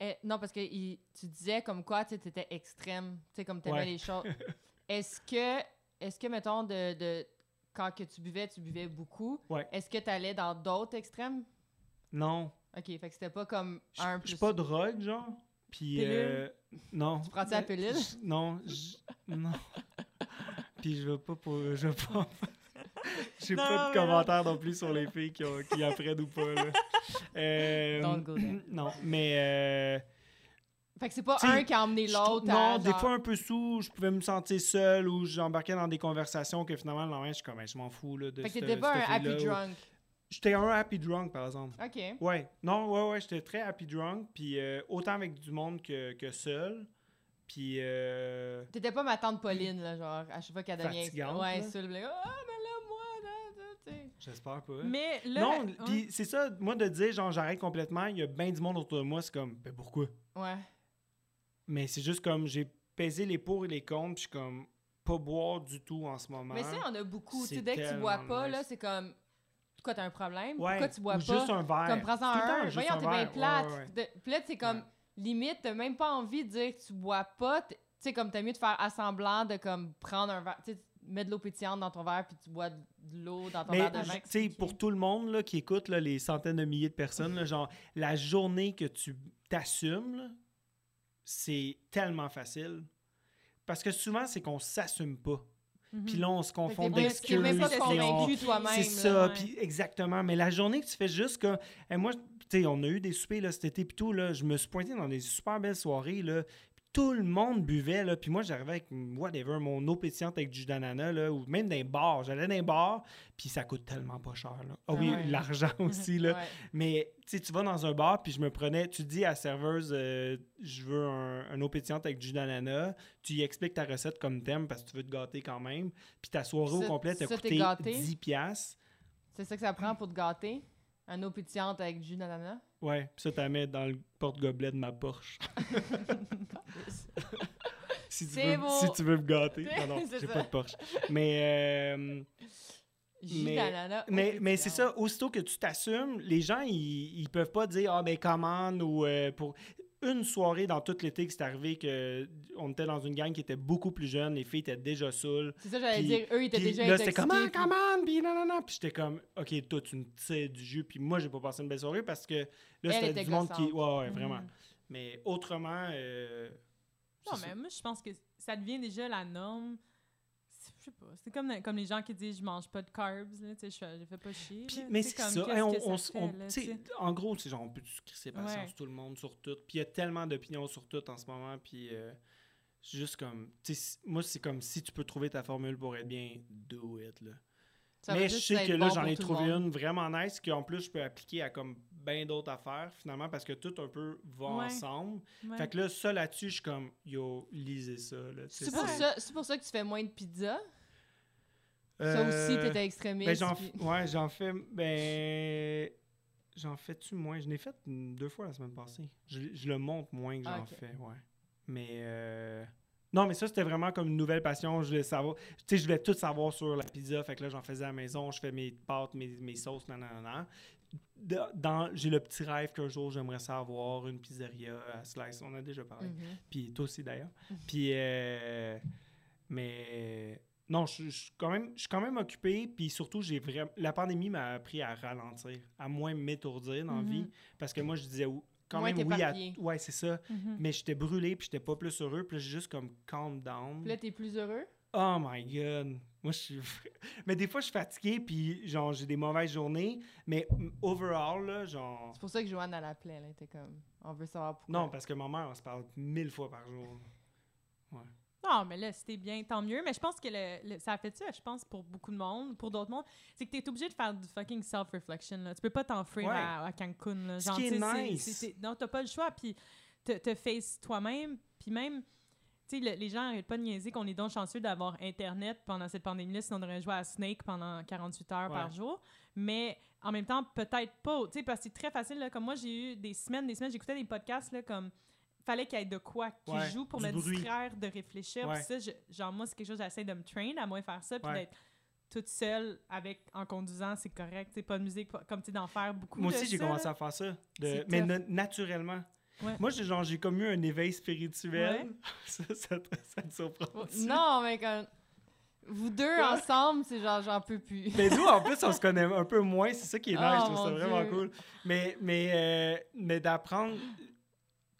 Eh, non, parce que il- tu disais comme quoi tu étais extrême, tu sais, comme tu aimais Ouais. les choses. Est-ce que, est-ce que, mettons, de, de, quand que tu buvais, tu buvais beaucoup, Ouais. est-ce que tu allais dans d'autres extrêmes? Non. Ok, fait que c'était pas comme Je un je suis pas drogue, genre. Puis. Euh, non. Tu prends-tu la Mais pilule? je- Non. Non. Puis je veux pas pour. Je veux pas. J'ai pas de non. commentaires non plus sur les filles qui, ont, qui apprennent ou pas. Là. Euh, Don't go there. non, mais. euh, Fait que c'est pas T'sais, un qui a emmené l'autre. Non, à, des genre- fois un peu sous, je pouvais me sentir seul ou j'embarquais dans des conversations que finalement, le lendemain, je suis comme, je m'en fous. Là, de Fait que t'étais pas un happy drunk. J'étais un happy drunk, par exemple. Ok. Ouais, non, ouais, ouais, j'étais très happy drunk, puis euh, autant avec du monde que, que seul. Puis, euh, T'étais pas ma tante Pauline, là, genre, à chaque fois qu'elle devient. Ouais, là. sur le. Ah, mais là, moi, là, là, tu sais. j'espère pas. Mais là. non, ouais. puis c'est ça, moi de dire, genre, j'arrête complètement, il y a bien du monde autour de moi, c'est comme, ben pourquoi? Ouais. Mais c'est juste comme, j'ai pesé les pour et les contre, puis je suis comme, pas boire du tout en ce moment. Mais ça, on a beaucoup. Tu sais, dès que tu bois pas, nice. là, c'est comme. Quoi, t'as un problème? Ouais, Pourquoi tu bois ou pas? juste un verre. Comme prends-en un. Voyons, t'es bien plate. Ouais, Puis là, c'est comme. Limite, t'as même pas envie de dire que tu bois pas. Tu sais, comme t'as mieux de faire assemblant de comme prendre un verre. Tu sais, mettre de l'eau pétillante dans ton verre puis tu bois de l'eau dans ton Mais verre de tu vin. sais, pour tout le monde là, qui écoute là, les centaines de milliers de personnes, là, genre la journée que tu t'assumes, c'est tellement facile. Parce que souvent, c'est qu'on s'assume pas. Mhm. Puis là, on se confond d'excuses. même pas convaincu toi-même. C'est ça, puis exactement. Mais la journée que tu fais juste que. Et moi, tu sais, on a eu des soupers là, cet été, puis tout, là, je me suis pointé dans des super belles soirées, là. Tout le monde buvait, là. Puis moi, j'arrivais avec, whatever, mon eau pétillante avec du jus d'ananas, là, ou même les bars. J'allais dans les bars, puis ça coûte tellement pas cher, là. Ah oui, Ah ouais. l'argent aussi, là. Ouais. Mais tu sais, tu vas dans un bar, puis je me prenais, tu dis à la serveuse, euh, je veux un, un eau pétillante avec du jus d'ananas, tu y expliques ta recette comme thème parce que tu veux te gâter quand même, puis ta soirée au complet t'a coûté gâté? 10 piastres. C'est ça que ça prend pour te gâter? Un eau pétillante avec du jus d'ananas. Ouais, puis ça, t'as mets dans le porte-gobelet de ma Porsche. si, tu veux, beau. si tu veux me gâter. Non, non, j'ai pas de Porsche. Mais, euh, Mais- mais, mais c'est ça, aussitôt que tu t'assumes, les gens, ils, ils peuvent pas dire, ah ben commande ou euh, pour. Une soirée dans tout l'été que c'est arrivé que on était dans une gang qui était beaucoup plus jeune, les filles étaient déjà saoules. C'est ça, j'allais Puis- dire, eux, ils étaient Puis déjà là, c'était comme, ah, on, puis non, non, non. Puis j'étais comme, OK, toi, tu me tires du jus. Puis moi, j'ai pas passé une belle soirée parce que là, c'était était du monde qui. Ouais, ouais, vraiment. Mhm. Mais autrement. euh, Non, mais ça. moi, je pense que ça devient déjà la norme. C'est- Je sais pas. C'est comme, comme les gens qui disent je mange pas de carbs, là, tu sais, je fais- je fais pas chier. Puis- là, mais c'est comme, ça. Hey, on, que ça on- fait, là, en gros, c'est genre, on peut se crisser patience Ouais. tout le monde sur tout. Puis il y a tellement d'opinions sur tout en ce moment. Puis euh, c'est juste comme. moi, c'est comme si tu peux trouver ta formule pour être bien, do it. Là. Ça mais je sais que là, bon j'en ai trouvé une vraiment nice qu'en plus, je peux appliquer à comme bien d'autres affaires finalement parce que tout un peu va Ouais. ensemble. Ouais. Fait que là, ça là-dessus, je suis comme, yo, lisez ça. C'est pour, c'est- ça, c'est pour ça que tu fais moins de pizza. Ça Euh, aussi, t'étais extrémiste. Ben, j'en, puis- ouais, j'en fais. Ben. J'en fais-tu moins? Je l'ai fait deux fois la semaine passée. Je, je le montre moins que j'en Ah, fais, ouais. Mais. euh, Non, mais ça, c'était vraiment comme une nouvelle passion. Je voulais savoir. Tu sais, je voulais tout savoir sur la pizza. Fait que là, j'en faisais à la maison. Je fais mes pâtes, mes, mes sauces, nan, nan, nan, nan. De- Dans, j'ai le petit rêve qu'un jour, j'aimerais savoir une pizzeria à Slice. On a déjà parlé. Mhm. Puis toi aussi d'ailleurs. Puis euh, mais non, je, suis quand même je suis quand même occupé puis surtout j'ai vraiment la pandémie m'a appris à ralentir, à moins m'étourdir dans la Mhm. vie parce que moi je disais quand Moins même oui à ouais, c'est ça, Mhm. mais j'étais brûlé puis j'étais pas plus heureux, puis là, j'ai juste comme calm down. Puis là, t'es plus heureux? Oh my god. Moi, je suis. Mais des fois, je suis fatigué, puis genre, j'ai des mauvaises journées. Mais overall, là, genre. C'est pour ça que Joanne, elle appelait. Elle était comme, on veut savoir pourquoi. Non, parce que ma mère, on se parle mille fois par jour. Non, mais là, c'était bien, tant mieux. Mais je pense que le, le- ça a fait ça, je pense, pour beaucoup de monde, pour d'autres mondes. C'est que t'es obligé de faire du fucking self-reflection. là. Tu peux pas t'enfuir Ouais. à, à Cancun. Là. Ce qui est nice. non, t'as pas le choix. Puis te, te face toi-même. Puis même, tu sais, le- les gens n'arrêtent pas de niaiser qu'on est donc chanceux d'avoir Internet pendant cette pandémie-là, sinon on aurait joué à Snake pendant 48 heures par jour. Mais en même temps, peut-être pas. Tu sais, parce que c'est très facile. Là, comme moi, j'ai eu des semaines, des semaines, j'écoutais des podcasts là, comme fallait qu'il y ait de quoi qui Ouais, joue pour me bruit. distraire de réfléchir. Ouais. Puis ça, je- genre, moi, c'est quelque chose que j'essaie de me train à moins faire ça, puis Ouais. d'être toute seule avec, en conduisant, c'est correct. C'est pas de musique, pas- comme tu d'en faire beaucoup. Moi aussi, j'ai commencé à faire ça. de- mais na- naturellement. Ouais. Moi, j'ai, genre, j'ai comme eu un éveil spirituel. Ouais. ça, ça, ça te surprend. Oh. Non, mais comme. Vous deux Quoi? ensemble, c'est genre, j'en peux plus. Mais nous, en plus, on se connaît un peu moins. C'est ça qui est nice. Oh, je trouve ça vraiment Dieu. cool. Mais, mais, euh, mais d'apprendre.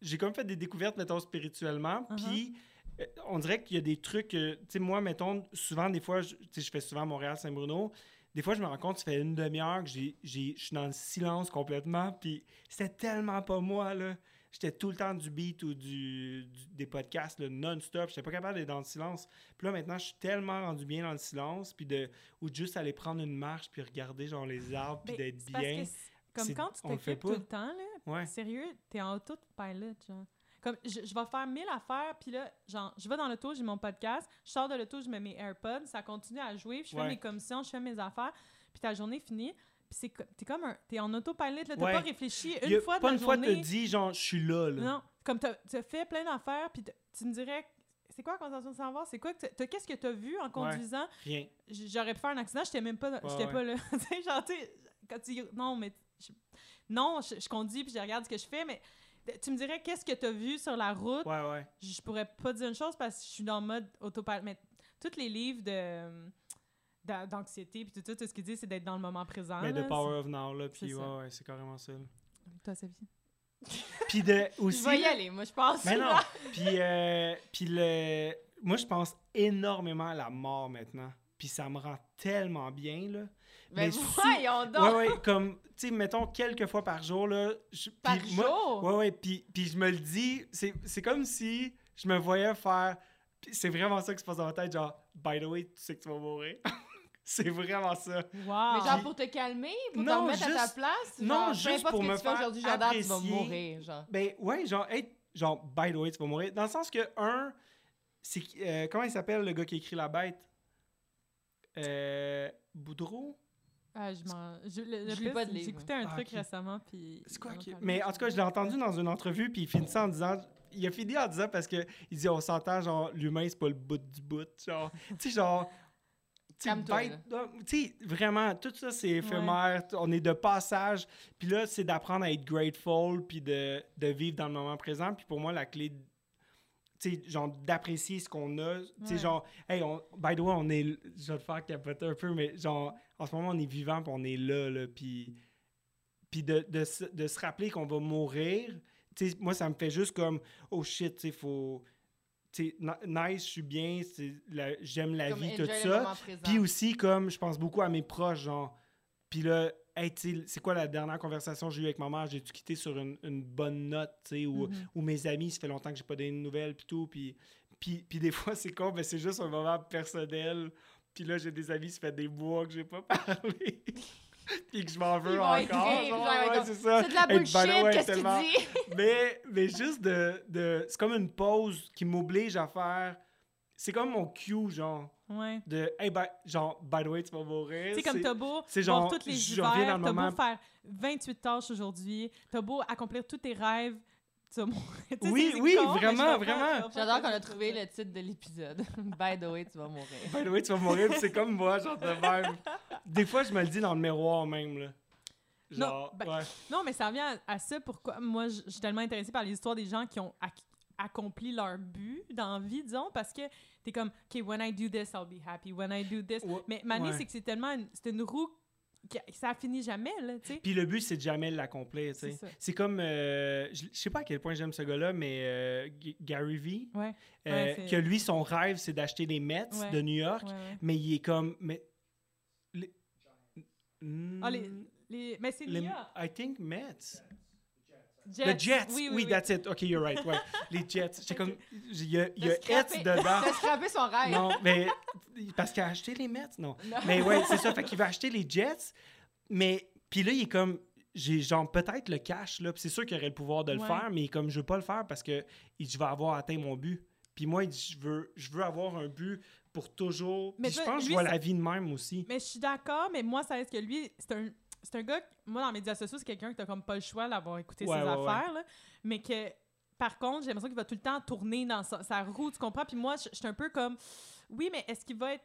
J'ai comme fait des découvertes, mettons, spirituellement. Uh-huh. Puis. euh, On dirait qu'il y a des trucs, tu sais, moi, mettons, souvent, des fois, je- tu sais, je fais souvent Montréal-Saint-Bruno, des fois, je me rends compte, ça fait une demi-heure que je suis dans le silence complètement, puis c'était tellement pas moi, là. J'étais tout le temps du beat ou du, du- des podcasts non-stop. J'étais pas capable d'être dans le silence. Puis là, maintenant, je suis tellement rendu bien dans le silence, puis de, ou de juste aller prendre une marche, puis regarder, genre, les arbres, puis Ben, d'être c'est parce que bien. Comme quand tu t'occupes tout pas. le temps, là, Ouais. sérieux, t'es en autopilot, genre. Comme, je, je vais faire mille affaires, puis là, genre, je vais dans l'auto, j'ai mon podcast, je sors de l'auto, je mets mes AirPods, ça continue à jouer, je fais Ouais. mes commissions, je fais mes affaires, puis ta journée finit, puis c'est t'es comme un... T'es en autopilot, là, t'as Ouais. pas réfléchi une fois pas la une fois journée. te dit, genre, je suis là, là. Non, comme t'as as fait plein d'affaires, puis tu me dirais... C'est quoi la conversation de savoir? C'est quoi que t'as- t'as- qu'est-ce que t'as vu en conduisant? Rien. J'aurais pu faire un accident, j'étais même pas, j'étais ouais. pas là. tu sais, genre, tu quand tu non, mais je- non, je, je conduis puis je regarde ce que je fais, mais tu me dirais qu'est-ce que tu as vu sur la route? Ouais, ouais. Je pourrais pas dire une chose parce que je suis dans le mode autopilot. Mais tous les livres de d'a- d'anxiété puis tout ça, tout ce qu'ils disent, c'est d'être dans le moment présent. Mais là. The Power of Now, là, puis c'est ouais, ça. ouais, c'est carrément ça. là. Toi, Sophie? Puis de, Je aussi... vais y aller, moi, je pense. Mais non. Puis, euh, puis le... Moi, je pense énormément à la mort maintenant. Puis ça me rend tellement bien, là. Mais Mais sous- voyons donc! Ouais, ouais, comme, tu sais, mettons, quelques fois par jour, là. je- Par puis moi- jour? Ouais, ouais, puis, puis je me le dis, c'est c'est comme si je me voyais faire... C'est vraiment ça qui se passe dans ma tête, genre, by the way, tu sais que tu vas mourir. c'est vraiment ça. Wow! Mais genre pour te calmer, pour te Non, remettre à ta juste- place? non, genre, peu juste importe pour ce que me tu fais faire aujourd'hui, Jordan, tu vas mourir, genre. Ben ouais, genre, être, genre, by the way, tu vas mourir. Dans le sens que, un, c'est. euh, comment il s'appelle le gars qui écrit La Bête? Euh, Boudreau? Ah, je m'en... Je, le- le Je lis pire, pas de c'est- livre. J'écoutais un Ah, truc récemment, puis... C'est quoi qui-. Mais en tout cas, je l'ai entendu dans une entrevue, puis il finissait en disant. Il a fini en disant parce que il dit on s'entend, genre, l'humain, c'est pas le bout du bout. Genre, tu sais, genre. Tu sais, vraiment, tout ça, c'est éphémère. On est de passage. Puis là, c'est d'apprendre à être grateful, puis de, de vivre dans le moment présent. Puis pour moi, la clé, genre, d'apprécier ce qu'on a. Tu sais, Ouais. genre, hey, on, by the way, on est. Je vais te faire capoter un peu, mais genre, en ce moment, on est vivant, puis on est là, là. Puis, puis de, de, se- de se rappeler qu'on va mourir. Tu sais, moi, ça me fait juste comme, oh shit, tu sais, faut. Nice, je suis bien, la- j'aime la Comme vie, tout ça. Puis aussi, comme je pense beaucoup à mes proches, genre. Puis là, hey, c'est quoi la dernière conversation que j'ai eue avec ma mère? J'ai-tu quitté sur une, une bonne note, tu sais, ou, Mhm. ou mes amis, ça fait longtemps que j'ai pas donné de nouvelles, puis tout. Puis, puis, puis des fois, c'est con, mais c'est juste un moment personnel. Puis là, j'ai des amis, ça fait des mois que j'ai pas parlé. puis que je m'en veux encore. écrire, genre, ouais, c'est ça. C'est de la bullshit, way, qu'est-ce tellement- qu'il dit? mais, mais juste de. de c'est comme une pause qui m'oblige à faire. C'est comme mon cue, genre. Ouais. De. Hey, by- genre, by the way, tu vas mourir. Tu sais, comme t'as beau c'est voir genre, tous les hivers, t'as moment- beau faire 28 tâches aujourd'hui, t'as beau accomplir tous tes rêves, tu vas mourir. Oui, c'est- c'est oui, con, vraiment, vraiment. J'adore qu'on a trouvé le titre de l'épisode. By the way, tu vas mourir. By the way, tu vas mourir. c'est comme moi, genre de même. Des fois, je me le dis dans le miroir même, là. Non, Genre, ben, ouais. Non, mais ça revient à, à ça. Pourquoi moi, je suis tellement intéressée par les histoires des gens qui ont ac- accompli leur but dans vie, disons, parce que t'es comme, OK, when I do this, I'll be happy. When I do this. Ouais, Mais Mané, ouais. c'est que c'est tellement une, c'est une roue qui ça finit jamais, là, tu sais. Puis le but, c'est de jamais l'accomplir, tu sais. C'est comme. euh, je sais pas à quel point j'aime ce gars-là, mais euh, Gary Vee. Ouais. euh, que lui, son rêve, c'est d'acheter les Mets de New York. Mais il est comme. Mais. les- Ah, les, Hmm, les- mais c'est New York. I think Mets. Jets. The Jets. Oui, Oui, oui, oui. that's it. OK, you're right. Ouais. les Jets. J'étais comme. Il y a, il y a Hetz dedans. T'as scrappé son rêve. Non, mais parce qu'il a acheté les Mets, non. Non. Mais ouais, c'est ça. Fait qu'il va acheter les Jets. Mais puis là, il est comme j'ai genre peut-être le cash là, c'est sûr qu'il aurait le pouvoir de le Ouais. faire, mais comme je veux pas le faire parce que je vais avoir atteint mon but. Puis moi, il dit, je veux je veux avoir un but pour toujours. Mais Puis je pense que je vois la vie de même aussi. Mais je suis d'accord, mais moi, ça reste que lui, c'est un, c'est un gars, moi, dans les médias sociaux, c'est quelqu'un que t'as comme pas le choix d'avoir écouté Ouais, ses ouais, ouais. affaires, là, mais que, par contre, j'ai l'impression qu'il va tout le temps tourner dans sa, sa roue, tu comprends? Puis moi, je suis un peu comme, oui, mais est-ce qu'il va être...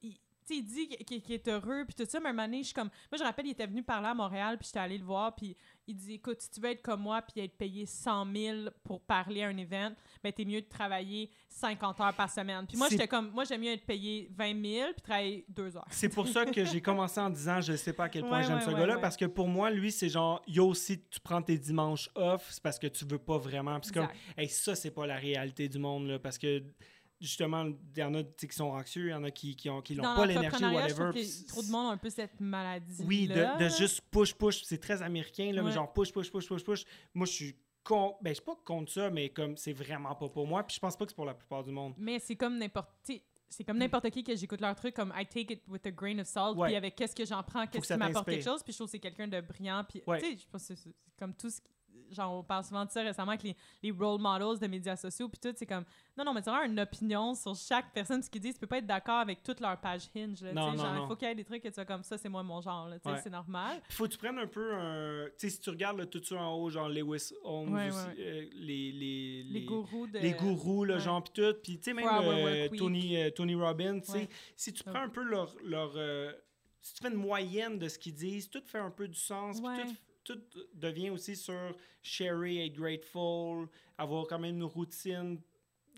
tu sais, il dit qu'il est heureux, puis tout ça, mais un moment donné, je suis comme... Moi, je me rappelle, il était venu parler à Montréal, puis j'étais allée le voir, puis il dit, écoute, si tu veux être comme moi, puis être payé 100 000 pour parler à un event, ben t'es mieux de travailler 50 heures par semaine. Puis moi, j'étais comme, moi, j'aime mieux être payé 20 000, puis travailler deux heures. C'est pour ça que j'ai commencé en disant je sais pas à quel point Ouais, j'aime ouais, ce ouais, gars-là parce que pour moi lui c'est genre yo aussi tu prends tes dimanches off c'est parce que tu veux pas vraiment comme Exact. hey, ça c'est pas la réalité du monde là parce que justement il y en a qui sont anxieux il y en a qui qui ont qui n'ont Dans pas l'énergie je whatever trop de monde a un peu cette maladie. oui de, de juste push push c'est très américain là mais genre push push push push push moi je suis con ben je suis pas contre ça mais comme c'est vraiment pas pour moi puis je pense pas que c'est pour la plupart du monde Mais c'est comme n'importe. C'est comme n'importe qui que j'écoute leur truc, comme I take it with a grain of salt, puis avec qu'est-ce que j'en prends, que qu'est-ce ça qui m'apporte quelque chose, puis je trouve que c'est quelqu'un de brillant, puis Ouais. tu sais, je pense que c'est comme tout ce qui- Genre, on parle souvent de ça récemment avec les, les role models de médias sociaux, puis tout, c'est comme, non, non, mais tu as une opinion sur chaque personne, ce qu'ils disent, tu peux pas être d'accord avec toute leur page Hinge, là, Non, non, genre, non. il faut qu'il y ait des trucs que tu sois comme ça, c'est moi mon genre, là, tu sais, Ouais. c'est normal. Faut que tu prennes un peu un. Tu sais, si tu regardes là, tout ça en haut, genre Lewis Holmes, Ouais, aussi, ouais. euh, les, les, Les, gourous de... les gourous, ouais. genre, pis tout. Puis, tu sais, même euh. Tony, euh, Tony Robbins, tu sais, si tu prends un peu leur. leur si tu fais une moyenne de ce qu'ils disent, tout fait un peu du sens. puis tout, tout devient aussi sur sharing, être grateful, avoir quand même une routine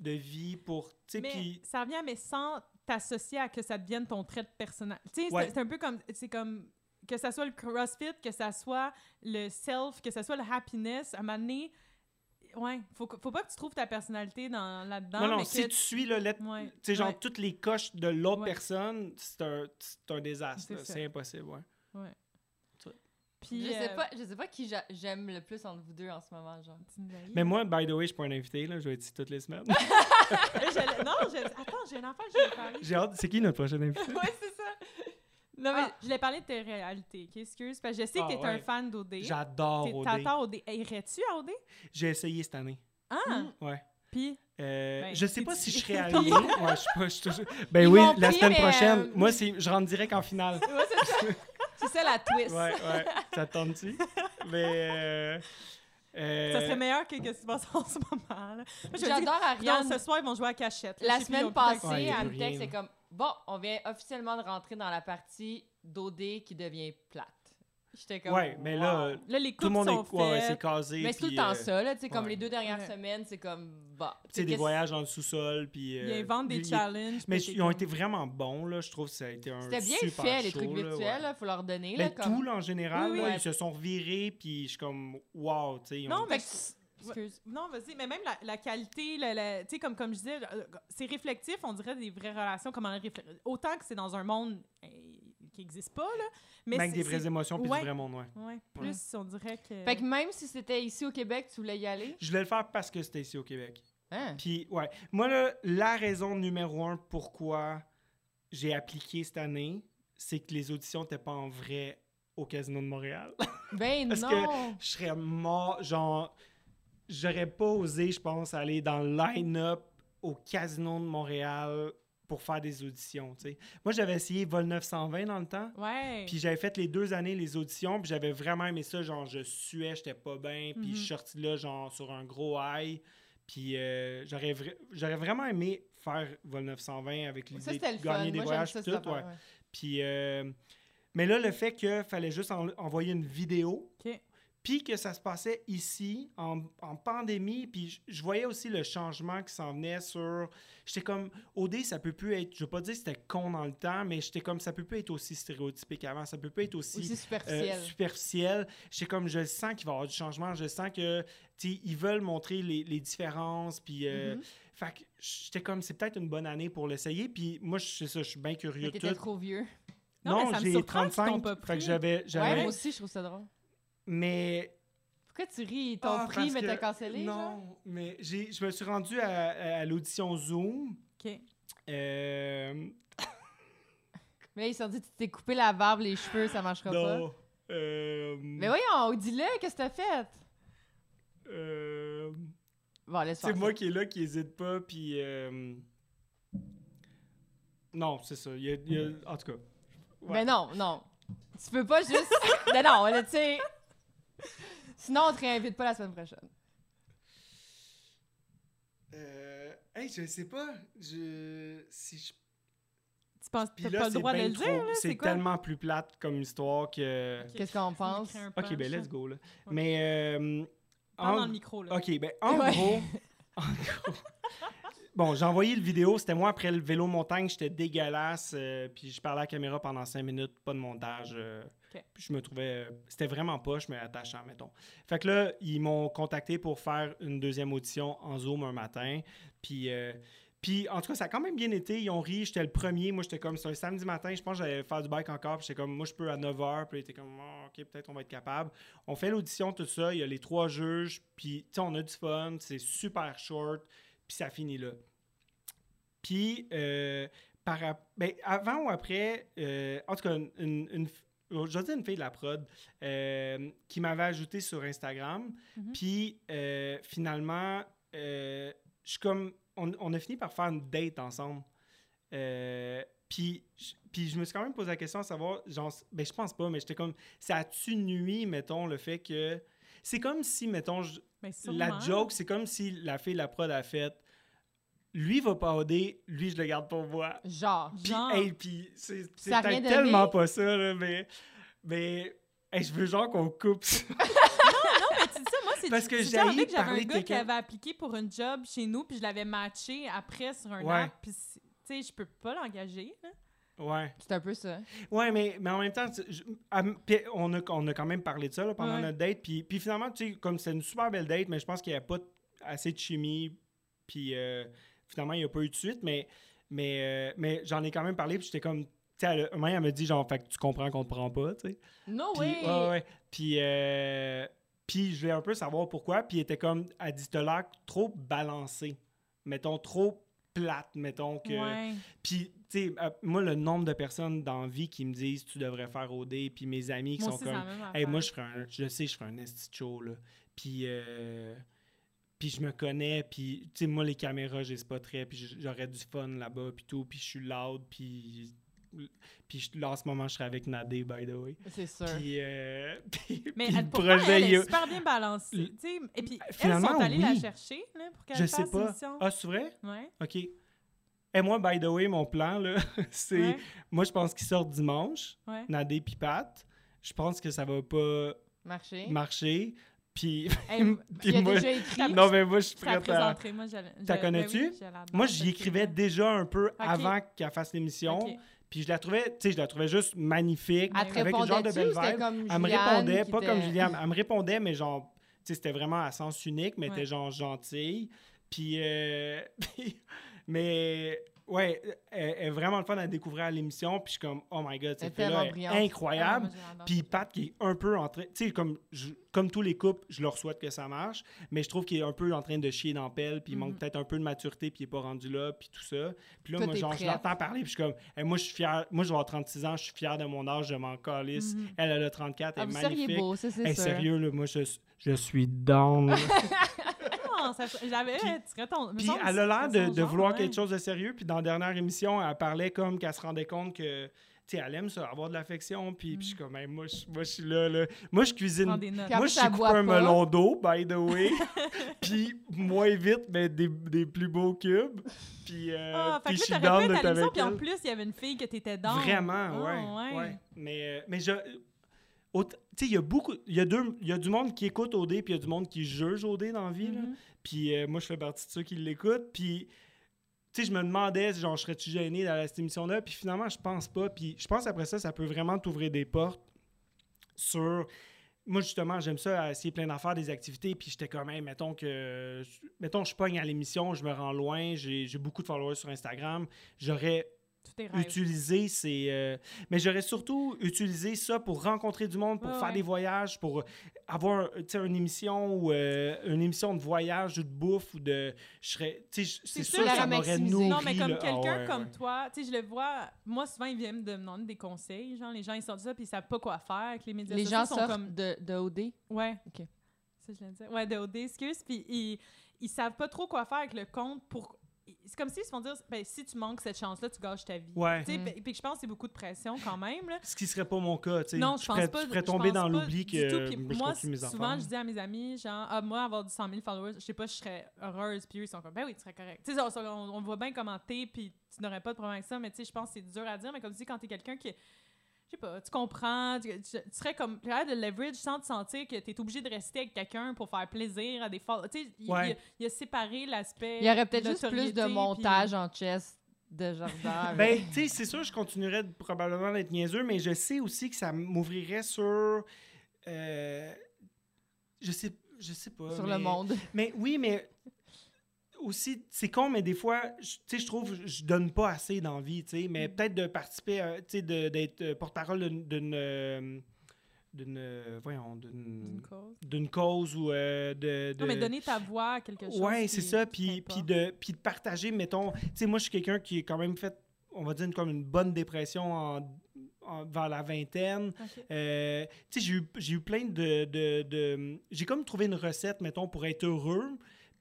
de vie pour. Mais puis. ça revient, mais sans t'associer à que ça devienne ton trait de sais, c'est- Ouais. c'est un peu comme, c'est comme que ça soit le CrossFit, que ça soit le self, que ça soit le happiness. À un moment donné, ouais, faut, faut pas que tu trouves ta personnalité dans là-dedans. non, non, mais si tu suis le let- Ouais, tu sais, genre, ouais. toutes les coches de l'autre Ouais. personne, c'est un, c'est un désastre. Là. C'est impossible, ouais. Puis, je, sais euh, pas, je sais pas qui j'a- j'aime le plus entre vous deux en ce moment, genre. Mais moi, by the way, je suis pas un invité, là. Je vais être ici toutes les semaines. J'allais- non, je- attends, j'ai une affaire, je vais parler. J'ai hâte. C'est qui notre prochain invité? ouais, c'est ça. Non, mais Ah. je voulais parler de tes réalités, ok? Excuse, parce que je sais Ah, que t'es ouais. un fan d'OD. J'adore T'es- OD. T'adores OD. Irais-tu à OD? J'ai essayé cette année. Ah! Ouais. Puis, Euh, Ben, je sais pas si je serais allé. ouais, je sais pas. je suis toujours- Ben Ils oui, la pris, semaine prochaine. euh, Moi, c'est, je rentre direct en finale. Ouais, c'est ça. C'est ça la twist. Ouais, ouais. Ça tente-tu? Mais. Euh, euh, ça serait meilleur que, que ce qui se passe en ce moment. Là. Moi, je me dis, J'adore non, Ariane. ce soir, ils vont jouer à cachette. là. La Je sais plus, ils ont semaine passée, Ouais, y a elle plus me texte, rien, c'est comme bon, on vient officiellement de rentrer dans la partie d'OD qui devient plate. J'étais comme. Ouais, mais là, wow. Là, les tout le monde sont est ouais, c'est casé. Mais c'est tout le temps euh, ça, là. Tu sais, comme ouais. les deux dernières Ouais. semaines, c'est comme. Bah. Tu sais, des voyages dans le sous-sol, puis... Ils euh, inventent des challenges. Mais ils ont été vraiment bons, là. Je trouve que ça a été un C'était bien super fait, les trucs là, virtuels, ouais. là, faut leur donner. Mais là, comme... tout, là, en général, Oui, là, ils se sont virés, puis je suis comme, wow, tu sais. Non, mais Excuse. Non, vas-y, mais même la, la qualité, la- la- tu sais, comme, comme je disais, euh, c'est réflectif, on dirait des vraies relations, comment Autant que c'est dans un monde qui n'existe pas, là. Mais des vraies émotions, puis ouais. du vrai monde, ouais. Ouais, plus, on dirait que. Fait que même si c'était ici au Québec, tu voulais y aller? Je voulais le faire parce que c'était ici au Québec. Hein? Puis, ouais. Moi, là, la raison numéro un pourquoi j'ai appliqué cette année, c'est que les auditions n'étaient pas en vrai au Casino de Montréal. Ben Parce non! je serais mort, genre, j'aurais pas osé, je pense, aller dans le line-up au Casino de Montréal pour faire des auditions. Moi, j'avais essayé Vol 920 dans le temps. Ouais. Puis j'avais fait les deux années les auditions, puis j'avais vraiment aimé ça, genre je suais, j'étais pas bien, puis Mhm. je suis sorti là genre sur un gros high, puis euh, j'aurais vra- j'aurais vraiment aimé faire Vol 920 avec l'idée de gagner des Moi, voyages ça, tout, ouais. Puis euh, mais là le fait que fallait juste en- envoyer une vidéo. Puis que ça se passait ici en, en pandémie, puis je- je voyais aussi le changement qui s'en venait sur j'étais comme OD ça peut plus être je veux pas dire que c'était con dans le temps, mais j'étais comme ça peut plus être aussi stéréotypique avant, ça peut plus être aussi Aussi euh, superficiel. J'étais comme, je sens qu'il va y avoir du changement. Je sens que, tu ils veulent montrer les, les différences. Puis, euh, Mhm. fait que j'étais comme, c'est peut-être une bonne année pour l'essayer. Puis, moi, je ça, je suis bien curieux t'étais trop vieux. Non, Non, j'ai surprend qu'ils t'ont 35. pas Fait que j'avais. Ouais, j'avais moi aussi, je trouve ça drôle. Mais. Pourquoi tu ris? Ils t'ont ah, pris, mais que- t'as cancellé? genre? Non, mais j'ai, je me suis rendu à, à- l'audition Zoom. OK. Euh, Mais là, ils se sont dit, tu t'es coupé la barbe, les cheveux, ça marchera pas. non. Euh, Mais voyons, dis-le, qu'est-ce que t'as fait? euh, Bon, laisse C'est moi qui est là, qui hésite pas, puis... euh, Non, c'est ça. il y a- il y a- En tout cas. ouais. Mais non, non. Tu peux pas juste... Mais non, là, tu sais... Sinon, on te réinvite pas la semaine prochaine. Euh... Hey, je sais pas. Je... Si je... Tu penses que t'as pas le c'est droit de le trop- dire? C'est tellement plus plate comme histoire que... Qu'est-ce qu'on pense? Ok, ben let's go, là. Ouais. Mais... euh, en- dans le micro, là. Ok, ben en Ouais. gros... en gros- Bon, j'ai envoyé le vidéo. C'était moi après le vélo montagne. J'étais dégueulasse. euh, puis je parlais à la caméra pendant cinq minutes. Pas de montage. euh. Puis je me trouvais... euh, C'était vraiment poche, mais attachant, mettons. Fait que là, ils m'ont contacté pour faire une deuxième audition en Zoom un matin. Puis... puis, en tout cas, ça a quand même bien été. Ils ont ri. J'étais le premier. Moi, j'étais comme, c'est un samedi matin. Je pense que j'allais faire du bike encore. Puis, j'étais comme, moi, je peux à 9h. Puis, ils étaient comme, Ah, OK, peut-être on va être capable. On fait l'audition, tout ça. Il y a les trois juges. Puis, tu sais, on a du fun. C'est super short. Puis, ça finit là. Puis, euh, par, ben, avant ou après, euh, en tout cas, une, une, une je dire une fille de la prod euh, qui m'avait ajouté sur Instagram. Mhm. Puis, finalement, je suis comme, on, on a fini par faire une date ensemble. Puis, je- puis je me suis quand même posé la question à savoir, genre, ben je pense pas, mais j'étais comme, ça a-tu nuit, mettons, le fait que. C'est comme si, mettons, je- sûrement. la joke, c'est comme si la fille de la prod a fait. Lui va pas OD, lui je le garde pour moi. Genre. Puis, Genre. hey, puis c'est c'est Ça a tellement pas ça, là, mais. Mais. hey, je veux genre qu'on coupe ça. Mais tu sais, moi, c'est Parce que c'est j'ai j'avais un gars qui avait appliqué pour une job chez nous, puis je l'avais matché après sur un Ouais. app, puis c'est- tu sais, je peux pas l'engager. là. Ouais. C'est un peu ça. Ouais, mais, mais en même temps, je- à- on, a, on a quand même parlé de ça là, pendant Ouais. notre date. Puis, puis finalement, tu sais, comme c'était une super belle date, mais je pense qu'il n'y avait pas assez de chimie. Puis euh, finalement, il n'y a pas eu de suite. Mais, mais, euh, mais j'en ai quand même parlé. Puis j'étais comme. Tu sais, elle, a- un moment, elle me dit, genre, fait que tu comprends qu'on te prend pas, tu sais. No Puis, way! ouais, ouais. Puis, euh, puis je voulais un peu savoir pourquoi. Puis elle était comme, elle dit, l'air trop balancé. Mettons, trop plate, mettons que. Ouais. Puis, tu sais, euh, moi, le nombre de personnes dans la vie qui me disent, tu devrais faire OD, puis mes amis qui Moi sont aussi, comme, hey, moi, je ferais un, je sais, je ferais un esti show, là. Puis, euh, puis je me connais, puis, tu sais, moi, les caméras, j'ai très puis j'aurais du fun là-bas, puis tout, puis je suis loud, puis. Puis là, en ce moment, je serais avec Nadé, by the way. C'est sûr. Puis, euh, puis, Mais puis elle, le projet, elle est super bien balancée. Le- tu sais. Et puis, elles Finalement, sont allées la oui. chercher là, pour qu'elle fasse sais pas. Ah, c'est vrai? Ouais. OK. Et moi, by the way, mon plan, là, c'est. Ouais. Moi, je pense qu'il sort dimanche, Ouais. Nadé puis Pat. Je pense que ça va pas Marché. marcher. Puis. Hey, puis moi, déjà écrit. non, mais moi, je suis prête à. Moi, T'as connais-tu? ben oui, l'adore, Moi, j'y écrivais déjà un peu avant qu'elle fasse l'émission. Puis je la trouvais, tu sais, je la trouvais juste magnifique. Elle avec un genre de belle vibe. comme Elle me répondait, pas comme Juliane, elle me répondait, mais genre, tu sais, c'était vraiment à sens unique, mais elle Ouais. était genre gentille. Puis, euh, puis- mais, ouais, elle est vraiment le fun à découvrir à l'émission. Puis je suis comme, oh my god, cette fille-là est. Ah, incroyable. Puis Pat qui est un peu en train, tu sais, comme, je- comme tous les couples, je leur souhaite que ça marche, mais je trouve qu'il est un peu en train de chier dans pelle, puis il manque Mhm. peut-être un peu de maturité, puis il est pas rendu là, puis tout ça. Puis là, Toi, moi, genre, je l'entends parler, puis je suis comme, Hey, moi, je suis fier, moi, je vais avoir 36 ans, je suis fier de mon âge, je m'en calisse. Mhm. Elle, elle a 34, Ah, elle vous est seriez magnifique. beau, ça, c'est Hey, sûr. sérieux, là, moi, je, je suis down. là. Non, ça- j'avais. Puis- tu serais ton. me Puis elle a l'air de, de vouloir ouais. quelque chose de sérieux. Puis dans la dernière émission, elle parlait comme qu'elle se rendait compte que, tu sais, elle aime ça, avoir de l'affection. Puis, puis je suis comme, Hey, moi, je, moi, je suis là, là. Moi, je cuisine. Moi, je suis coupé un melon d'eau, by the way. puis moins vite, mais des, des plus beaux cubes. Puis, euh, Ah, fait puis je suis down avec puis en plus, il y avait une fille que t'étais dans. Vraiment, Ah, ouais, ouais. Mais, euh, mais je... aut- Tu sais, il y a beaucoup... Il y a, deux, il y a du monde qui écoute OD, puis il y a du monde qui juge OD dans la vie, là. Puis euh, moi, je fais partie de ceux qui l'écoutent. Puis, tu sais, je me demandais, genre, je serais-tu gêné dans cette émission-là? Puis finalement, je pense pas. Puis je pense après ça, ça peut vraiment t'ouvrir des portes sur. Moi, justement, j'aime ça, essayer plein d'affaires, des activités. Puis j'étais comme, hey, mettons que. Mettons, je pogne à l'émission, je me rends loin, j'ai beaucoup de followers sur Instagram. J'aurais. Utiliser ces. euh, Mais j'aurais surtout utilisé ça pour rencontrer du monde, pour Ouais, faire ouais. des voyages, pour avoir tu sais, une émission ou euh, une émission de voyage ou de bouffe ou de. Je serais. tu sais, C'est sûr que sûr, ça la m'aurait nourri. Non, mais comme. Ah quelqu'un ouais, comme ouais. toi, tu sais, je le vois, moi, souvent, ils viennent me demander des conseils. Genre, les gens, ils sortent ça, puis ils savent pas quoi faire avec les médias Les gens sont sortent comme. de, de OD. Ouais. Ok. Ça, je l'ai dit. Ouais, de OD, excuse. Puis ils, ils savent pas trop quoi faire avec le compte pour. C'est comme s'ils se font dire, ben, si tu manques cette chance-là, tu gâches ta vie. Ouais. Tu Mm. puis- je pense que c'est beaucoup de pression quand même. Là. Ce qui serait pas mon cas, tu sais. Non, je pense ferais- pas. Je ferais je tomber pense dans l'oubli que tout. Je moi, continue mes souvent, je dis à mes amis, genre, ah, moi, avoir du 100 000 followers, je sais pas, je serais heureuse. Puis eux, ils sont comme, ben oui, tu serais correct. Tu sais, on, on- on voit bien comment t'es, puis tu n'aurais pas de problème avec ça. Mais tu sais, je pense que c'est dur à dire. Mais comme tu dis, quand t'es quelqu'un qui. Je sais pas, tu comprends, tu, tu- tu serais comme capable de leverage sans te sentir que t'es obligé de rester avec quelqu'un pour faire plaisir à des followers. Tu sais, il, Ouais. il a, il a séparé l'aspect. Il y aurait peut-être juste plus de puis- montage en chess de jardin. Ben, tu sais, c'est sûr, je continuerais de- probablement d'être niaiseux, mais je sais aussi que ça m'ouvrirait sur. euh, je sais, je sais pas. sur mais- le monde. Mais oui, mais aussi, c'est con, mais des fois, je- je trouve que je donne pas assez d'envie, tu sais, mais Mm. peut-être de participer, à- tu sais, d'être euh, porte-parole d'une- d'une. euh, euh, voyons, d'une. D'une cause. ou euh, de, de- Non, mais donner ta voix à quelque chose. Ouais, c'est ça. Puis, puis, de, puis de partager, mettons. Tu sais, moi, je suis quelqu'un qui est quand même fait, on va dire, une, comme une bonne dépression en, en- vers la vingtaine. Euh, tu sais, j'ai eu, j'ai eu plein de. de, de- j'ai comme trouvé une recette, mettons, pour être heureux.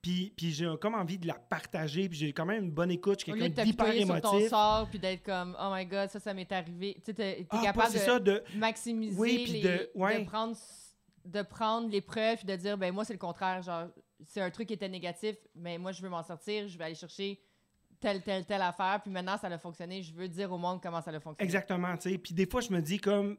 Puis, puis j'ai comme envie de la partager. Puis j'ai quand même une bonne écoute. Je suis quelqu'un d'hyper t'apitoyer sur ton émotif. sort puis d'être comme oh my god ça ça m'est arrivé tu sais t'es Ah, capable de ça, de. maximiser Oui, puis les, de- ouais. de prendre de prendre l'épreuve puis de dire ben moi c'est le contraire genre c'est un truc qui était négatif mais moi je veux m'en sortir je vais aller chercher telle telle telle affaire puis maintenant ça a fonctionné je veux dire au monde comment ça a fonctionné Exactement, tu sais. Puis des fois, je me dis comme...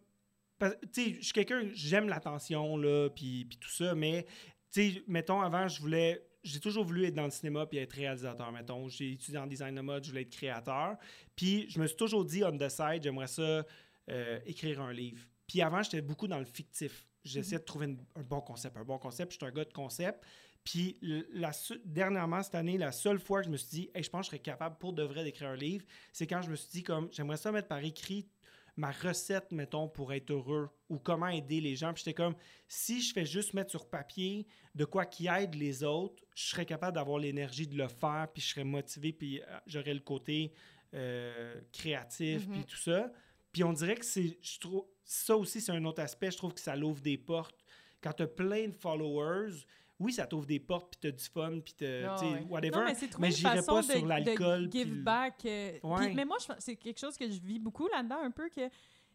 Tu sais, je suis quelqu'un, j'aime l'attention, là, puis, puis tout ça, mais, tu sais, mettons, avant, je voulais... J'ai toujours voulu être dans le cinéma puis être réalisateur, mettons. J'ai étudié en design de mode, je voulais être créateur. Puis je me suis toujours dit, on the side, j'aimerais ça euh, écrire un livre. Puis avant, j'étais beaucoup dans le fictif. J'essayais de trouver une- un bon concept, un bon concept. Je suis un gars de concept. Puis la, dernièrement, cette année, la seule fois que je me suis dit, hey, je pense que je serais capable pour de vrai d'écrire un livre, c'est quand je me suis dit, comme, j'aimerais ça mettre par écrit ma recette, mettons, pour être heureux ou comment aider les gens. Puis j'étais comme, si je fais juste mettre sur papier de quoi qui aide les autres, je serais capable d'avoir l'énergie de le faire, puis je serais motivé, puis euh, j'aurais le côté euh, créatif, puis tout ça. Puis on dirait que c'est, je trouve, ça aussi, c'est un autre aspect. Je trouve que ça l'ouvre des portes. Quand tu as plein de followers, oui, ça t'ouvre des portes, puis tu as du fun, puis Ah sais, ouais. whatever. Non, mais mais façon pas de, sur l'alcool, give le- back. euh, Ouais. mais moi, c'est quelque chose que je vis beaucoup là-dedans, un peu que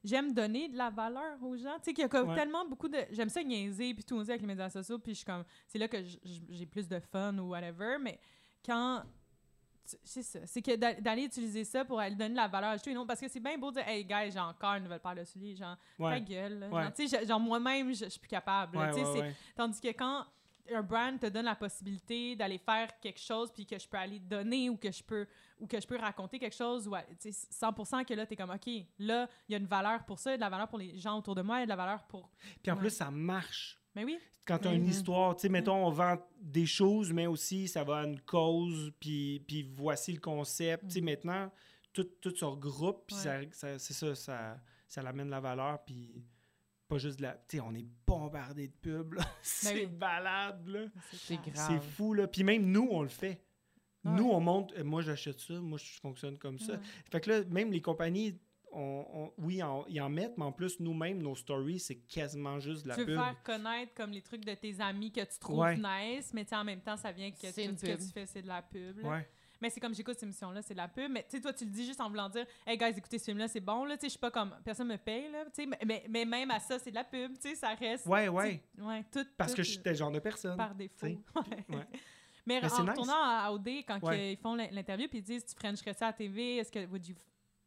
j'aime donner de la valeur aux gens. Tu sais, qu'il y a comme Ouais. tellement beaucoup de... J'aime ça niaiser, puis tout avec les médias sociaux, puis je suis comme... C'est là que j'ai plus de fun ou whatever, mais quand... c'est ça. C'est que d'a- d'aller utiliser ça pour aller donner de la valeur ajoutée. Non, parce que c'est bien beau de dire, hey, gars, j'ai encore une nouvelle paire de souliers. Genre, ta Ouais. gueule. là. Ouais. Genre, tu sais, je- genre, moi-même, je suis plus capable. ouais. Tandis que quand un brand te donne la possibilité d'aller faire quelque chose puis que je peux aller donner ou que je peux ou que je peux raconter quelque chose ou à- tu sais, 100% que là tu es comme OK, là il y a une valeur pour ça, il y a de la valeur pour les gens autour de moi, il y a de la valeur pour Puis en Ouais. plus, ça marche. Mais oui, Quand tu as une Mhm. histoire, tu sais, mettons, on vend des choses, mais aussi ça va à une cause, puis, puis voici le concept. Tu sais, maintenant, tout, tout se regroupe, puis ça- c'est ça, ça, ça l'amène la valeur, puis pas juste de la. Tu sais, on est bombardé de pubs, là. c'est oui. balade, là. C'est clair. grave. C'est fou, là. Puis même nous, on le fait. Ouais. Nous, on monte, euh, moi j'achète ça, moi je fonctionne comme ça. Ouais. Fait que là, même les compagnies, on, on- oui, en- ils en mettent, mais en plus, nous-mêmes, nos stories, c'est quasiment juste de la tu veux pub. faire connaître comme les trucs de tes amis que tu trouves Ouais. nice, mais tu sais, en même temps, ça vient que C'est tout ce que tu fais, c'est de la pub. là. Ouais. Mais c'est comme j'écoute cette émission-là, c'est de la pub. Mais tu sais, toi, tu le dis juste en voulant dire, hey guys, écoutez ce film-là, c'est bon. Là, tu sais, je suis pas comme, personne me paye, là. Tu sais, mais, mais, mais même à ça, c'est de la pub. Tu sais, ça reste. Ouais, ouais. Ouais, tout. Parce tout, que je suis tel genre de personne. par défaut. Ouais. Ouais. Mais, Mais en nice. retournant à OD, quand Ouais. ils font l'in- l'interview, puis ils disent, tu frencherais ça à TV, est-ce que, would you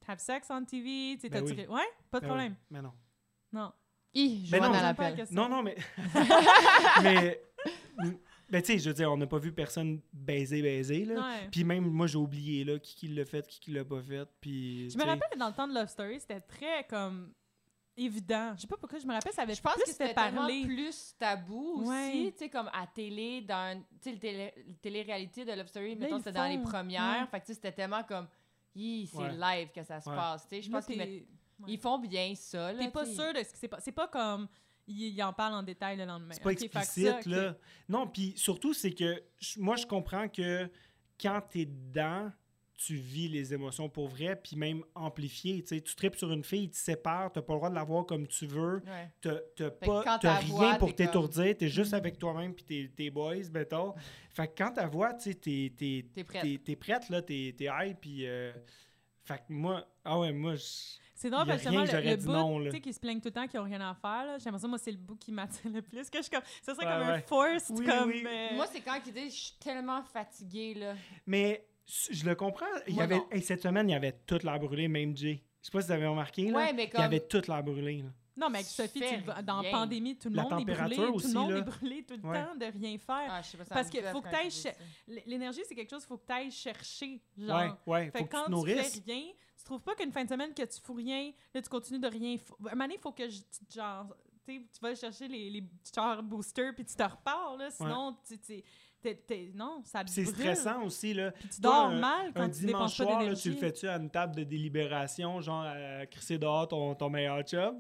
have sex on TV? Tu sais, Ben oui. Ouais, pas de Ben problème. oui, Mais non. Non. Hi, Joanne non, à la. Non, non, mais. mais. Ben, tu sais, je veux dire, on n'a pas vu personne baiser, baiser, là. Ouais. Puis même, moi, j'ai oublié, là, qui, qui l'a fait, qui, qui l'a pas fait. Puis. Je me rappelle que dans le temps de Love Story, c'était très comme évident. Je sais pas pourquoi je me rappelle, ça avait Je pense plus que c'était tellement parler. plus tabou Ouais. aussi, tu sais, comme à télé, dans, tu sais, le télé, télé-réalité de Love Story, mettons, c'était dans les premières, ouais. fait que tu sais, c'était tellement comme, Hi, c'est Ouais. live que ça se Ouais. passe, tu sais, je pense qu'ils ils font bien ça, là, T'es pas sûr de ce qui s'est passé. C'est pas comme il, il en parle en détail le lendemain. C'est pas explicite, ça, là. Non, puis surtout, c'est que moi, je comprends que quand t'es dedans, tu vis les émotions pour vrai, puis même amplifié. Tu sais, tu tripes sur une fille, tu te sépares, t'as pas le droit de la voir comme tu veux, Ouais. t'as t'as pas t'as t'as voix, rien pour t'es comme- t'étourdir, t'es juste avec toi-même puis tes, boys, mettons. Fait que quand ta voix, tu t'es prête. t'es- prête, là, t'es t'es high, puis... euh, fait que moi... Ah ouais, moi, je- C'est drôle parce que justement, le, bout, tu sais, qui se plaignent tout le temps, qui ont rien à faire, là. J'ai l'impression, moi, c'est le bout qui m'attire le plus. Que je comme, ça serait Ouais, comme un ouais. forced, Oui, comme. oui. euh, Moi, c'est quand ils disent, je suis tellement fatiguée, là. Mais je le comprends. Il y avait, hey, cette semaine, il y avait toute l'air brûlée, même Jay. Je sais pas si vous avez remarqué, là. Ouais, mais Il y comme- avait toute l'air brûlée, là. Non, mais avec Sophie, tu dans rien. pandémie, tout le La monde est brûlé. température Tout aussi, le monde là. est brûlé tout le Ouais. temps de rien faire. Ah, je sais pas, ça Parce que faut que ça. L- L'énergie, c'est quelque chose qu'il faut que tu ailles chercher. Genre. Ouais, ouais. Fait Faut que que tu quand tu nourrisses. fais rien, tu trouves pas qu'une fin de semaine que tu fous rien, là, tu continues de rien. À un moment il faut que je, tu- genre, tu vas chercher les, les boosters puis tu te repars, là. Sinon, tu, tu- t'es- t'es- non, ça C'est stressant aussi, là. Puis tu Toi, dors un- mal quand Un tu dimanche dépenses pas soir, là, tu le fais-tu à une table de délibération, genre à crisser dehors ton, ton meilleur job?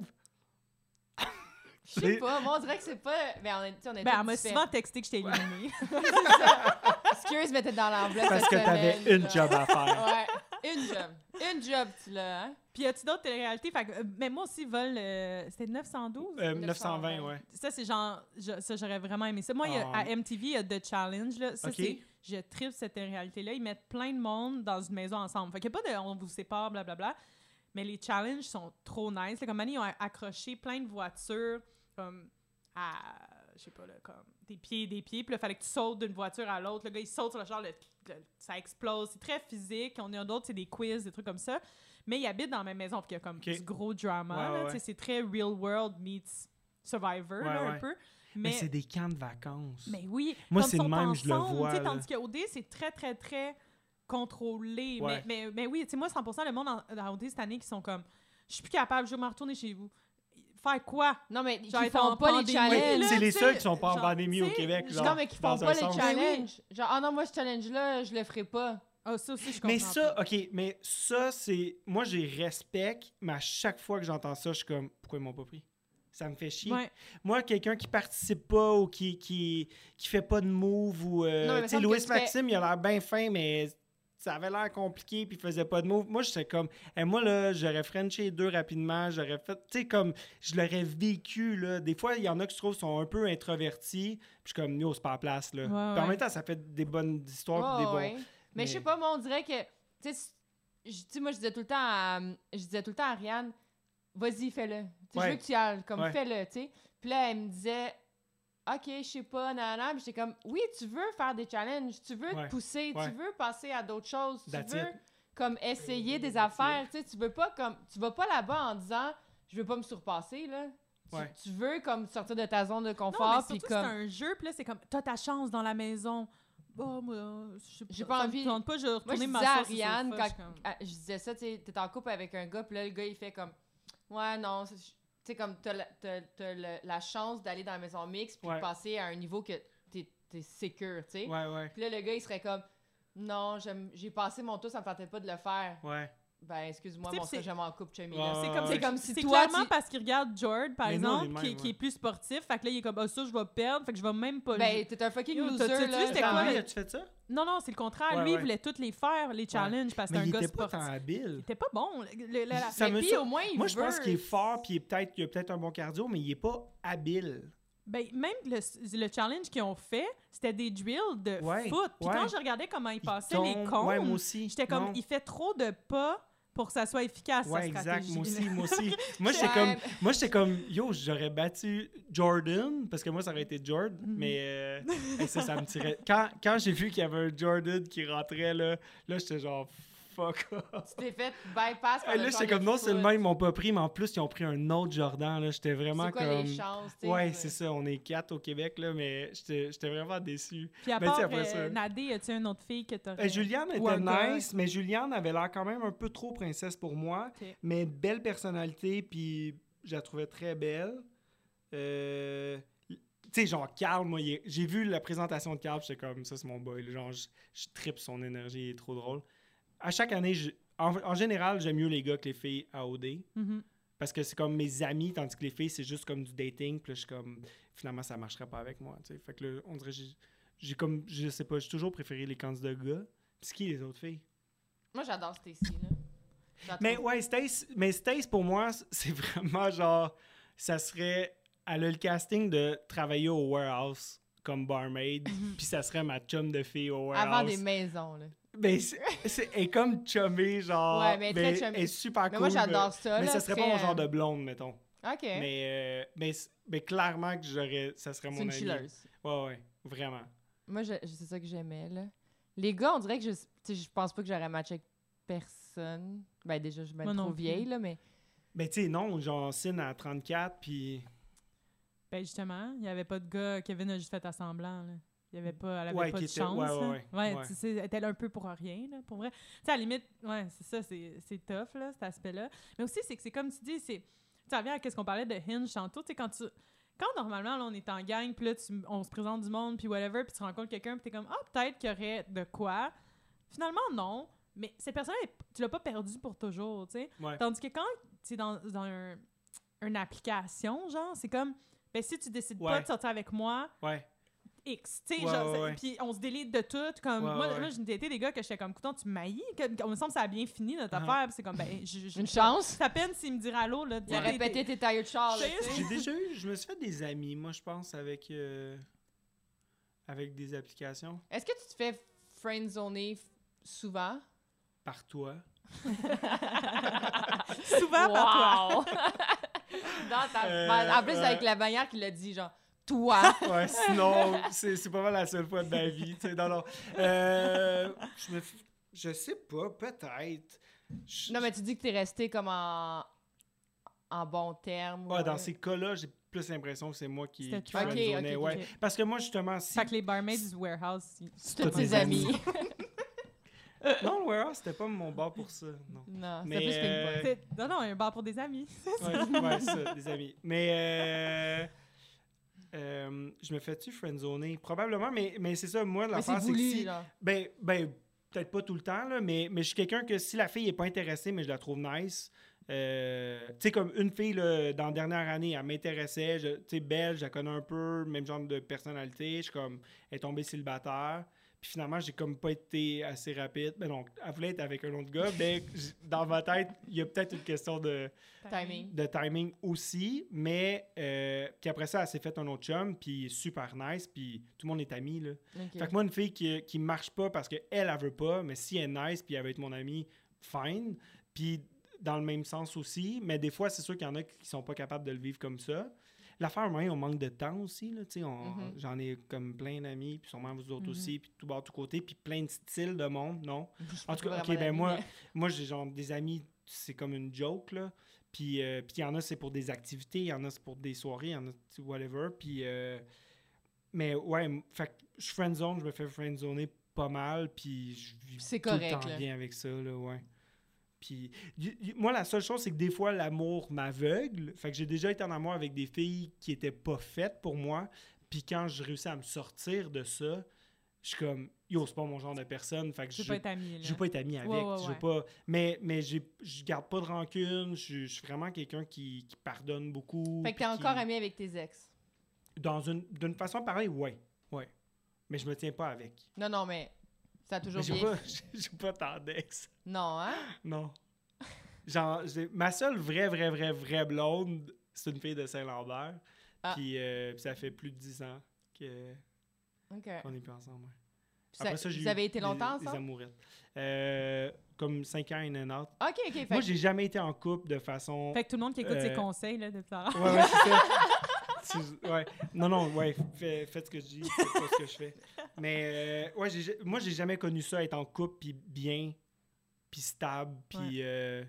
Je sais pas, moi, on dirait que c'est pas. Mais on est, on est Ben, elle m'a souvent texté que je t'ai éliminé. Excuse, mais t'es dans l'enveloppe. Parce que t'avais une job à faire. Ouais, une job. Une job, tu l'as, hein? Puis y a-tu d'autres téléréalités? Fait que, euh, mais moi aussi, vol, euh, c'était 912? Euh, 920, ouais. Ça, c'est genre, je- ça, j'aurais vraiment aimé ça. Moi, il y a- Ah. à MTV, il y a The Challenge, là. Ça, Ok. c'est, je tripe cette réalité-là. Ils mettent plein de monde dans une maison ensemble. Fait qu'il n'y a pas de, on vous sépare, blablabla. Mais les challenges sont trop nice. Là, comme Annie, ils ont accroché plein de voitures, comme, à, je sais pas, là, comme, des pieds, des pieds. Puis là, il fallait que tu sautes d'une voiture à l'autre. Le gars, il saute sur le char, le- le- ça explose. C'est très physique. On a d'autres, c'est des quiz, des trucs comme ça. Mais ils habitent dans la même maison. Fait qu'il y a comme du gros drama. Ouais, ouais, ouais. C'est très real world meets Survivor, là, un peu. Mais, Mais, c'est des camps de vacances. mais oui. Moi, c'est le même, je le vois, là. Tandis qu'au D, c'est très, très, très contrôlé. Mais, mais, mais oui, tu sais, moi, 100% le monde en- dans OD cette année qui sont comme je suis plus capable, je vais me retourner chez vous. Faire quoi? Non, mais Genre, être font en pas les challenges. c'est les seuls qui sont pas en genre, pandémie au Québec. Genre, non, mais qui font pas les sens. challenges. Genre, ah non, moi, ce challenge-là, je le ferai pas. Ah, ça aussi, je comprends. Mais ça, pas. OK, mais ça, c'est... Moi, j'ai respect, mais à chaque fois que j'entends ça, je suis comme, pourquoi ils m'ont pas pris? Ça me fait chier. Ouais. Moi, quelqu'un qui participe pas ou qui, qui, qui fait pas de move ou... euh, Non, tu sais, Louis fais- Maxime, il a l'air bien fin, mais ça avait l'air compliqué puis il faisait pas de move. Moi, j'étais comme... Et moi, là, j'aurais frenché deux rapidement, j'aurais fait... Tu sais, comme, je l'aurais vécu, là. Des fois, il y en a qui, je trouve, sont un peu introvertis, puis je suis comme, yo, c'est pas la place, là. Ouais, Puis en ouais. même temps, ça fait des bonnes histoires Ouais, puis des bons... Mais, je sais pas, moi, on dirait que. Tu sais, moi, je disais tout le temps à, je disais tout le temps à Ariane, vas-y, fais-le. Je veux que tu y ailles, comme fais-le, tu sais. Puis là, elle me disait, OK, je sais pas, nanana. Puis j'étais comme, oui, tu veux faire des challenges, tu veux Ouais, te pousser, ouais. tu veux passer à d'autres choses, tu That's veux it. comme essayer des affaires, tu sais, tu veux pas comme, tu vas pas là-bas en disant, je veux pas me surpasser, là. Tu, Ouais. tu veux comme sortir de ta zone de Non, mais confort, surtout puis que c'est comme... un jeu, puis là, c'est comme, t'as ta chance dans la maison. Bah, moi, je sais J'ai pas, pas me envie. tente pas, je vais Moi, je retourner disais ma à Ariane, quand je comme- disais ça, tu sais, t'es en couple avec un gars, puis là, le gars, il fait comme, ouais, non, c'est- sais, comme, t'as la, la chance d'aller dans la maison mixte, puis Ouais. de passer à un niveau que t'es, t'es secure, tu sais. Ouais, ouais, Puis là, le gars, il serait comme, non, j'ai passé mon tour, ça me tentait pas de le faire. ouais. Ben, excuse-moi, Tu mon c'est- ça, j'aime en couple, chummy, Ouais, là. ouais, C'est comme. C'est comme si c'est toi, clairement tu- parce qu'il regarde George, par Mais exemple, de qui, même, qui ouais. est plus sportif. Fait que là, il est comme, ah, ça, je vais perdre. Fait que je vais même pas. Ben, t'es un fucking loser, t'as- t'as-tu là. vu quoi, Lui, as-tu fait ça? Non, non, c'est le contraire. Ouais, Lui, il ouais. voulait toutes les faire, les challenges, parce que c'est il un gars était pas tant sportif. Il était pas bon. Le- le- la- Ça Mais me puis, sur- au moins, il Moi, je pense veut. qu'il est fort, puis il, est peut-être, il a peut-être un bon cardio, mais il est pas habile. Ben, même le, le challenge qu'ils ont fait, c'était des drills de Ouais, foot. Puis ouais. quand je regardais comment ils Il passaient les tombe. comptes, Ouais, j'étais comme, Non. il fait trop de pas pour que ça soit efficace, Ouais, sa exact. Moi aussi, moi aussi. Moi, j'étais comme, moi, j'étais comme, yo, j'aurais battu Jordan, parce que moi, ça aurait été Jordan, Mhm. mais euh, hey, ça, ça me tirait. Quand, quand j'ai vu qu'il y avait un Jordan qui rentrait, là, là j'étais genre, fuck off. Tu t'es fait bypass par Hey, le là, j'étais comme, non, c'est le même, ils m'ont pas pris, mais en plus, ils ont pris un autre Jordan, là. J'étais vraiment quoi comme. les chances? Ouais, c'est ça, on est quatre au Québec, là, mais j'étais j'étais vraiment déçu. Puis à part après euh, ça- Nadé, y a-tu une autre fille que t'aurais... Euh, Juliane était nice, mais Juliane avait l'air quand même un peu trop princesse pour moi. Ok. Mais belle personnalité, puis je la trouvais très belle. Euh, tu sais, genre, Carl, moi, j'ai vu la présentation de Carl, puis j'étais comme, ça, c'est mon boy. Genre, je, je tripe son énergie, il est trop drôle. À chaque année, je- en, en général, j'aime mieux les gars que les filles à OD. Mhm. Parce que c'est comme mes amis, tandis que les filles, c'est juste comme du dating. Puis là, je suis comme, finalement, ça marcherait pas avec moi. tu sais. Fait que là, on dirait, j'ai- j'ai comme, je sais pas, j'ai toujours préféré les candidats gars. Puis c'est qui les autres filles? Moi, j'adore Stacy, là. Mais ouais, Stace, mais Stace, pour moi, c'est vraiment genre, ça serait, elle a le casting de travailler au warehouse comme barmaid, puis ça serait ma chum de fille au warehouse. Avant des maisons, là. Mais c'est, c'est- est comme chummée, genre. Ouais, mais très chummy. Elle est super Mais cool. moi, j'adore ça, Mais là, ça serait très, pas mon genre euh, de blonde, mettons. OK. Mais, euh, mais, mais clairement que j'aurais, ça serait c'est mon une ami. chilleuse. Ouais, ouais, vraiment. Moi, je- c'est ça que j'aimais, là. Les gars, on dirait que je, tu je pense pas que j'aurais matché avec personne. Ben, déjà, je non trop plus. vieille, là, mais... Mais tu sais, non, genre, Sin à 34, puis. Ben justement, il n'y avait pas de gars. Kevin a juste fait à semblant. Là. Il y avait pas, elle avait Ouais, pas de était- chance. ouais, ouais, ouais, ouais. tu sais, elle était là un peu pour rien, là, pour vrai. Tu sais, à la limite, ouais, c'est ça, c'est tough, là, cet aspect-là. Mais aussi, c'est que c'est comme tu dis, c'est. Ça revient à ce qu'on parlait de Hinge tantôt, tu sais, quand tu. Quand normalement, là, on est en gang, puis là, tu- on se présente du monde, puis whatever, puis tu rencontres quelqu'un, puis t'es comme, ah, peut-être qu'il y aurait de quoi. Finalement, non. Mais cette personne, tu l'as pas perdu pour toujours, tu sais. Ouais. Tandis que quand tu es dans, dans un- une application, genre, c'est comme, ben si tu décides pas de sortir avec moi, Ouais. X, tu sais, Ouais, genre, ouais, c'est- ouais. puis on se délite de tout, comme, Ouais, moi, ouais. moi j'ai été des gars que j'étais comme, coudonc, tu que- on me semble que ça a bien fini notre Uh-huh. affaire, puis c'est comme, ben, Une chance. C'est à peine s'il me dirait allô, là, Il a t'es- répété t'es- tes tailleurs de char. J'ai déjà eu, je me suis fait des amis, moi, je pense, avec, euh, avec des applications. Est-ce que tu te fais friendzoner souvent? Par toi. souvent par toi. Dans ta- Euh, ben, en plus, ouais. avec la manière qu'il a dit, genre, toi. Ouais, sinon, c'est c'est pas mal la seule fois de ma vie. tu sais. Non, non. Euh, je, me, je sais pas, peut-être. Je- non, mais tu dis que t'es resté comme en, en bon terme. Ouais, ou- dans ces cas-là, j'ai plus l'impression que c'est moi qui, C'était qui toi. Ok, friendzonais, ok, ouais. ok. Parce que moi, justement, si... Fait que les barmaids du warehouse, C'est tous tes amis. Non, le warehouse, c'était pas mon bar pour ça, non. non, c'est Mais, plus euh, C'est- Non, non, un bar pour des amis. Ouais, ouais, ça, des amis. Mais euh, euh, je me fais-tu friendzoner? Probablement, mais, mais c'est ça, moi, l'affaire, c'est que si... genre. Ben, ben peut-être pas tout le temps, là, mais, mais je suis quelqu'un que si la fille est pas intéressée, mais je la trouve nice... euh, tu sais, comme une fille, là, dans la dernière année, elle m'intéressait, tu sais, belle, je la connais un peu, même genre de personnalité, je suis comme, elle est tombée célibataire. Puis finalement, j'ai comme pas été assez rapide. Mais non, elle voulait être avec un autre gars, mais dans ma tête, il y a peut-être une question de, Timing. de timing aussi, mais euh, puis après ça, elle s'est fait un autre chum, puis super nice, puis tout le monde est ami, là. Ok. Fait que moi, une fille qui, qui marche pas parce qu'elle, elle veut pas, mais si elle est nice, puis elle veut être mon amie, fine. Puis dans le même sens aussi, mais des fois, c'est sûr qu'il y en a qui sont pas capables de le vivre comme ça. L'affaire, moi, on manque de temps aussi. Là, tu sais, on- Mhm. J'en ai comme plein d'amis, puis sûrement vous autres Mhm. aussi, puis tout bord, tout côté, puis plein de styles de monde, non? En tout cas, ok, ben moi, moi j'ai genre des amis, c'est comme une joke, là. Puis euh, puis il y en a, c'est pour des activités, il y en a, c'est pour des soirées, il y en a, whatever. Puis, euh, mais ouais, fait je friendzone, je me fais friendzoner pas mal, puis je vis C'est tout le correct, temps là. bien avec ça, là, ouais. Puis, moi, la seule chose, c'est que des fois, l'amour m'aveugle. Fait que j'ai déjà été en amour avec des filles qui étaient pas faites pour moi. Puis quand je réussis à me sortir de ça, je suis comme, yo, c'est pas mon genre de personne. Fait que Je veux pas être amie. je veux pas être ami avec. Ouais, ouais, je pas. Mais, mais je garde pas de rancune. Je je suis vraiment quelqu'un qui, qui pardonne beaucoup. Fait que t'es qui- encore ami avec tes ex? Dans une, d'une façon pareille, ouais. Ouais. Mais je me tiens pas avec. Non, non, mais ça a toujours bien. pas, j'ai j'ai pas tant d'ex. Non, hein? Non. Genre, j'ai- ma seule vraie, vraie, vraie, vraie blonde, c'est une fille de Saint-Lambert. Ah. Puis, euh, puis ça fait plus de 10 ans que- qu'on est plus ensemble. ouais. Puis ça- j'ai vous avez été des- longtemps des ensemble? amourettes. Euh, comme 5 ans in and out. OK, OK. Moi, que- j'ai jamais été en couple de façon. Fait que tout le monde qui écoute ses Euh, conseils là, à l'heure. Ouais, ouais, c'est ça. Ouais. Non, non, ouais, fais- faites ce que je dis, faites pas ce que je fais. Mais euh, ouais, moi, j'ai jamais connu ça, être en couple, puis bien, puis stable, puis euh,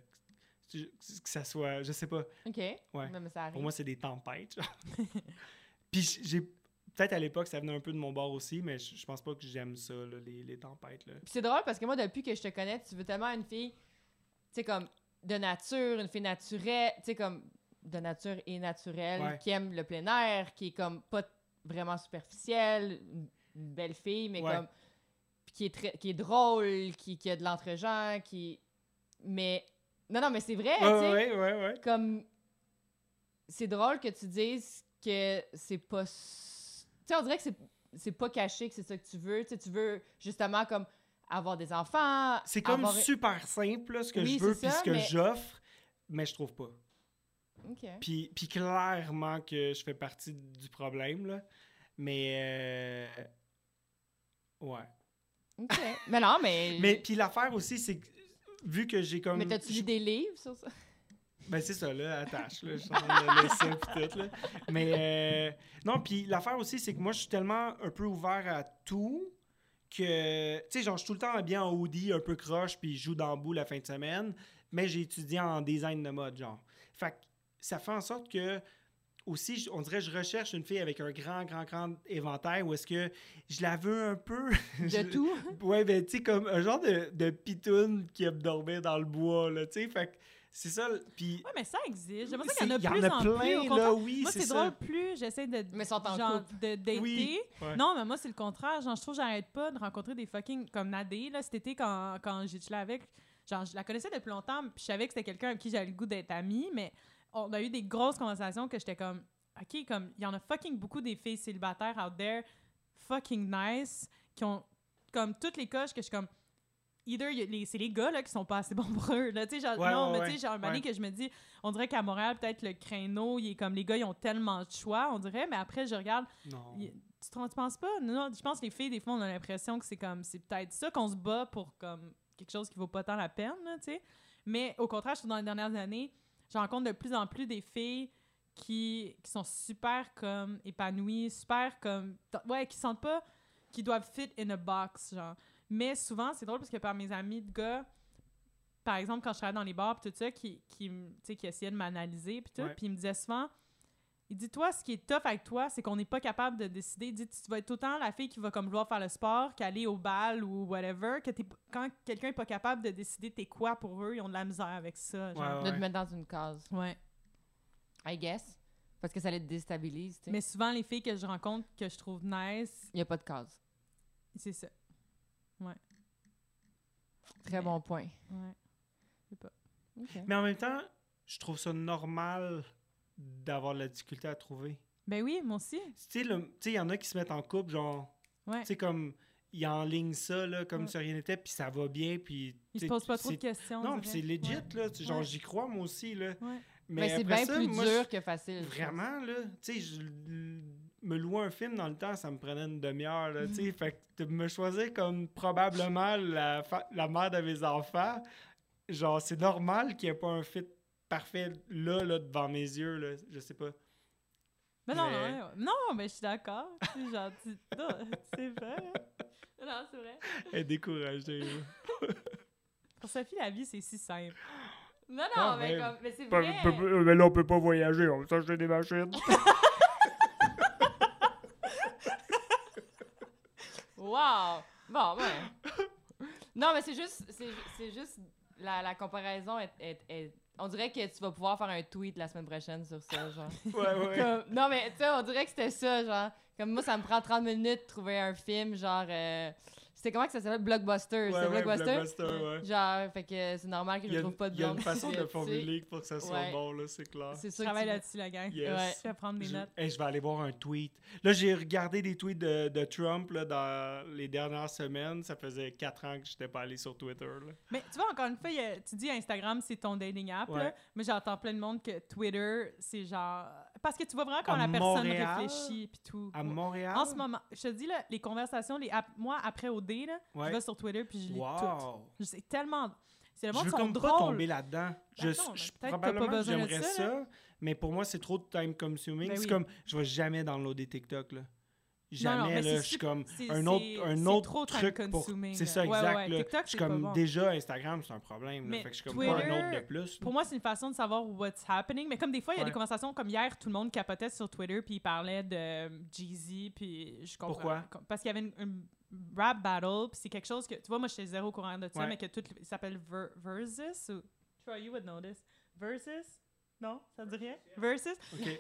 que ça soit, je sais pas, OK. Ouais. Mais ça pour moi, c'est des tempêtes. puis j'ai, peut-être à l'époque, ça venait un peu de mon bord aussi, mais je je pense pas que j'aime ça, là, les, les tempêtes. Là. Puis c'est drôle parce que moi, depuis que je te connais, tu veux tellement une fille, tu sais, comme de nature, une fille naturelle, tu sais, comme de nature et naturelle, Ouais. qui aime le plein air, qui est comme pas vraiment superficielle, une, belle fille, mais Ouais. comme. qui est, très, qui est drôle, qui, qui a de l'entre-gens, qui. Mais. Non, non, mais c'est vrai, Ouais, tu. Comme. C'est drôle que tu dises que c'est pas. Tu sais, on dirait que c'est- c'est pas caché que c'est ça que tu veux. Tu sais, tu veux justement comme avoir des enfants. C'est comme avoir- super simple, là, ce que Oui, je veux, puis ça, ce que mais- j'offre, mais je trouve pas. OK. Puis, puis clairement que je fais partie du problème, là. Mais. euh, Ouais. OK. mais non, mais. Mais puis l'affaire aussi, c'est que vu que j'ai comme. Mais t'as-tu lu des livres sur ça? Ben c'est ça, là, attache, là. Je suis en train de tout, là. Mais. euh, Non, puis l'affaire aussi, c'est que moi, je suis tellement un peu ouvert à tout que. Tu sais, genre, je suis tout le temps bien en hoodie, un peu croche, puis je joue dans le bout la fin de semaine. Mais j'ai étudié en design de mode, genre. Fait que ça fait en sorte que aussi, on dirait, je recherche une fille avec un grand, grand, grand éventail où est-ce que je la veux un peu? De je- tout? Ouais, ben, tu sais, comme un genre de, de pitoune qui aime dormir dans le bois, là, tu sais. Fait que c'est ça. Puis. Ouais, mais ça existe. Ça c'est- qu'il y en a il y plus en a en plein, plus. Là, oui, moi, c'est drôle, plus j'essaie de, Mais sont en genre, couple. de dater. Oui. Ouais. Non, mais moi, c'est le contraire. Genre, je trouve que j'arrête pas de rencontrer des fucking... Comme Nadé, là, cet été, quand, quand j'ai chillé avec, genre, je la connaissais depuis longtemps, puis je savais que c'était quelqu'un avec qui j'avais le goût d'être amie, mais on a eu des grosses conversations que j'étais comme... OK, comme, il y en a fucking beaucoup des filles célibataires out there, fucking nice, qui ont, comme, toutes les coches que je suis comme... Either, les- c'est les gars, là, qui sont pas assez bons pour eux, là, genre, Ouais, non, ouais, mais tu sais, genre, une ouais. que je me dis, on dirait qu'à Montréal, peut-être, le créneau, il est comme, les gars, ils ont tellement de choix, on dirait, mais après, je regarde, Non. tu, te- tu penses pas? Non, non, je pense que les filles, des fois, on a l'impression que c'est comme, c'est peut-être ça qu'on se bat pour comme quelque chose qui vaut pas tant la peine, tu sais. Mais au contraire, je trouve dans les dernières années, je rencontre de plus en plus des filles qui, qui sont super comme épanouies, super comme, ouais, qui sentent pas qu'ils doivent fit in a box, genre. Mais souvent, c'est drôle parce que par mes amis de gars, par exemple, quand je travaillais dans les bars, pis tout ça, qui, qui, m- tu sais, qui essayaient de m'analyser, puis tout, puis ils me disaient souvent, il dit, toi, ce qui est tough avec toi, c'est qu'on n'est pas capable de décider. Il dit, tu vas être autant la fille qui va comme vouloir faire le sport qu'aller au bal ou whatever, que t'es p- quand quelqu'un n'est pas capable de décider t'es quoi pour eux, ils ont de la misère avec ça. genre. De te mettre dans une case. Ouais. I guess. Parce que ça les déstabilise, sais. Mais souvent, les filles que je rencontre que je trouve nice, Il n'y a pas de case. c'est ça. Très Mais- bon point. Ouais. OK. Mais en même temps, je trouve ça normal d'avoir de la difficulté à trouver. Ben oui, moi aussi. Tu sais, le- tu sais, il y en a qui se mettent en couple, genre, Ouais. tu sais, comme, ils enlignent ça, là, comme Ouais. si rien n'était, puis ça va bien, puis... Ils se posent pas trop de c'est- questions. Non, on puis c'est legit, Ouais. là, tu sais, genre, Ouais. j'y crois, moi aussi, là. Ouais. Mais, c'est après bien ça, plus moi, dur que facile. Vraiment, là, tu sais, je- me louer un film dans le temps, ça me prenait une demi-heure, là, tu sais, fait que de me choisir comme probablement la, la mère de mes enfants, genre, c'est normal qu'il n'y ait pas un fit parfait là, là, devant mes yeux, là, je sais pas. Non, Mais non, Mais- non, non, mais je suis d'accord. C'est non, c'est vrai. Non, c'est vrai. Elle est découragée. Pour Sophie, la vie, c'est si simple. Non, non, mais, comme, mais c'est vrai. mais là, on peut pas voyager, on peut s'acheter des machines. Wow! Bon, ouais. non, mais c'est juste, c'est, c'est juste la, la comparaison est, est- est- On dirait que tu vas pouvoir faire un tweet la semaine prochaine sur ça, genre. ouais, ouais. Comme- non, mais tu sais, on dirait que c'était ça, genre. Comme moi, ça me prend 30 minutes de trouver un film, genre. euh, C'était comment que ça s'appelle? Blockbuster. Ouais, c'est ouais, Blockbuster? Blockbuster, ouais. Genre, fait que c'est normal que je a, trouve pas de il y a blonde. une façon de formuler pour que ça soit Ouais. bon, là, c'est clair. C'est Je sûr. travaille que tu- là-dessus, la gang. Yes. Ouais. Je vais prendre des Je, notes. Hey, je vais aller voir un tweet. Là, j'ai regardé des tweets de, de Trump là, dans les dernières semaines. Ça faisait quatre ans que je n'étais pas allé sur Twitter. là. Mais tu vois, encore une fois, a- tu dis Instagram, c'est ton dating app, Ouais. là, mais j'entends plein de monde que Twitter, c'est genre... Parce que tu vois vraiment quand À la personne Montréal? réfléchit puis tout. À. Montréal? En ce moment, je te dis, là, les conversations, les moi, après OD, là, Ouais. je vais sur Twitter puis je lis tout. Wow. Je sais tellement... C'est le Je monde veux sont comme pas drôles. tomber là-dedans. Je, Ben non, je- que t'as probablement pas que besoin de j'aimerais ça, ça, mais pour moi, c'est trop de time consuming. Ben c'est oui. comme, je vais jamais downloader TikTok. Là. Jamais, non, là, je suis comme un autre, un autre trop truc pour... C'est ça, Ouais, exact. ouais. là. TikTok, je suis comme, bon. déjà, Instagram, c'est un problème. là. Fait que je suis comme pas un autre de plus. Pour moi, c'est une façon de savoir what's happening. Mais comme des fois, il y a Ouais. des conversations comme hier, tout le monde capotait sur Twitter puis il parlait de euh, Jeezy puis je comprends. Pourquoi? Parce qu'il y avait une, une rap battle puis c'est quelque chose que tu vois moi j'étais zéro au courant de ça mais que tout il s'appelle Ver- Versus ou Troy you would know this. Versus? Non, ça te dit rien? Versus?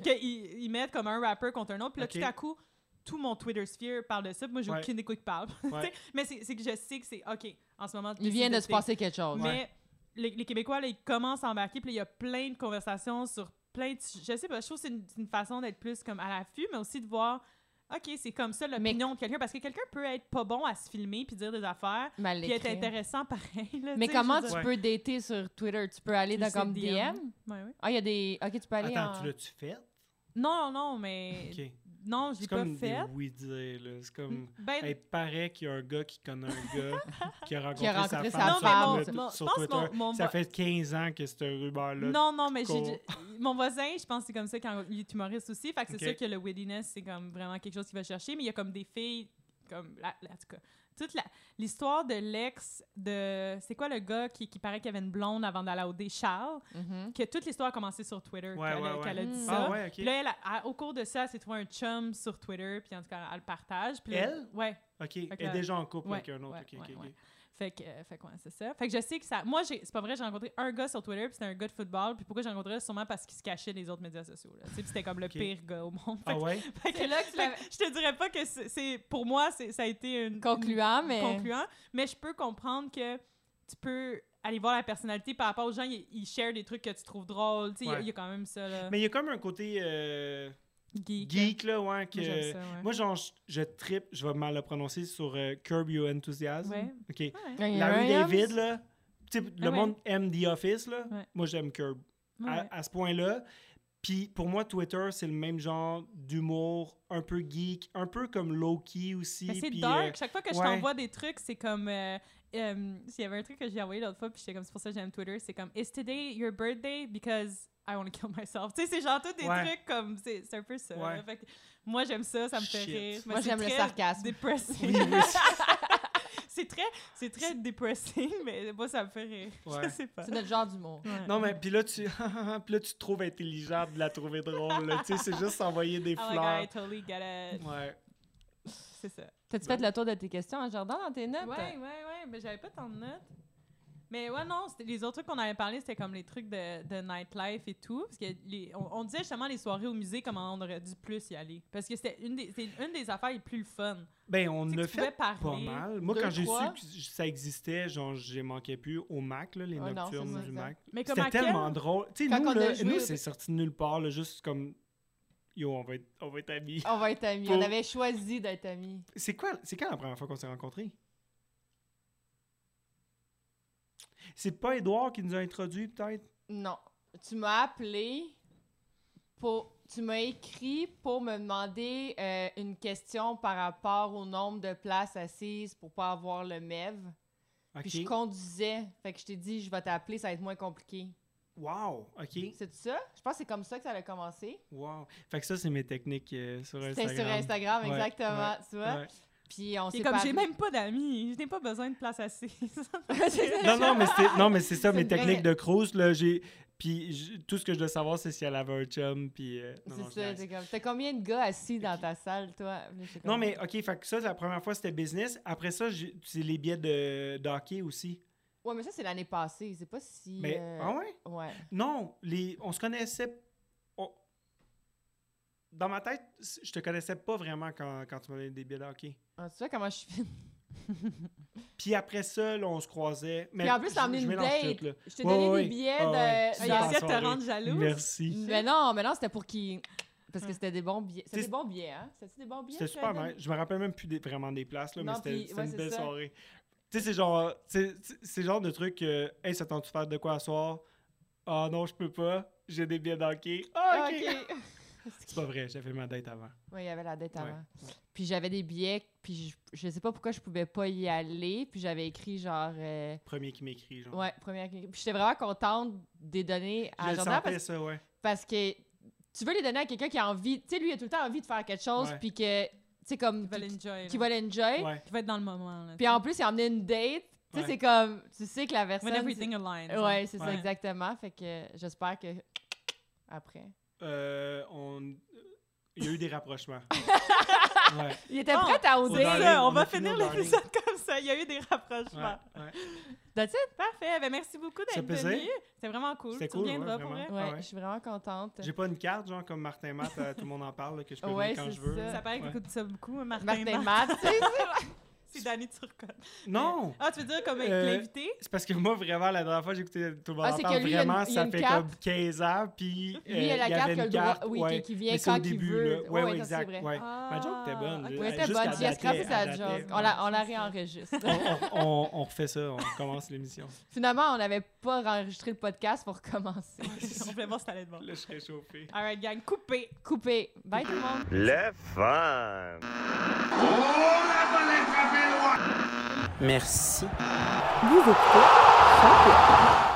Qu'ils ils mettent comme un rapper contre un autre puis là tout à coup tout mon Twitter sphere parle de ça. puis Moi, j'ai Ouais. aucune écoute qui parle. Ouais. Mais c'est que je sais que c'est OK en ce moment. Il vient de se passer quelque chose. mais les, les Québécois, là, ils commencent à embarquer, puis il y a plein de conversations sur plein de... Je sais pas, je trouve que c'est une, une façon d'être plus comme à l'affût, mais aussi de voir, OK, c'est comme ça l'opinion de quelqu'un, parce que quelqu'un peut être pas bon à se filmer puis dire des affaires, Mal puis être intéressant pareil. là, Mais comment tu dire. peux dater sur Twitter? Tu peux aller Tu dans comme DM. DM? Ouais, ouais. Ah, il y a des... Ok, tu peux aller Attends, en... tu l'as-tu fait? Non, non, mais... OK. Non, je l'ai C'est pas comme fait. des oui-dire, là. C'est comme... Ben, Il paraît qu'il y a un gars qui connaît un gars qui a rencontré, Qui a rencontré sa sa femme non, sur, mon, Twitter- mon- je sur pense Twitter. mon, mon Ça fait 15 ans que cette rumeur-là. Non, non, mais mon voisin, je pense que c'est comme ça quand il est humoriste aussi. Fait que c'est sûr que le wittiness, c'est comme vraiment quelque chose qu'il va chercher. Mais il y a comme des filles, comme, la, la- en tout cas, toute la- l'histoire de l'ex de. C'est quoi le gars qui, qui paraît qu'il avait une blonde avant d'aller au D, Charles? Mhm. Que toute l'histoire a commencé sur Twitter. Ouais, qu'elle, ouais, ouais. a dit Mm. ça. Ah ouais, OK. Puis là, elle a- elle- au cours de ça, elle s'est trouvée un chum sur Twitter. Puis en tout cas, elle le partage. Puis là- Elle? Ouais. OK. Elle est déjà en couple Ouais, avec un autre. ouais, OK, Fait que, euh, fait que ouais, c'est ça. Fait que je sais que ça. Moi, c'est pas vrai, j'ai rencontré un gars sur Twitter, puis c'était un gars de football. Puis pourquoi j'ai rencontré Sûrement parce qu'il se cachait des autres médias sociaux. Là. Tu sais, Puis c'était comme le pire gars au monde. Fait Ah que- ouais? fait que- là que fait je te dirais pas que c'est. Pour moi, ça a été une. Concluant, une- mais- Concluant. Mais je peux comprendre que tu peux aller voir la personnalité par rapport aux gens, ils, ils share des trucs que tu trouves drôles. Tu sais, il y a- Ouais. il y, a quand même ça. Là. Mais il y a comme un côté euh, geek. geek, là, ouais, que... Moi, j'aime ça, ouais. Moi, genre, je, je trippe, je vais mal le prononcer, sur euh, Curb Your Enthusiasm. Ouais. OK. Ouais. Larry David, là, tu sais, le ouais. monde aime The Office, là. Ouais. Moi, j'aime Curb. Ouais. À, à ce point-là. Puis pour moi, Twitter, c'est le même genre d'humour, un peu geek, un peu comme low-key aussi. Mais c'est dark. euh, Chaque fois que je ouais. t'envoie des trucs, c'est comme. euh, euh, S'il y avait un truc que j'ai envoyé l'autre fois, puis j'étais comme, c'est pour ça que j'aime Twitter, c'est comme, Is today your birthday? Because I want to kill myself. Tu sais, c'est genre tous des Ouais. trucs comme. C'est un peu ça. Ouais. là. Fait que moi, j'aime ça, ça me fait rire. Moi, j'aime le sarcasme. Depressing. Oui, oui, c'est très, c'est très depressing, mais moi, ça me fait rire. Ouais. Je sais pas. C'est notre genre d'humour. Ouais. Non, mais puis là, tu puis là, tu te trouves intelligent de la trouver drôle. Tu sais, c'est juste s'envoyer des Oh my fleurs. god, I totally get it. Ouais. C'est ça. T'as-tu fait le tour de tes questions en jardin dans tes notes? Ouais, ouais, ouais, mais j'avais pas tant de notes. Mais ouais, non, les autres trucs qu'on avait parlé, c'était comme les trucs de, de nightlife et tout. Parce que les, on, on disait justement les soirées au musée, comment on aurait dû plus y aller. Parce que c'était une des, c'est une des affaires les plus le fun. Ben, on pouvais fait parler. pas mal. Moi, quand j'ai su que ça existait, genre, j'ai manqué plus au Mac, là, les Ouais, nocturnes du ça. Mac. C'était tellement drôle. Tu sais, nous, là, nous c'est sorti de nulle part, là, juste comme... Yo, on va être, on va être amis. On va être amis. Pour- On avait choisi d'être amis. C'est quoi, c'est quand la première fois qu'on s'est rencontrés? C'est pas Edouard qui nous a introduits, peut-être? Non. Tu m'as appelé pour. Tu m'as écrit pour me demander euh, une question par rapport au nombre de places assises pour pas avoir le MEV. Puis je conduisais. Fait que je t'ai dit, je vais t'appeler, ça va être moins compliqué. Wow, OK. C'est ça? Je pense que c'est comme ça que ça a commencé. Wow. Fait que ça, c'est mes techniques euh, sur C'était Instagram. sur Instagram, Ouais, exactement. ouais, Tu vois? Ouais. Puis on C'est s'est comme, j'ai même pas d'amis, je n'ai pas besoin de place assise. Non, non, mais c'est, non, mais c'est ça, mes techniques de cruise, là, j'ai... Puis j- tout ce que je dois savoir, c'est si elle avait un chum, puis... euh, C'est ça, c'est comme. T'as combien de gars assis dans ta salle, toi? Non, mais OK, fait que ça, la première fois, c'était business. Après ça, j'ai- c'est les billets de, de hockey aussi. Ouais, mais ça, c'est l'année passée. C'est pas si. Mais, euh, ah ouais? Ouais. Non, les, on se connaissait... on- Dans ma tête, je te connaissais pas vraiment quand, quand tu m'avais des billets de hockey. Ah, tu vois comment je suis. Puis après ça, là, on se croisait. Mais Puis en plus, t'as emmené une date. Je t'ai Ouais, donné ouais, des billets Ah ouais, de. Il a essayé de te rendre jalouse. Merci. Mais non, mais non, c'était pour qu'il. Parce que c'était des bons billets. C'était des bons billets, hein? C'était des bons billets? C'était super nice. Je me rappelle même plus des- vraiment des places, là, mais Non, c'était puis- c'était ouais, une belle ça. soirée. Tu sais, c'est genre, c'est genre de truc que, hey, ça tente de faire de quoi à soir? Ah non, je peux pas. J'ai des billets d'hockey. Ah, ok. C'est pas vrai, j'ai fait ma date avant. Oui, il y avait la dette Ouais. avant. Puis j'avais des billets, puis je, je sais pas pourquoi je pouvais pas y aller. Puis j'avais écrit genre. euh, Premier qui m'écrit, genre. ouais, première. Puis j'étais vraiment contente de les donner à Je Jordan parce, ça, ouais. parce que tu veux les donner à quelqu'un qui a envie. Tu sais, lui, il a tout le temps envie de faire quelque chose, puis que. Sais, comme. Qui va l'enjoy. Qui va l'enjoy. Qui va être dans le moment. là, Puis en plus, il a emmené une date. Tu sais, Ouais. c'est comme. Tu sais que la personne. When everything aligns. Ouais, c'est ça, exactement. Fait que j'espère que. Après. Euh, on... Il y a eu des rapprochements. ouais. Il était Oh, prêt à oser. C'est on on va finir l'épisode comme ça. Il y a eu des rapprochements. ouais, ouais. That's it? Parfait. Ben, merci beaucoup d'être venu. C'était vraiment cool. Tu cool, pour vrai. Ah ouais. je suis vraiment contente. J'ai pas une carte, genre, comme Martin Matt, euh, tout le monde en parle, là, que je peux Ouais, venir quand c'est je veux. ça. paraît que t'écoutes ça beaucoup, hein, Martin, Martin Matt. Tu. C'est Danny Turcotte. Non! Ah, tu veux dire comme avec Euh, l'invité? C'est parce que moi, vraiment, la dernière fois, j'ai écouté tout le monde Ah, en c'est parle, que lui, il a une- vraiment, il a ça une fait carte. comme 15 ans, puis Lui, il a la y carte avait qui a une le droit- carte, oui, ouais. qui vient quand il début, veut. Ouais, ouais, ça, exact. Ouais. Ah, Ma joke était bonne. Oui, Elle- juste bonne. sa. On la, on la ça. réenregistre. on, on- on refait ça, on commence l'émission. Finalement, on n'avait pas enregistré le podcast pour commencer. On voulait voir si t'allais être bon. Là, je serais chauffé. Alright, gang, coupé. Coupé. Bye tout le monde. Le fun. Merci. Vous écoutez Champion.